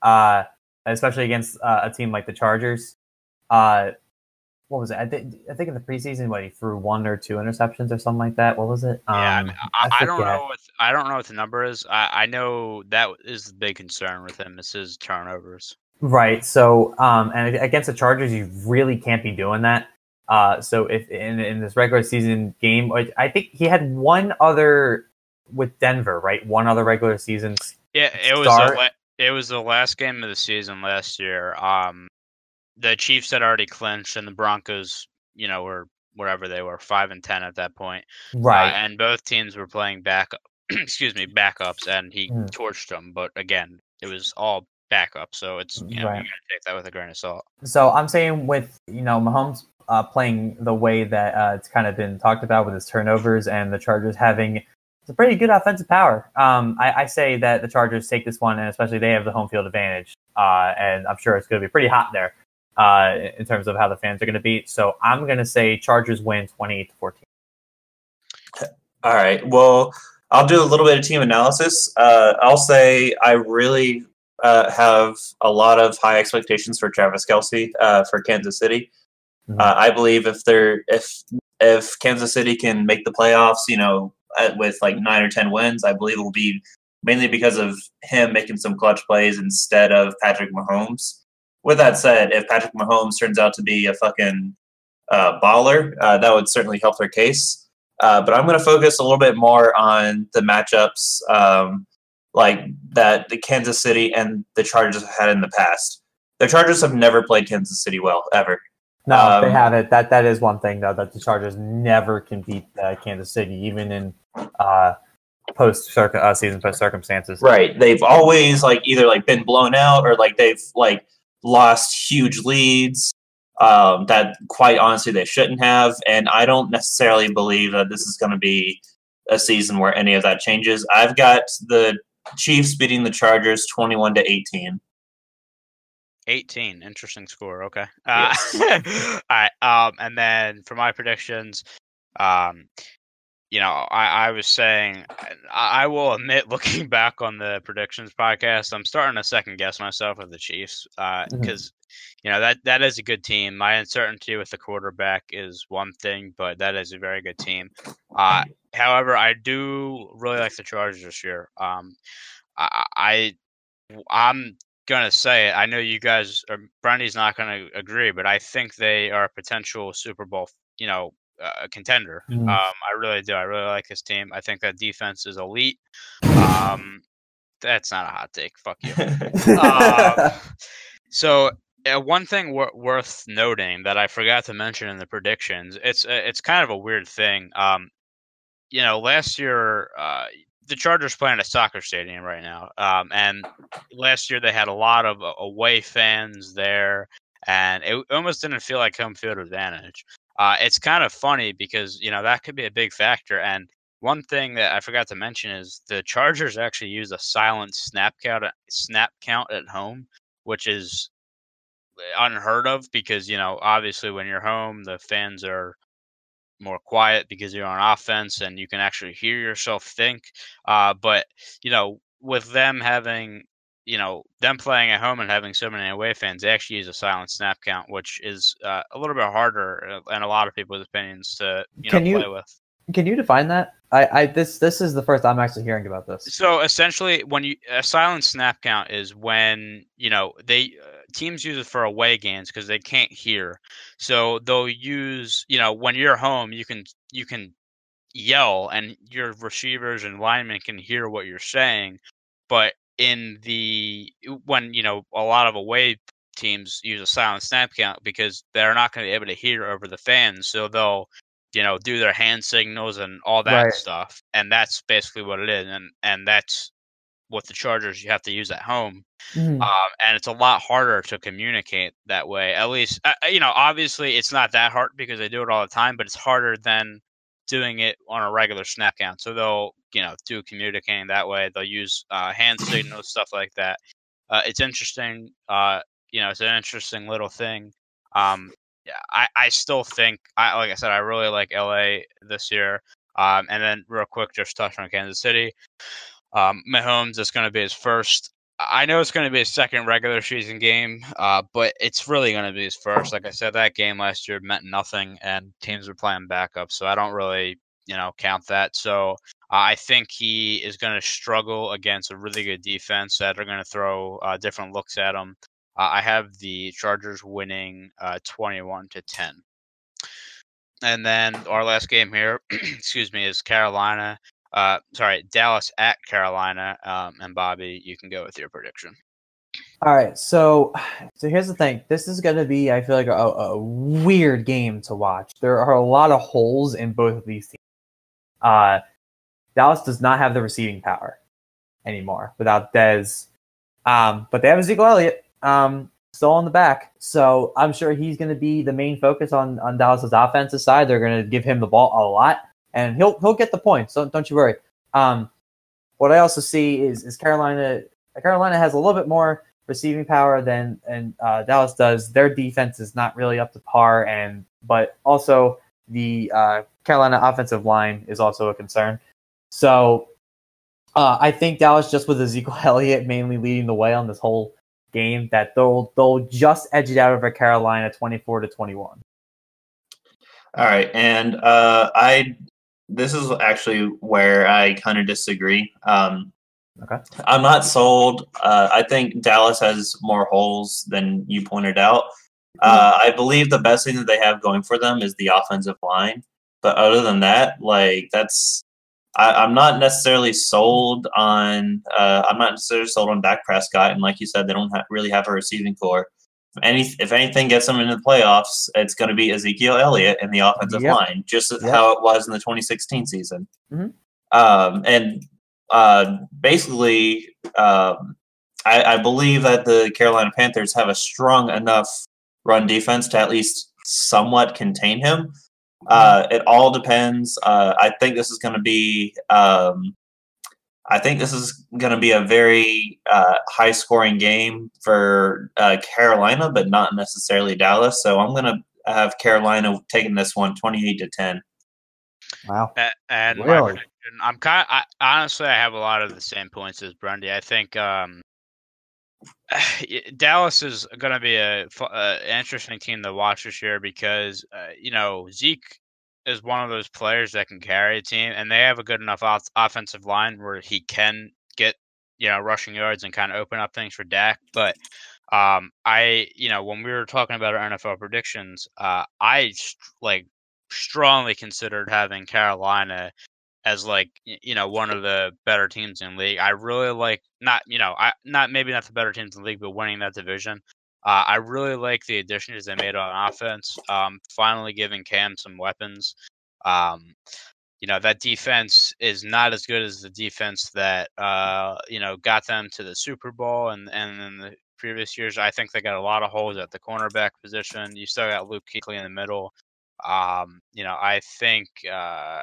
Uh, especially against uh, a team like the Chargers. Uh, what was it? I think I think in the preseason, what he threw one or two interceptions or something like that. What was it? yeah, I, Um, mean, I, I don't know what I don't know what the number is. I, I know that is the big concern with him. Is his turnovers. Right. So, um, and against the Chargers, you really can't be doing that. Uh, so if in, in this regular season game, I think he had one other with Denver, right? One other regular season. Yeah, it was the it was the last game of the season last year. Um, the Chiefs had already clinched, and the Broncos, you know, were wherever they were, five and ten at that point. Uh, Right. and both teams were playing back, excuse me, backups, and he Mm. torched them. But again, it was all backup, so it's you know Right. you gotta take that with a grain of salt. So I'm saying with you know Mahomes uh, playing the way that uh, it's kind of been talked about with his turnovers and the Chargers having It's a pretty good offensive power. Um, I, I say that the Chargers take this one, and especially they have the home field advantage, uh, and I'm sure it's going to be pretty hot there uh, in terms of how the fans are going to be. So I'm going to say Chargers win 28 to 14. All right. Well, I'll do a little bit of team analysis. Uh, I'll say I really uh, have a lot of high expectations for Travis Kelce uh, for Kansas City. Mhm. Uh, I believe if they're if if Kansas City can make the playoffs, you know, with like nine or ten wins, I believe it will be mainly because of him making some clutch plays instead of Patrick Mahomes. With that said, if Patrick Mahomes turns out to be a fucking uh, baller, uh, that would certainly help their case. Uh, but I'm going to focus a little bit more on the matchups um, like that the Kansas City and the Chargers have had in the past. The Chargers have never played Kansas City well ever. No, they Um, haven't. That that is one thing though that the Chargers never can beat uh, Kansas City, even in uh, post circ- uh, season post circumstances. Right. They've always like either like been blown out or like they've like lost huge leads um, that quite honestly they shouldn't have. And I don't necessarily believe that this is going to be a season where any of that changes. I've got the Chiefs beating the Chargers twenty-one to eighteen. 18. Interesting score. Okay. Uh, all right. Um, and then for my predictions, um, you know, I, I was saying, I, I will admit, looking back on the predictions podcast, I'm starting to second guess myself with the Chiefs because, uh, Mhm. you know, that that is a good team. My uncertainty with the quarterback is one thing, but that is a very good team. Uh, however, I do really like the Chargers this year. Um, I, I I'm gonna say it. I know you guys, or Brandy's not gonna agree, but I think they are a potential Super Bowl, you know, uh, contender. Mm. Um, I really do. I really like this team. I think that defense is elite. Um, that's not a hot take. Fuck you. Um, so uh, one thing wor- worth noting that I forgot to mention in the predictions, it's uh, it's kind of a weird thing. Um, you know, last year uh, the Chargers play in a soccer stadium right now, um, and last year they had a lot of away fans there, and it almost didn't feel like home field advantage. Uh, it's kind of funny because you know that could be a big factor, and one thing that I forgot to mention is the Chargers actually use a silent snap count snap count at home, which is unheard of because you know obviously when you're home the fans are more quiet because you're on offense and you can actually hear yourself think. Uh, but you know with them having you know them playing at home and having so many away fans, they actually use a silent snap count, which is uh, a little bit harder and a lot of people's opinions to you know Can you- play with. Can you define that? I, I this this is the first I'm actually hearing about this. So essentially, when you a silent snap count is when you know they uh, teams use it for away games because they can't hear. So they'll use you know when you're home, you can you can yell and your receivers and linemen can hear what you're saying, but in the when you know a lot of away teams use a silent snap count because they're not going to be able to hear over the fans, so they'll you know do their hand signals and all that Right. stuff, and that's basically what it is, and and that's what the Chargers you have to use at home Mhm. um, and it's a lot harder to communicate that way. At least, uh, you know, obviously it's not that hard because they do it all the time, but it's harder than doing it on a regular snap count. So they'll, you know, do communicating that way. They'll use uh, hand signals, stuff like that. Uh, it's interesting. Uh, you know, it's an interesting little thing. Um, yeah, I, I still think, I like I said, I really like LA this year. Um, and then real quick, just touch on Kansas City. Um, Mahomes is going to be his first I know it's going to be a second regular season game, uh, but it's really going to be his first. Like I said, that game last year meant nothing, and teams were playing backup, so I don't really, you know, count that. So uh, I think he is going to struggle against a really good defense that are going to throw uh, different looks at him. Uh, I have the Chargers winning uh, twenty-one to ten. And then our last game here, excuse me, is Carolina uh, sorry, Dallas at Carolina. Um, and Bobby, you can go with your prediction. All right, so so here's the thing. This is going to be, I feel like, a, a weird game to watch. There are a lot of holes in both of these teams. Uh, Dallas does not have the receiving power anymore without Dez, um, but they have Ezekiel Elliott um, still on the back. So I'm sure he's going to be the main focus on on Dallas's offensive side. They're going to give him the ball a lot, and he'll he'll get the points. Don't don't you worry. Um, what I also see is is Carolina. Carolina has a little bit more receiving power than and uh, Dallas does. Their defense is not really up to par, and but also the uh, Carolina offensive line is also a concern. So uh, I think Dallas, just with Ezekiel Elliott mainly leading the way on this whole game, that they'll they'll just edge it out over Carolina, twenty four to twenty one. All right, and uh, I this is actually where I kind of disagree. Um, Okay. I'm not sold. Uh, I think Dallas has more holes than you pointed out. Uh, I believe the best thing that they have going for them is the offensive line. But other than that, like that's, I, I'm not necessarily sold on. Uh, I'm not necessarily sold on Dak Prescott. And like you said, they don't ha- really have a receiving corps. If any, if anything gets them into the playoffs, it's going to be Ezekiel Elliott in the offensive Yep. line, just as Yep. how it was in the 2016 season. Mhm. Um, and uh, basically, um, I, I believe that the Carolina Panthers have a strong enough run defense to at least somewhat contain him. Uh, it all depends. Uh, I think this is going to be. Um, I think this is going to be a very uh, high scoring game for uh, Carolina, but not necessarily Dallas. So I'm going to have Carolina taking this one 28 to 10. Wow. A- And Really? prediction, I'm kind of, I, honestly, I have a lot of the same points as Brendy. I think um, Dallas is going to be a fu- uh, interesting team to watch this year because, uh, you know, Zeke is one of those players that can carry a team, and they have a good enough off- offensive line where he can get, you know, rushing yards and kind of open up things for Dak. But um, I, you know, when we were talking about our NFL predictions, uh, I st- like strongly considered having Carolina as like you know one of the better teams in the league. I really like not you know I not maybe not the better teams in the league, but winning that division. Uh, I really like the additions they made on offense. Um, finally giving Cam some weapons. Um, you know that defense is not as good as the defense that uh, you know got them to the Super Bowl and and in the previous years. I think they got a lot of holes at the cornerback position. You still got Luke Kuechly in the middle. Um, you know, I think uh,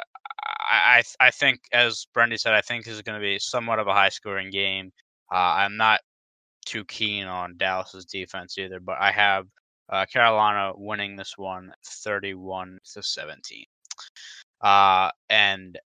I, I think as Brendy said, I think this is going to be somewhat of a high scoring game. Uh, I'm not too keen on Dallas's defense either, but I have uh, Carolina winning this one 31 to 17. Uh, and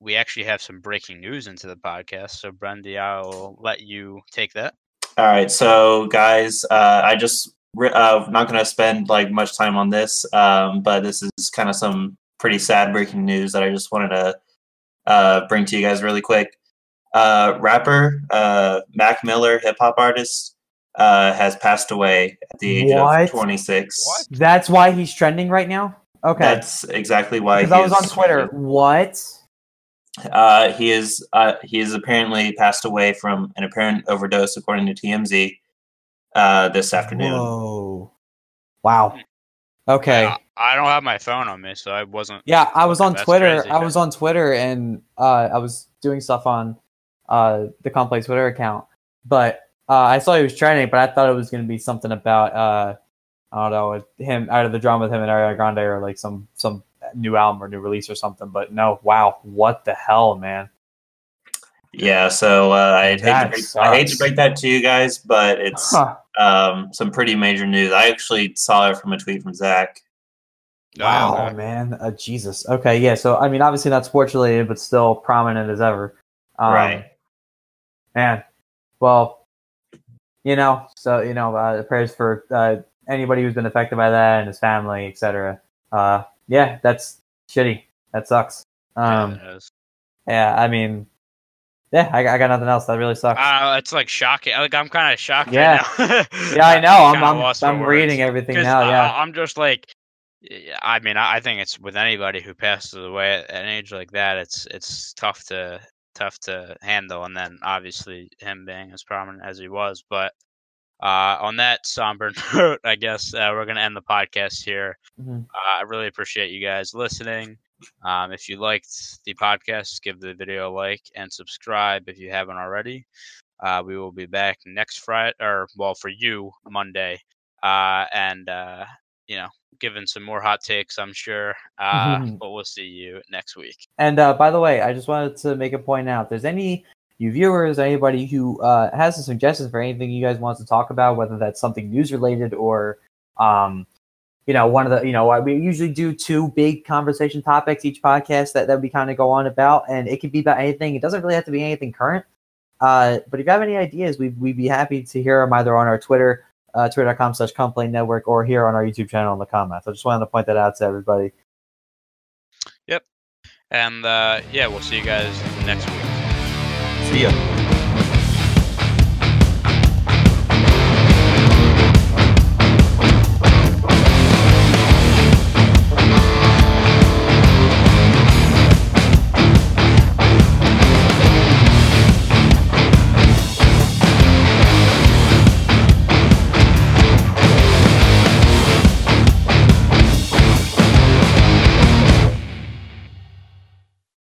we actually have some breaking news into the podcast. So, Brendy, I'll let you take that. All right, so guys, uh, I just uh, not going to spend like much time on this, um, but this is kind of some pretty sad breaking news that I just wanted to uh, bring to you guys really quick. Uh, rapper uh, Mac Miller, hip hop artist, uh, has passed away at the age What? of 26. What? That's why he's trending right now. Okay. That's exactly why. Because I he was on Twitter. trending. What? Uh, he is uh, he is apparently passed away from an apparent overdose, according to TMZ, uh, this afternoon. Whoa. Wow. Okay. I, I don't have my phone on me, so I wasn't. Yeah, I was on Twitter. crazy. I was on Twitter and uh, I was doing stuff on uh, the complex Twitter account. But uh, I saw he was trending, but I thought it was going to be something about uh, I don't know him out of the drama with him and Ariana Grande or like some some new album or new release or something. But no, wow, what the hell, man? Yeah, so uh, I hate to break, I hate to break that to you guys, but it's Huh. um, some pretty major news. I actually saw it from a tweet from Zach. Wow, Oh, man, uh, Jesus. Okay, yeah. So I mean, obviously not sports related, but still prominent as ever. Um, right. Man, well, you know, so you know, uh, prayers for uh, anybody who's been affected by that and his family, etc. Uh, yeah, that's shitty. That sucks. Um, Yeah, yeah, I mean, yeah, I, I got nothing else. That really sucks. Uh, it's like shocking. Like I'm kind of shocked. Yeah. Right now. yeah, I know. I'm I'm, I'm reading everything now. Yeah, I'm just like, yeah, I mean, I I think it's with anybody who passes away at an age like that, it's it's tough to tough to handle. And then obviously him being as prominent as he was, but uh, on that somber note, I guess uh, we're gonna end the podcast here. Mhm. Uh, I really appreciate you guys listening. Um, if you liked the podcast, give the video a like and subscribe if you haven't already. Uh, we will be back next Friday, or well, for you Monday, uh, and uh, you know, giving some more hot takes, I'm sure. Uh, Mhm. but we'll see you next week. And uh, by the way, I just wanted to make a point out. If there's any you viewers, anybody who uh, has some suggestions for anything you guys want to talk about, whether that's something news related or, um, you know, one of the, you know, we usually do two big conversation topics each podcast that, that we kind of go on about, and it could be about anything. It doesn't really have to be anything current. Uh, but if you have any ideas, we'd, we'd be happy to hear them either on our Twitter, uh, twitter.com slash complaint network, or here on our YouTube channel in the comments. I just wanted to point that out to everybody. Yep. And uh, yeah, we'll see you guys next week. See ya.